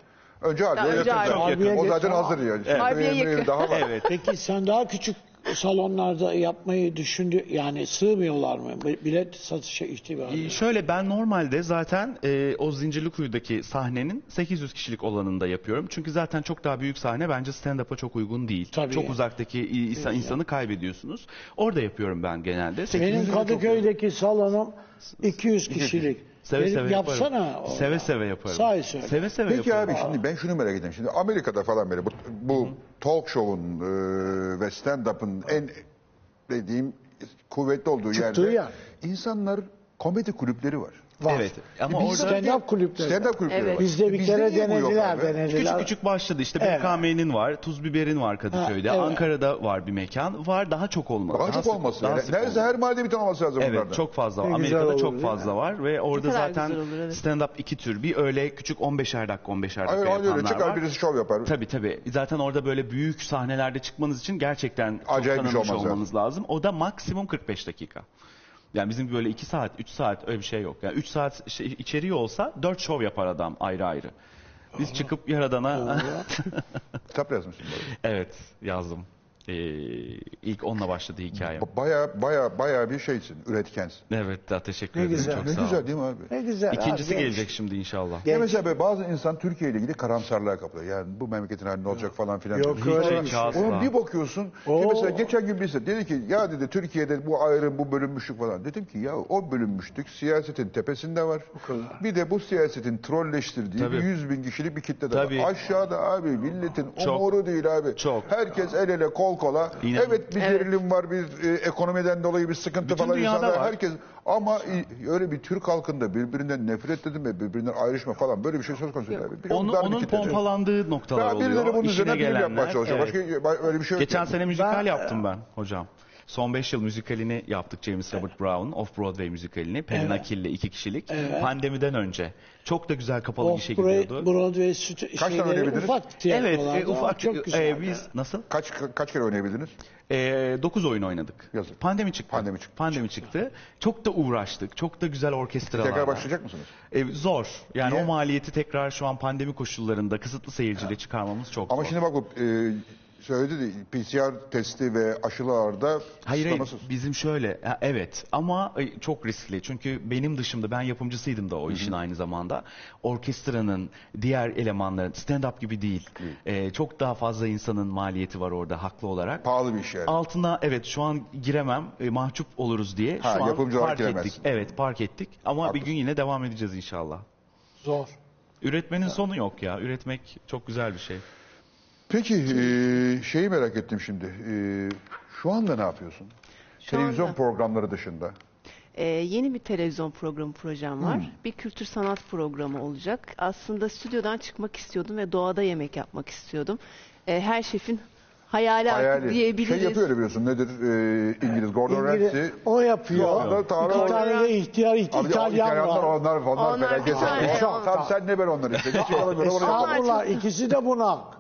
A: önce Harbiye
H: önce
A: yakın.
H: Harbiye.
A: O zaten hazır yani.
I: Evet.
H: Harbiye yakın.
A: Daha var.
I: Evet.
B: Peki sen daha küçük salonlarda yapmayı düşündü yani sığmıyorlar mı? Bilet satışa ihtiyaç.
I: Ee, Şöyle ben normalde zaten e, o Zincirlikuyu'daki sahnenin 800 kişilik olanında yapıyorum. Çünkü zaten çok daha büyük sahne bence stand-up'a çok uygun değil.
B: Tabii.
I: Çok uzaktaki insan, insanı kaybediyorsunuz. Orada yapıyorum ben genelde. 800
B: Benim
I: çok-
B: Kadıköy'deki salonum 200 kişilik.
I: Seve
B: Gelip
I: seve yaparım.
B: yapsana orada.
I: Seve seve yaparım.
B: Sahi söyle.
I: Seve seve
A: Peki
I: yaparım.
A: abi şimdi ben şunu merak ediyorum. Şimdi Amerika'da falan böyle bu, bu talk show'un e, ve stand-up'ın en dediğim kuvvetli olduğu
B: Çıktığı
A: yerde
B: yer.
A: insanlar komedi kulüpleri var.
B: Var.
I: Evet. Ama
B: Biz
I: orada
B: stand-up kulüpleri.
A: Stand-up kulüpleri
H: Evet.
A: var.
B: Bizde bir
A: Bizde
B: kere
A: niye bu yok
B: denediler,
A: abi?
B: denediler.
I: Küçük küçük başladı işte
B: Evet.
I: BKM'nin var, Tuz Biber'in var Kadıköy'de,
B: Ha, evet.
I: Ankara'da var bir mekan, var daha çok olmalı.
A: Daha çok
I: sık-
A: olması.
I: daha
A: yani.
I: sık
A: Neredeyse
I: olmalı.
A: her mahallede bir tane olması lazım
I: Evet
A: bunlardan.
I: çok fazla var.
B: Ne güzel
I: Amerika'da
B: olur,
I: çok
B: değil mi?
I: fazla var ve orada
H: kadar
I: zaten
H: güzel olur, evet.
I: stand-up iki tür. Bir öyle küçük 15'er dakika 15'er dakika
A: öyle
I: yapanlar
A: çıkar
I: var.
A: birisi şov yapar.
I: Tabii tabii. Zaten orada böyle büyük sahnelerde çıkmanız için gerçekten çok
A: Acayip bir şey
I: tanınmış
A: olması
I: olmanız lazım. O da maksimum 45 dakika. Yani bizim böyle 2 saat, 3 saat öyle bir şey yok. Yani 3 saat şey, içeriği olsa 4 şov yapar adam ayrı ayrı. Biz çıkıp Yaradan'a
A: Kitap yazmışsın böyle.
I: evet yazdım. Ee, ilk onunla başladı hikaye.
A: Baya baya baya bir şeysin, üretkensin.
I: Evet daha teşekkür
B: Ne
I: ederim.
B: güzel.
I: Çok
A: Ne
I: sağ olun.
A: güzel değil mi abi?
B: Ne güzel.
I: İkincisi
B: abi,
I: gelecek şimdi inşallah.
A: Ya mesela böyle bazı insan Türkiye ile ilgili karamsarlığa kapılıyor. Yani bu memleketin hali ne olacak falan filan.
B: Yok,
A: Sonra
B: öyle
I: bir şey.
A: Onun bir bakıyorsun ki
B: Oo.
A: mesela geçen gün birisi dedi ki ya dedi Türkiye'de bu ayrım bu bölünmüşlük falan. Dedim ki ya o bölünmüşlük siyasetin tepesinde var. Bir de bu siyasetin trolleştirdiği
I: Tabii.
A: bir 100 bin kişilik bir kitle de
I: Tabii.
A: var. Aşağıda abi milletin
I: Çok.
A: umuru değil abi.
I: Çok.
A: Herkes el ele kol kola.
I: İnan-
A: Evet bir
H: Evet.
A: gerilim var bir e, ekonomiden dolayı bir sıkıntı
I: Bütün
A: falan insanlar
I: var.
A: herkes ama e, öyle bir Türk halkında birbirinden nefret edilme, birbirinden ayrışma falan böyle bir şey söz konusu değil
I: Onu, onun pompalandığı noktalar
A: Ya birileri
I: oluyor.
A: bunun
I: İşine
A: üzerine bilim yapmaya çalışıyor.
I: evet.
A: Başka öyle bir şey yok.
I: Geçen sene müzikal
B: Ben-
I: yaptım ben hocam. Son 5 yıl müzikalini yaptık James Robert Brown Off-Broadway müzikalini. Pelin
B: Evet.
I: Akil'le iki kişilik.
B: Evet.
I: Pandemiden önce. Çok da güzel kapalı gişe gidiyordu.
B: Off Broadway stü-
A: tane
B: şeyleri
A: oynayabildiniz?
B: ufak tiyatrolar.
I: Evet, e, ufak
B: çok güzel.
I: e, biz nasıl?
A: Kaç kaç kere oynayabildiniz?
I: E, 9 oyun oynadık.
A: Yazık.
I: Pandemi çıktı.
A: Pandemi çıktı.
I: Pandemi çıktı. Çok da uğraştık. Çok da güzel orkestralar.
A: Tekrar
I: var.
A: başlayacak mısınız?
I: E, zor. Yani
A: Niye?
I: o maliyeti tekrar şu an pandemi koşullarında kısıtlı seyirciyle çıkarmamız çok
A: Ama
I: zor.
A: şimdi bak o e, söyledi de PCR testi ve aşılarda
I: Hayır hayır.
A: kısıtlamasız.
I: bizim şöyle ha, evet. Ama e, çok riskli. Çünkü benim dışımda ben yapımcısıydım da o işin aynı zamanda. Orkestranın diğer elemanların stand up gibi değil E, çok daha fazla insanın maliyeti var orada haklı olarak.
A: Pahalı bir iş yani.
I: altına evet şu an giremem e, mahcup oluruz diye
A: Ha,
I: şu an
A: yapımcı olarak
I: park ettik. Evet park ettik. Ama bir gün yine devam edeceğiz inşallah.
B: Zor.
I: üretmenin sonu yok ya. Üretmek çok güzel bir şey
A: Peki e, şeyi merak ettim şimdi. E, şu anda ne yapıyorsun?
H: Şu
A: Televizyon
H: anda-
A: programları dışında.
H: Ee, yeni bir televizyon programı projem var.
A: Hmm.
H: Bir kültür sanat programı olacak. Aslında stüdyodan çıkmak istiyordum ve doğada yemek yapmak istiyordum. Ee, her şefin hayali, artık
A: Hayali.
H: diyebiliriz.
A: Şey yapıyor öyle biliyorsun. Nedir? E, İngiliz Gordon
B: İngiliz,
A: Ramsay.
B: o
A: Şu
B: yapıyor.
A: anda Tanrı
B: İki tane de ihtiyar
A: Abi,
B: İtalyan
A: İtalyanlar
B: var.
A: onlar onlar
H: Onlar
A: felaket.
H: bir tane,
A: Tamam,
H: onlar.
A: tamam sen ne ben onları işte. Yapamam.
B: Estağfurullah ikisi de buna.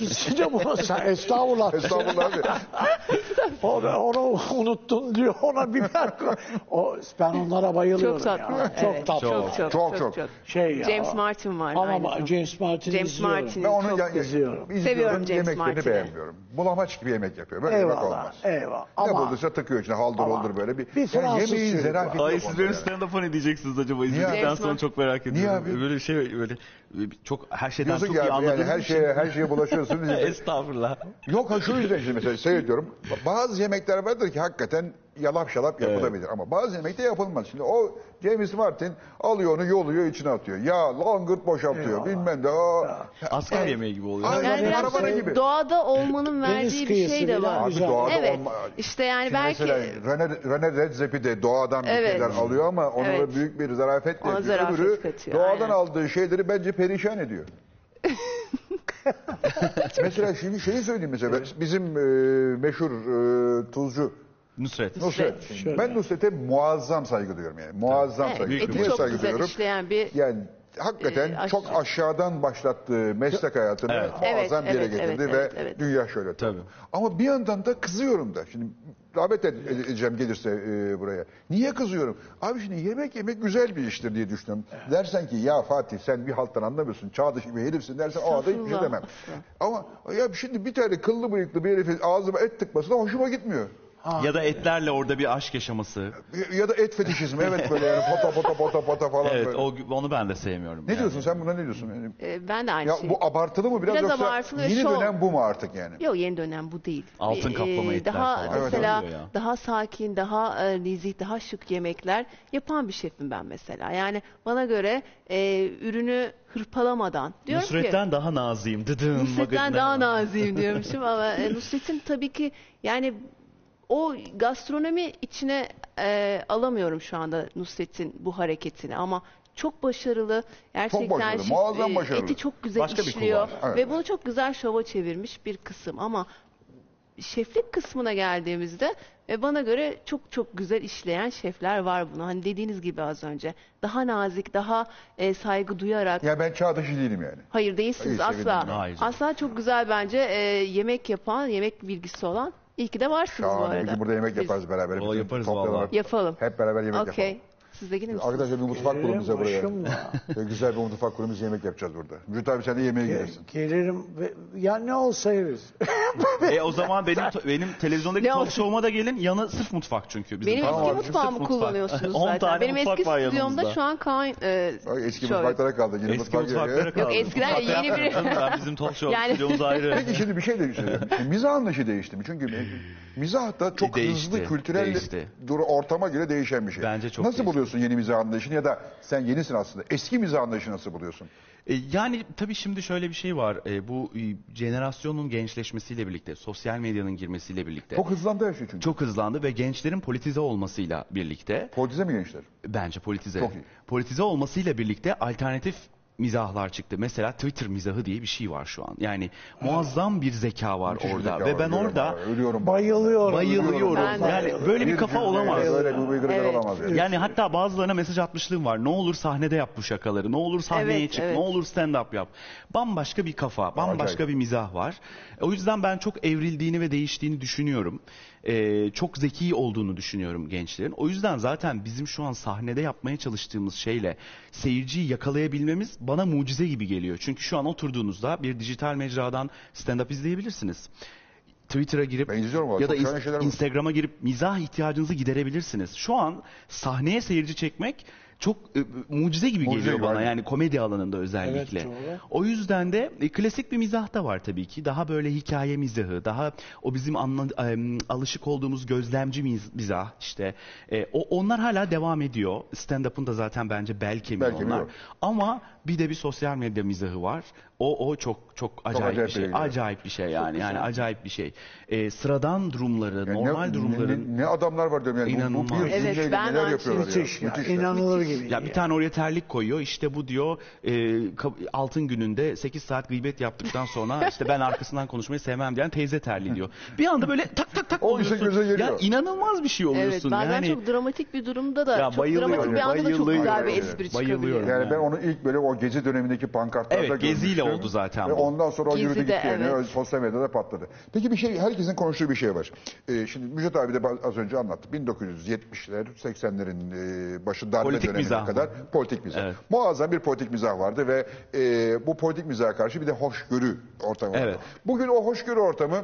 B: İkisi de buna. Sen estağfurullah.
A: Estağfurullah abi.
B: O, onu unuttun diyor ona biber koy. O, ben onlara bayılıyorum
H: Çok tatlı.
B: ya.
H: Evet,
B: Çok tatlı.
H: Çok çok
A: Çok,
H: çok.
A: çok.
B: Şey ya.
H: James Martin var.
B: Ama
H: aynı
B: ba-
H: zamanda.
B: James Martin'i
H: James
B: izliyorum.
H: Martin.
A: Ben onu
H: Çok
A: ya,
B: izliyorum.
A: izliyorum,
H: Seviyorum James
A: yemeklerini
H: Martin'i.
A: beğenmiyorum. Bulamaç gibi yemek yapıyor. Böyle yemek
B: Eyvallah.
A: olmaz.
B: Eyvallah.
A: Ne
B: Ama
A: bulduysa takıyor içine haldır
B: Ama
A: oldur böyle. Bir,
B: bir
A: yani
B: Fransız
A: yemeğin
B: çocuk
A: zerafeti
I: Ay
A: yok
I: siz
A: onda
I: benim
A: yani.
I: stand-up'a ne diyeceksiniz acaba izledikten
H: James
I: sonra çok merak ediyorum.
A: abi?
I: Böyle şey böyle çok her şeyden
A: Diyorsun
I: çok
A: ki
I: iyi
A: abi yani
I: anladığınız
A: her
I: için-
A: şeye her şeye bulaşıyorsun.
I: Estağfurullah.
A: Yok ha şu yüzden şimdi mesela seyrediyorum. Bazı yemekler vardır ki hakikaten yalap şalap yapılabilir. Ama bazı yemekte yapılmaz. Şimdi o James Martin alıyor onu yoluyor içine atıyor. Ya langırt boşaltıyor
B: Eyvallah.
A: bilmem de. Aa,
I: Asker yemeği gibi oluyor.
A: Aynen.
H: Yani biraz
A: Karavana gibi.
H: doğada olmanın verdiği bir şey de var.
A: Abi doğada
H: Evet.
A: olma-
H: İşte yani
A: Şimdi
H: belki
A: mesela Rene, Rene Redzepi de doğadan bir
H: Evet.
A: şeyler alıyor ama ona
H: Evet.
A: da büyük bir zarafetle
H: Ona
A: yapıyor.
H: zarafet
A: Öbürü
H: katıyor,
A: doğadan
H: aynen.
A: aldığı şeyleri bence perişan ediyor. mesela şimdi şeyi söyleyeyim mesela bizim e, meşhur e, tuzcu
I: Nusret.
A: Nusret.
B: Şöyle.
A: Ben Nusret'e muazzam saygı duyuyorum yani. Muazzam
H: evet,
A: saygı
H: eti
A: duyuyorum. Niye
H: çok
A: saygı
H: güzel
A: duyuyorum?
H: işleyen bir
A: Yani hakikaten
H: aşçı.
A: çok aşağıdan başlattığı meslek hayatını
I: Evet.
A: muazzam bir yere
H: Evet, evet,
A: getirdi
H: evet,
A: ve
H: evet, evet.
A: dünya şöyle.
I: Tabii.
A: Ama bir yandan da kızıyorum da. Şimdi davet ed- edeceğim gelirse e, buraya. Niye kızıyorum? Abi şimdi yemek yemek güzel bir iştir diye düşünüyorum. Dersen ki ya Fatih sen bir halktan anlamıyorsun. Çağ dışı bir herifsin dersen o anda hiçbir şey demem. Ama ya şimdi bir tane kıllı bıyıklı bir herifin ağzıma et tıkması da hoşuma gitmiyor.
B: Ha.
I: Ya da etlerle orada bir aşk yaşaması.
A: Ya da et fetişizmi evet böyle yani pota pota pota pota falan
I: Evet,
A: böyle.
I: o, onu ben de sevmiyorum.
A: Ne
I: yani.
A: diyorsun sen buna ne diyorsun? Yani,
H: Ee, ben de aynı
A: ya
H: şeyi.
A: bu abartılı mı biraz,
H: Biraz
A: yoksa
H: abartılı
A: yeni
H: şov.
A: dönem bu mu artık yani?
H: Yok yeni dönem bu değil.
I: Altın
H: Ee,
I: kaplama etler
H: Daha
I: falan.
H: mesela
I: Evet,
H: daha sakin, daha e, nezih, daha şık yemekler yapan bir şefim ben mesela. Yani bana göre e, ürünü hırpalamadan diyorum ki
I: Nusret'ten daha naziyim. Dıdın.
H: Nusret'ten daha
I: var.
H: naziyim diyormuşum ama e, Nusret'in tabii ki yani o gastronomi içine e, alamıyorum şu anda Nusret'in bu hareketini ama çok başarılı. Gerçekten
A: başarılı,
H: şef-
A: muazzam
H: e,
A: başarılı.
H: Eti çok güzel
I: Başka bir
H: işliyor
I: kulvar,
A: evet.
H: ve bunu çok güzel şova çevirmiş bir kısım ama şeflik kısmına geldiğimizde e, bana göre çok çok güzel işleyen şefler var bunu. Hani dediğiniz gibi az önce. Daha nazik, daha e, saygı duyarak.
A: Ya ben çağ dışı değilim yani.
H: Hayır değilsiniz
A: Hayır, sevindim.
H: asla.
I: Hayır.
H: Asla çok güzel bence e, yemek yapan, yemek bilgisi olan. İyi ki de varsınız bu
A: Şahane. Bir
H: arada.
A: gün burada yemek
H: Biz
A: yaparız beraber. Bütün
I: yaparız
A: toplayalım.
I: vallahi.
H: Yapalım.
A: Hep beraber yemek
H: Okey.
A: yapalım.
H: Siz de gelir misiniz?
A: Arkadaşlar bir mutfak kurun bize buraya.
B: Başımla.
A: Güzel bir mutfak kurun biz yemek yapacağız burada. Mücit abi sen de yemeğe gelirsin.
B: Gelirim ve ya ne olsa yeriz.
I: E o zaman benim benim televizyondaki
H: Ne
I: talk show'uma da gelin. Yanı sırf mutfak çünkü. Bizim
H: Benim
I: Tamam
H: eski
I: abi,
H: mutfağımı
I: sırf mutfak.
H: kullanıyorsunuz
I: 10
H: zaten.
I: tane
H: Benim
I: mutfak
H: eski
I: var
H: stüdyomda şu an Kaan e,
A: Bak eski
H: şöyle.
A: mutfaklara kaldı. Yeni
I: Eski
A: mutfak geliyor.
I: mutfaklara kaldı.
H: eskiden
I: Mutfakta
H: yeni bir-.
I: Ben bizim talk show
H: Yani-
I: stüdyomuz ayrı.
A: Peki şimdi bir şey de söyleyeyim. Şimdi Mizah anlayışı değişti mi? Çünkü mizah da çok
I: Değişti,
A: hızlı kültürel
I: değişti.
A: dur ortama göre değişen bir şey.
I: Bence çok
A: Nasıl
I: değişti.
A: buluyorsun yeni mizah anlayışını ya da sen yenisin aslında. Eski mizah anlayışı nasıl buluyorsun?
I: E, Yani tabii şimdi şöyle bir şey var. E, Bu e, jenerasyonun gençleşmesiyle birlikte, sosyal medyanın girmesiyle birlikte
A: Çok hızlandı her şey çünkü.
I: çok hızlandı ve gençlerin politize olmasıyla birlikte
A: Politize mi gençler?
I: bence politize.
A: Çok iyi.
I: Politize olmasıyla birlikte alternatif mizahlar çıktı. Mesela Twitter mizahı diye bir şey var şu an. Yani muazzam bir zeka var
A: Müthiş
I: orada
A: zeka
I: ve
A: var,
I: ben
A: ölüyorum
I: orada
A: abi, ölüyorum.
B: Bayılıyorum.
I: bayılıyorum.
H: Ben de.
I: Yani böyle bir kafa
A: cümle,
I: olamaz.
A: Böyle bir
H: Evet.
A: olamaz. Yani.
I: Yani hatta bazılarına mesaj atmışlığım var. Ne olur sahnede yap bu şakaları. Ne olur sahneye
H: Evet,
I: çık.
H: evet.
I: Ne olur stand up yap. Bambaşka bir kafa, bambaşka
A: Acayip.
I: bir mizah var. E, O yüzden ben çok evrildiğini ve değiştiğini düşünüyorum. Ee, çok zeki olduğunu düşünüyorum gençlerin. O yüzden zaten bizim şu an sahnede yapmaya çalıştığımız şeyle seyirciyi yakalayabilmemiz bana mucize gibi geliyor. Çünkü şu an oturduğunuzda bir dijital mecradan stand up izleyebilirsiniz. Twitter'a girip
A: Ben izliyorum valla,
I: ya da. Instagram'a girip mizah ihtiyacınızı giderebilirsiniz. Şu an sahneye seyirci çekmek çok e, mucize gibi
A: Mucize
I: geliyor
A: gibi,
I: bana
A: aynen.
I: yani komedi alanında özellikle.
B: Evet, doğru.
I: o yüzden de e, klasik bir mizah da var tabii ki. Daha böyle hikaye mizahı, daha o bizim anla, em, alışık olduğumuz gözlemci miz- mizah işte. E, o onlar hala devam ediyor. Stand-up'ın da zaten bence bel kemiği
A: Bel kemiği
I: onlar.
A: var.
I: Ama bir de bir sosyal medya mizahı var. O o çok çok acayip,
A: acayip
I: bir şey.
A: şey.
I: Acayip bir şey yani. Yani acayip bir şey. E, sıradan durumları,
A: Yani
I: normal
A: ne,
I: durumların
A: ne, ne adamlar var diyorum yani. Bu- Bu,
I: İnanılmaz.
A: bir
H: Evet, ben
A: neler
H: aynı
A: yapıyorlar
B: Müthiş
A: ya.
B: ya.
A: Müthiş.
B: İnanılır gibi.
I: Ya bir tane oraya terlik koyuyor. İşte bu diyor e, ka- altın gününde 8 saat gıybet yaptıktan sonra işte ben arkasından konuşmayı sevmem diyen teyze terli diyor. Bir anda böyle tak tak tak
A: O
I: oluyorsun.
A: göze geliyor.
I: Ya inanılmaz bir şey
H: Evet
I: oluyorsun.
H: bazen
I: yani
H: çok dramatik bir durumda da
I: Ya
H: çok
I: bayılıyorum,
H: dramatik bir anda da çok güzel bir espri
I: Bayılıyorum.
H: çıkabiliyor.
A: Yani ben onu ilk böyle o gezi dönemindeki pankartlarda
I: Evet, geziyle
A: görmüştüm.
I: oldu zaten
A: Ve
I: bu.
A: ondan sonra o
H: Gezi
A: yürüdü
H: de,
A: gitti yani.
H: evet.
A: Sosyal medyada patladı. Peki bir şey, herkesin konuştuğu bir şey var. Ee, şimdi Müjdat abi de az önce anlattı. 1970'ler, 80'lerin e, başı darbe
I: Politik
A: dönemine
I: mizah mı?
A: kadar politik mizah.
I: Evet.
A: Muazzam bir politik mizah vardı ve e, bu politik mizaha karşı bir de hoşgörü ortamı vardı.
I: Evet.
A: Bugün o hoşgörü ortamı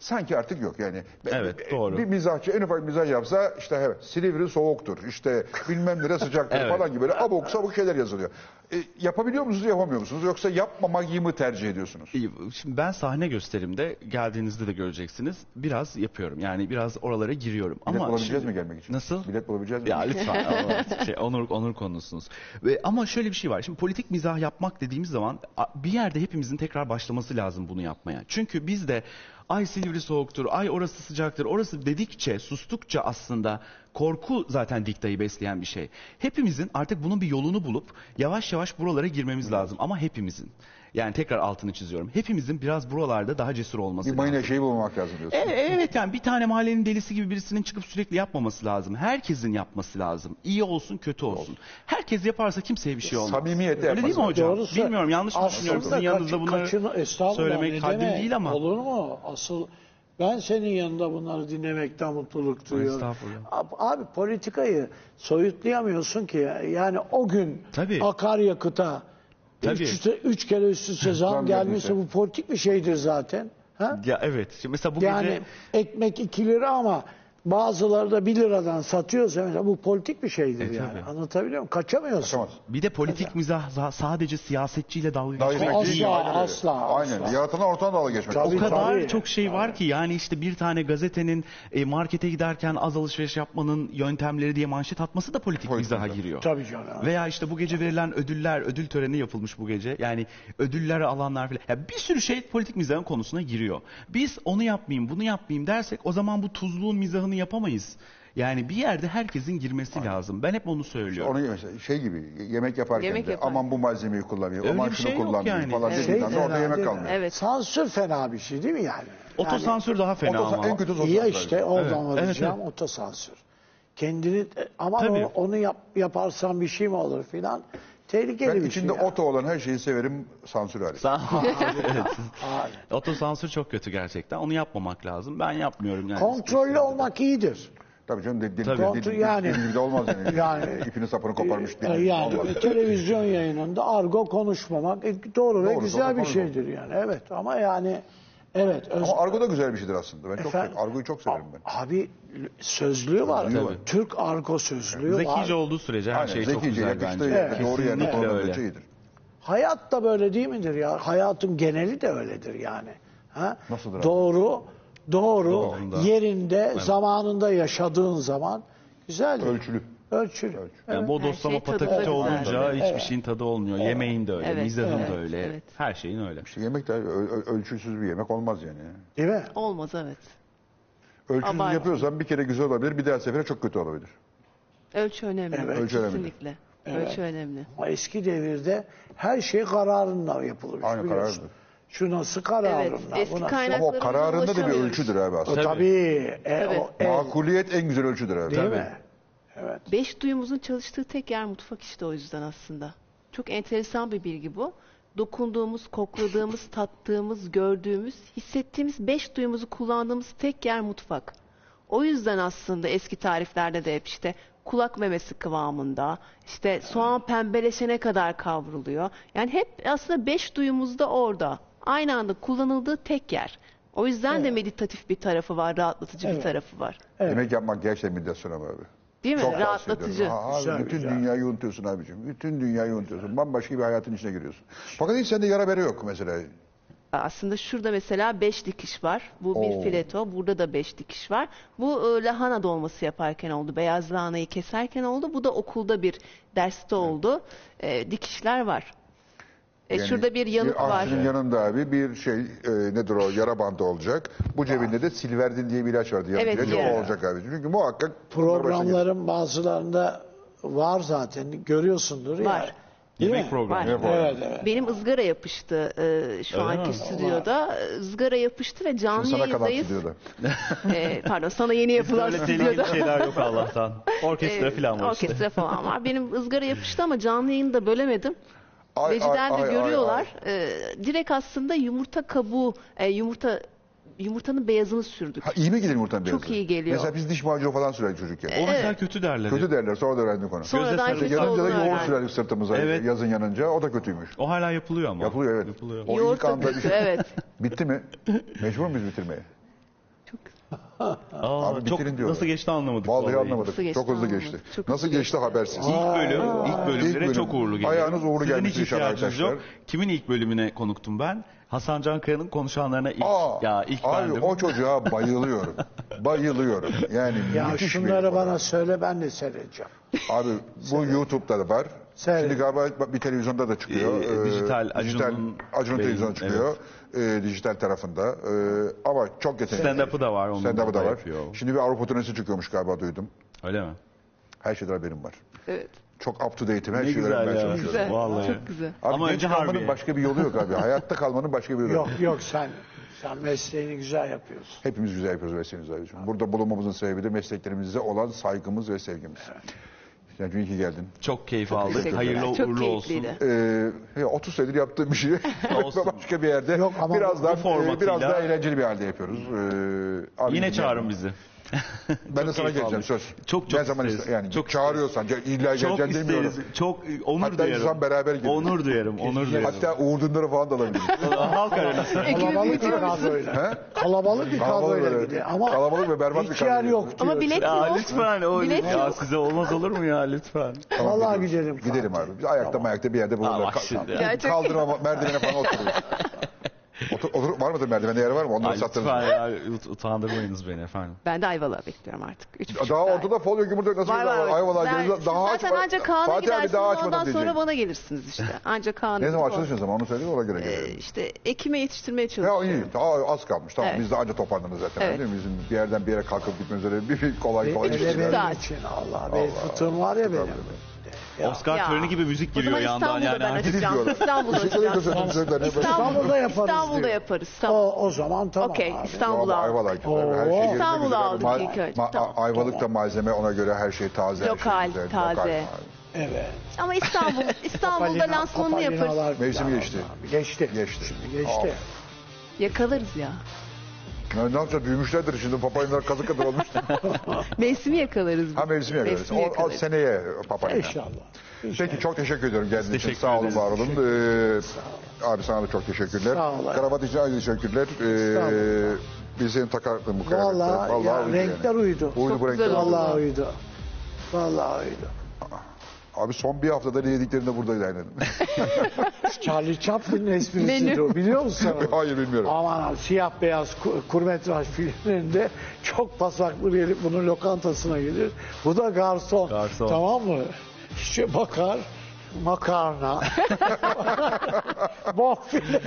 A: sanki artık yok yani.
I: Evet,
A: Bir-
I: doğru.
A: Bir mizahçı en ufak mizah yapsa işte evet Silivri soğuktur, işte bilmem nere sıcaktır
I: Evet.
A: falan gibi böyle abuk sabuk şeyler yazılıyor. E, yapabiliyor musunuz yapamıyor musunuz yoksa yapmamayı mı tercih ediyorsunuz?
I: İyi, Şimdi ben sahne gösterimde geldiğinizde de göreceksiniz. Biraz yapıyorum. Yani biraz oralara giriyorum.
A: Bilet
I: Ama
A: bulabileceğiz
I: şimdi-
A: mi gelmek için?
I: Nasıl?
A: Bilet bulabileceğiz mi?
I: Ya lütfen. ama şey, onur onur konusunuz. Ve ama şöyle bir şey var. Şimdi politik mizah yapmak dediğimiz zaman bir yerde hepimizin tekrar başlaması lazım bunu yapmaya. Çünkü biz de ay Silivri soğuktur, ay orası sıcaktır, orası dedikçe, sustukça aslında korku zaten diktayı besleyen bir şey. Hepimizin artık bunun bir yolunu bulup yavaş yavaş buralara girmemiz lazım ama hepimizin. Yani tekrar altını çiziyorum. Hepimizin biraz buralarda daha cesur olması
A: Bir
I: lazım.
A: mayına şeyi bulmak lazım diyorsun.
I: E- Evet yani bir tane mahallenin delisi gibi birisinin çıkıp sürekli yapmaması lazım. Herkesin yapması lazım. İyi olsun kötü olsun. Herkes yaparsa kimseye bir şey olmaz.
A: Samimiyetle
I: Öyle değil mi
A: yapması
I: hocam?
B: Doğrusu.
I: Bilmiyorum yanlış mı
B: Aslında
I: düşünüyorum. Sizin
B: kaç-
I: yanınızda bunları
B: kaçını- estağfurullah,
I: söylemek haddim
B: demek?
I: değil ama.
B: Olur mu? Asıl ben senin yanında bunları dinlemekten mutluluk duyuyorum.
I: Estağfurullah.
B: Abi, abi politikayı soyutlayamıyorsun ki. Yani o gün
I: Tabii.
B: akaryakıta
I: Tabii.
B: üç, üç kere üst üste zam gelmişse bu politik bir şeydir zaten. Ha?
I: Ya evet. Şimdi mesela bu
B: Yani
I: gece
B: ekmek 2 lira ama Bazıları da 1 liradan satıyorsa mesela bu politik bir şeydir
I: E,
B: yani.
I: tabii.
B: Anlatabiliyor muyum? Kaçamıyorsun.
A: Kaçamaz.
I: Bir de politik mizah za- sadece siyasetçiyle dalga
A: Dalga
I: geçmek
B: Asla,
A: geçmek
I: değil.
A: değil. Aynen.
B: asla,
A: Aynen.
B: asla.
A: Yaratılan ortadan dalga geçmek.
B: Tabii,
I: O kadar
B: tabii.
I: çok şey var ki yani işte bir tane gazetenin e, markete giderken az alışveriş yapmanın yöntemleri diye manşet atması da politik
A: Politik
I: mizaha
A: mizah.
I: giriyor.
B: Tabii canım.
I: Veya işte bu gece verilen ödüller, ödül töreni yapılmış bu gece. Yani ödüller alanlar falan. Ya bir sürü şey politik mizahın konusuna giriyor. Biz onu yapmayayım, bunu yapmayayım dersek o zaman bu tuzluğun mizahını yapamayız. Yani bir yerde herkesin girmesi lazım. Ben hep onu söylüyorum.
A: Onu mesela şey gibi yemek yaparken
H: Yemek
A: de
H: yaparken.
A: aman bu malzemeyi kullanmayayım,
I: Öyle
A: aman şunu
I: şey yok
A: kullanmayayım
I: yani.
A: falan
H: Evet.
A: dediğinden
B: Şey
A: orada yemek
B: değil
A: kalmıyor.
H: Evet.
B: Sansür fena bir şey değil mi yani?
I: Otosansür daha fena
A: Otosa-
I: ama.
A: en kötü
B: İyi ya
A: otosansür.
B: işte oradan
I: Evet, evet,
B: varacağım otosansür. Kendini ama
I: Tabii.
B: onu, onu yap, yaparsan bir şey mi olur filan. Tehlikeli
A: Ben
B: bir
A: içinde
B: şey. ya.
A: oto olan her şeyi severim sansür hariç.
I: San- evet.
B: Hayır.
I: Otosansür çok kötü gerçekten. Onu yapmamak lazım. Ben yapmıyorum yani.
B: Kontrollü olmak iyidir.
A: Tabii canım deli,
I: Tabii.
B: Kontrol
A: deli,
B: yani.
A: gibi de olmaz yani.
B: Yani-
A: İpini sapını koparmış deli gibi
B: yani
A: olmaz.
B: televizyon yayınında argo konuşmamak e, doğru, ve
A: Doğru,
B: güzel
A: doğru,
B: bir
A: doğru.
B: şeydir yani. Evet ama yani evet. öz-
A: Ama argo da güzel bir şeydir aslında. Ben çok
B: Efendim?
A: argoyu çok severim ben.
B: Abi sözlüğü var.
A: Sözlüğü var.
B: Türk argo sözlüğü var.
I: Zekice olduğu sürece her
A: Aynen,
I: şey çok
A: zekice,
I: güzel bence.
A: yakıştı, doğru yerine
I: öyle.
A: iyidir.
B: Hayat da böyle değil midir ya? Hayatın geneli de öyledir yani. Ha?
A: Nasıldır abi?
B: Doğru, doğru,
I: Doğrunda.
B: yerinde, zamanında yaşadığın zaman güzeldir.
A: Ölçülü.
B: Ölçülü.
I: Yani
B: Evet.
I: bodoslama
H: şey
I: pataküte olunca hiçbir
B: Evet.
I: şeyin tadı olmuyor. Yemeğin de öyle,
H: Evet,
I: mizahın
H: evet,
I: da öyle.
H: evet.
I: Her şeyin öyle.
A: İşte yemek de ö- ö- ölçüsüz bir yemek olmaz yani.
B: Değil mi?
H: Olmaz evet.
A: Ölçüsüz
H: Abartı.
A: yapıyorsan bir kere güzel olabilir, bir daha sefere çok kötü olabilir.
H: Ölçü önemli.
B: Evet.
A: Ölçü önemli.
H: Kesinlikle.
B: Evet.
H: Ölçü önemli.
B: Ama eski devirde her şey kararınla yapılır. Biliyorsun.
A: kararlı.
B: Şu nasıl kararınla?
H: Evet, eski
B: bu nasıl?
H: kaynak-
A: Ama o kararında da bir ölçüdür abi aslında.
B: tabii. E,
H: Evet.
B: o, el,
A: Makuliyet en güzel ölçüdür abi.
B: değil
I: Tabii.
B: mi? Evet.
H: Beş duyumuzun çalıştığı tek yer mutfak işte o yüzden aslında. Çok enteresan bir bilgi bu. Dokunduğumuz, kokladığımız, tattığımız, gördüğümüz, hissettiğimiz beş duyumuzu kullandığımız tek yer mutfak. O yüzden aslında eski tariflerde de hep işte kulak memesi kıvamında, işte soğan pembeleşene kadar kavruluyor. Yani hep aslında beş duyumuz da orada. Aynı anda kullanıldığı tek yer. O yüzden de meditatif bir tarafı var, rahatlatıcı bir
B: Evet.
H: tarafı var.
A: Yemek yapmak gerçekten meditasyon ama abi.
H: Değil mi?
A: Çok
H: Rahatlatıcı.
A: Ha, abi, bütün dünyayı unutuyorsun abicim. Bütün dünyayı unutuyorsun. Bambaşka bir hayatın içine giriyorsun. Fakat hiç sende yara bere yok mesela.
H: Aslında şurada mesela 5 dikiş var. Bu
A: Oo.
H: bir fileto. Burada da 5 dikiş var. Bu e, lahana dolması yaparken oldu. Beyaz lahanayı keserken oldu. Bu da okulda bir derste oldu. E, dikişler var. E,
A: Yani
H: şurada bir yanık var.
A: aşçının yanında abi bir şey e, nedir o yara bandı olacak. Bu cebinde de silverdin diye bir ilaç vardı. Yanık
H: Evet,
A: ilacı o olacak abi. Çünkü muhakkak bunlar.
B: Programların bazılarında var zaten. Görüyorsundur ya.
H: Var.
B: Değil
I: Yemek
B: mi?
I: programı.
H: Var.
A: Ne var?
B: Evet, evet.
H: Benim ızgara yapıştı e, şu
I: Öyle
H: anki
I: mi?
H: stüdyoda. Izgara yapıştı ve canlı
A: Şimdi sana kadar
H: yayındayız.
A: stüdyoda.
H: E, pardon sana yeni yapılan
I: Öyle
H: stüdyoda.
I: tehlikeli şeyler yok Allah'tan. Orkestra
H: E,
I: falan var işte.
H: Orkestra falan var. Benim ızgara yapıştı ama canlı yayını da bölemedim.
A: Ay,
H: Veciler
A: ay,
H: de
A: ay,
H: görüyorlar.
A: ay, ay.
H: Ee, direkt aslında yumurta kabuğu, e, yumurta yumurtanın beyazını sürdük.
A: Ha, iyi mi gelir yumurtanın
H: Çok
A: beyazı?
H: iyi geliyor.
A: Mesela biz diş macunu falan sürerdik çocukken.
I: O mesela kötü derler.
A: Kötü derler sonra da öğrendik onu.
H: Sonradan kötü
A: Yanınca da
H: olduğunu
A: yoğurt
H: öğrendim.
A: sürerdik sırtımıza
I: Evet.
A: yazın yanınca o da kötüymüş.
I: O hala yapılıyor ama.
A: Yapılıyor evet.
I: Yapılıyor.
A: O
H: Yoğurt
A: ilk
H: da
A: anda
H: evet.
A: bitti mi? Mecbur muyuz bitirmeye?
I: Aa,
A: Abi
I: çok,
A: bitirin diyorlar.
I: nasıl geçti anlamadık.
A: Vallahi anlamadık.
H: Nasıl geçti
A: çok hızlı
H: anlamadık.
A: geçti.
H: Çok
A: Nasıl
H: hızlı
A: geçti habersiz.
I: İlk bölüm, ilk bölümlere
A: bölüm.
I: çok uğurlu geliyor.
A: Ayağınız uğurlu
I: Sizin
A: gelmiş
I: hiç
A: inşallah
I: ihtiyacınız
A: arkadaşlar.
I: yok. Kimin ilk bölümüne konuktum ben? Hasan Can Kaya'nın konuşanlarına ilk,
A: Aa,
I: ya ilk
A: abi
I: bendim.
A: o çocuğa bayılıyorum. bayılıyorum. Yani
B: Ya
A: müthiş bir
B: şunları bana söyle ben de seyredeceğim.
A: Abi bu YouTube'da da var.
B: Seyret.
A: Şimdi galiba bir televizyonda da çıkıyor.
I: Ee, dijital,
A: dijital
I: Acun'un
A: Acun'un
I: Bey'in,
A: televizyonda çıkıyor. Ee, dijital tarafında. Ee, ama çok yetenekli.
I: Stand-up'ı da var, onun
A: Stand-up'ı
I: da
A: da var.
I: yapıyor.
A: Şimdi bir Avrupa turnesi çıkıyormuş galiba duydum.
I: Öyle mi?
A: Her şeyden haberim var.
H: Evet.
A: Çok up to date'im. Her
I: Ne
A: şeyi
I: güzel
A: öğrenmeye
I: ya.
A: çalışıyorum.
H: Güzel.
I: Vallahi.
H: Çok güzel.
A: Abi
I: Ama
A: genç
I: önce
A: kalmanın
I: Harbiye.
A: başka bir yolu yok abi. Hayatta kalmanın başka bir yolu yok.
B: Yok yok sen sen mesleğini güzel yapıyorsun.
A: Hepimiz güzel yapıyoruz mesleğimizi abicim. Burada bulunmamızın sebebi de mesleklerimize olan saygımız ve sevgimiz. Yani iyi ki geldin.
I: Çok keyif aldık.
H: Teşekkürler.
I: Hayırlı
H: Çok
I: uğurlu olsun.
H: keyifliydi.
A: Ee, ya 30 senedir yaptığım bir şey
I: Olsun.
A: başka bir yerde
B: Yok ama
A: biraz
I: bu
A: daha
I: formatıyla-
A: e, biraz daha eğlenceli bir halde yapıyoruz. Ee, abi
I: Yine çağırın bizi.
A: Ben de sana geleceğim söz.
I: Çok çok
A: ne zaman
I: isteriz.
A: iste- yani
I: Çok
A: çağırıyorsan illa
I: Çok
A: geleceğim demiyorum.
I: Çok onur
A: Hatta
I: duyarım.
A: insan beraber gidiyor.
I: Onur duyarım. Onur duyarım.
A: Hatta Uğur Dündar'ı falan da alabiliriz.
I: Halk arenası.
B: Kalabalık bir kadroyla.
A: He?
B: Kalabalık bir
A: Kalabalık
B: kadroyla. Ama
A: Kalabalık ve berbat bir
B: hiç yer
A: kadro.
B: yok
H: Ama
B: diyor.
H: bilet
I: Ya
H: yok.
I: lütfen o
H: Bilet
I: ya
H: yok.
I: size olmaz olur mu ya lütfen.
A: Tamam,
B: Vallahi gidelim
A: Gidelim abi. Biz ayakta mayakta bir yerde bulurlar. Kaldırma merdivene falan oturuyoruz. Otur, otur, var mıdır merdivende yer var mı? Onları
I: Ay,
A: sattınız.
I: lütfen ya ut- utandırmayınız beni efendim.
H: Ben de Ayvalık'a bekliyorum artık. Üç buçuk
A: Daha
H: ay.
A: ortada folyo yumurta nasıl
H: Var var var.
A: Ayvalık'a
H: Ben- siz
A: Daha
H: zaten
A: açma-
H: ancak Kaan'a
A: Fatih abi
H: gidersiniz
A: daha
H: ondan
A: açmadım
H: sonra bana gelirsiniz işte. Ancak Kaan'a
A: Ne zaman açılışın zaman onu söyle ona göre
H: Ee,
A: gelelim.
H: işte Ekim'e yetiştirmeye
A: Ya
H: çalışıyorum.
A: iyi. Daha az kalmış. Tamam
H: Evet.
A: biz de anca toparlanırız zaten.
H: Evet.
A: Değil mi? Bizim bir yerden bir yere kalkıp gitme üzere bir bir kolay kolay
B: Hele
A: bir
B: benim
H: saat.
B: için Allah. Benim fıtığım var ya benim.
I: Oscar
H: Ya.
I: töreni gibi müzik
H: O
I: giriyor
H: zaman
I: yandan
H: İstanbul'da
I: yani.
H: ben
I: artık.
H: açacağım.
A: diyorlar.
H: İstanbul'da
A: Teşekkür.
B: İstanbul'da yaparız
H: İstanbul'da
B: diyor.
H: yaparız.
B: O,
H: Tamam.
B: o zaman tamam
H: Okey,
B: abi.
A: Vallahi
H: aldık.
A: Ayvalık. Her şey yerinde
H: İstanbul'u
A: güzel.
H: aldık
A: Ma-
H: ilk önce.
A: ma-
H: Tamam.
A: Ayvalık'ta malzeme ona göre her şey taze. her
H: Lokal,
A: şey güzel,
H: taze.
B: Evet.
H: Ama İstanbul, İstanbul'da
B: Papalina-
H: lansmanını yaparız.
B: papalinalar
A: Mevsim geçti.
B: Geçti.
A: Geçti.
B: Şimdi geçti.
H: Yakalarız ya.
A: Ne, ne yapacağız? Büyümüşlerdir şimdi. Papayınlar kazık kadar olmuş.
H: Mevsimi yakalarız.
A: ha mevsim yakarız.
H: Mevsimi
A: O, o
H: yakalarız.
A: seneye papayina.
B: İnşallah.
A: Peki çok teşekkür ediyorum geldiğiniz için.
I: Teşekkür
A: Sağ olun,
I: ederiz.
A: var olun. Ee, abi sana da çok teşekkürler.
B: Sağ ol.
A: Kravat için ayrı teşekkürler. Ee, biz seni takardım bu kıyafetle.
B: Vallahi, ya,
A: uydu
B: renkler uydu.
A: Uydu
H: Çok
A: bu
H: güzel
A: renkler.
H: oldu.
B: Vallahi uydu. Vallahi uydu.
A: Abi son bir haftada ne yediklerinde buradaydı aynen.
B: Charlie Chaplin'in esprisiydi o biliyor musun?
A: Hayır bilmiyorum.
B: Aman abi, siyah beyaz ku- kurmetraj filmlerinde çok pasaklı bir herif bunun lokantasına gelir. Bu da garson.
I: Garson.
B: Tamam mı? İşte bakar makarna, bonfile,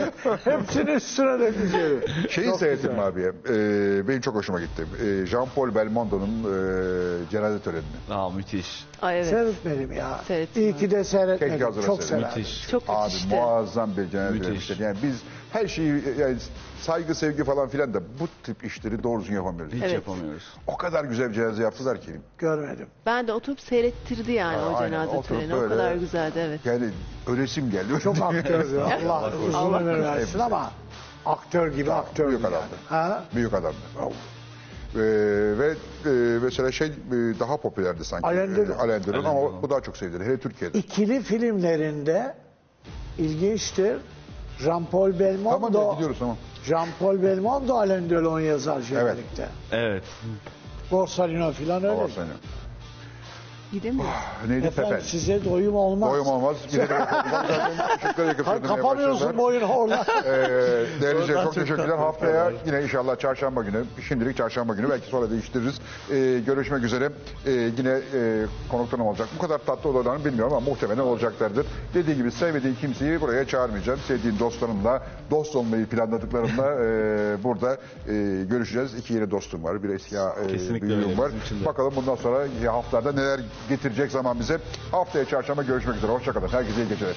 B: hepsini üstüne dökecek.
A: Şeyi
B: Çok
A: seyrettim
B: güzel.
A: abi. Ee, benim çok hoşuma gitti. Ee, Jean-Paul Belmondo'nun e, cenaze törenini.
I: Aa müthiş.
H: Ay evet.
B: Seyretmedim ya.
H: Seyrettim
B: İyi ki de seyretmedim. Çok severim.
I: Müthiş.
H: Çok
A: Abi
H: müthişti.
A: muazzam bir cenaze töreni. Yani biz her şeyi yani saygı sevgi falan filan da bu tip işleri doğru düzgün yapamıyoruz.
I: Hiç
H: Evet.
I: yapamıyoruz.
A: O kadar güzel bir cenaze yaptılar ki.
B: Görmedim.
H: Ben de oturup seyrettirdi yani o
A: aynen.
H: cenaze
A: Oturup
H: töreni. O
A: böyle-
H: kadar güzeldi evet.
A: Yani öresim geldi.
B: Çok aktördü. Allah uzun
H: Allah
B: ömür versin ama aktör gibi aktör.
A: Büyük adamdı.
B: Ha?
A: Büyük adamdı. Ee, ve e, mesela şey e, daha popülerdi sanki.
B: Alain Delon.
A: Ee, Alain Delon
I: Alain
A: ama
I: Delon.
A: bu daha çok sevilir. Hele Türkiye'de.
B: İkili filmlerinde ilginçtir. Jean-Paul Belmondo,
A: Tamam ya gidiyoruz tamam.
B: Jean-Paul Belmondo Alain Delon yazar jenerikte.
I: Evet.
B: Borsalino filan
A: Tamam
B: öyle.
A: seni.
H: Gidemiyoruz.
A: Neydi
B: Efendim
A: Pepe?
B: size doyum olmaz.
A: Boyum olmaz.
B: Hayır,
A: başladılar.
B: boyunu orada.
A: Ee, değerli çok
I: çok
A: teşekkürler. Haftaya yine inşallah çarşamba günü, şimdilik çarşamba günü belki sonra değiştiririz. Ee, görüşmek üzere. Ee, yine e, konuklarım olacak. Bu kadar tatlı olurlarını bilmiyorum ama muhtemelen olacaklardır. Dediği gibi sevmediğin kimseyi buraya çağırmayacağım. Sevdiğin dostlarımla, dost olmayı planladıklarımla e, burada e, görüşeceğiz. İki yeni dostum var. Bir eski e, büyüğüm var. Bakalım bundan sonra haftalarda neler getirecek zaman bize. Haftaya çarşamba görüşmek üzere. Hoşçakalın. Herkese iyi geceler.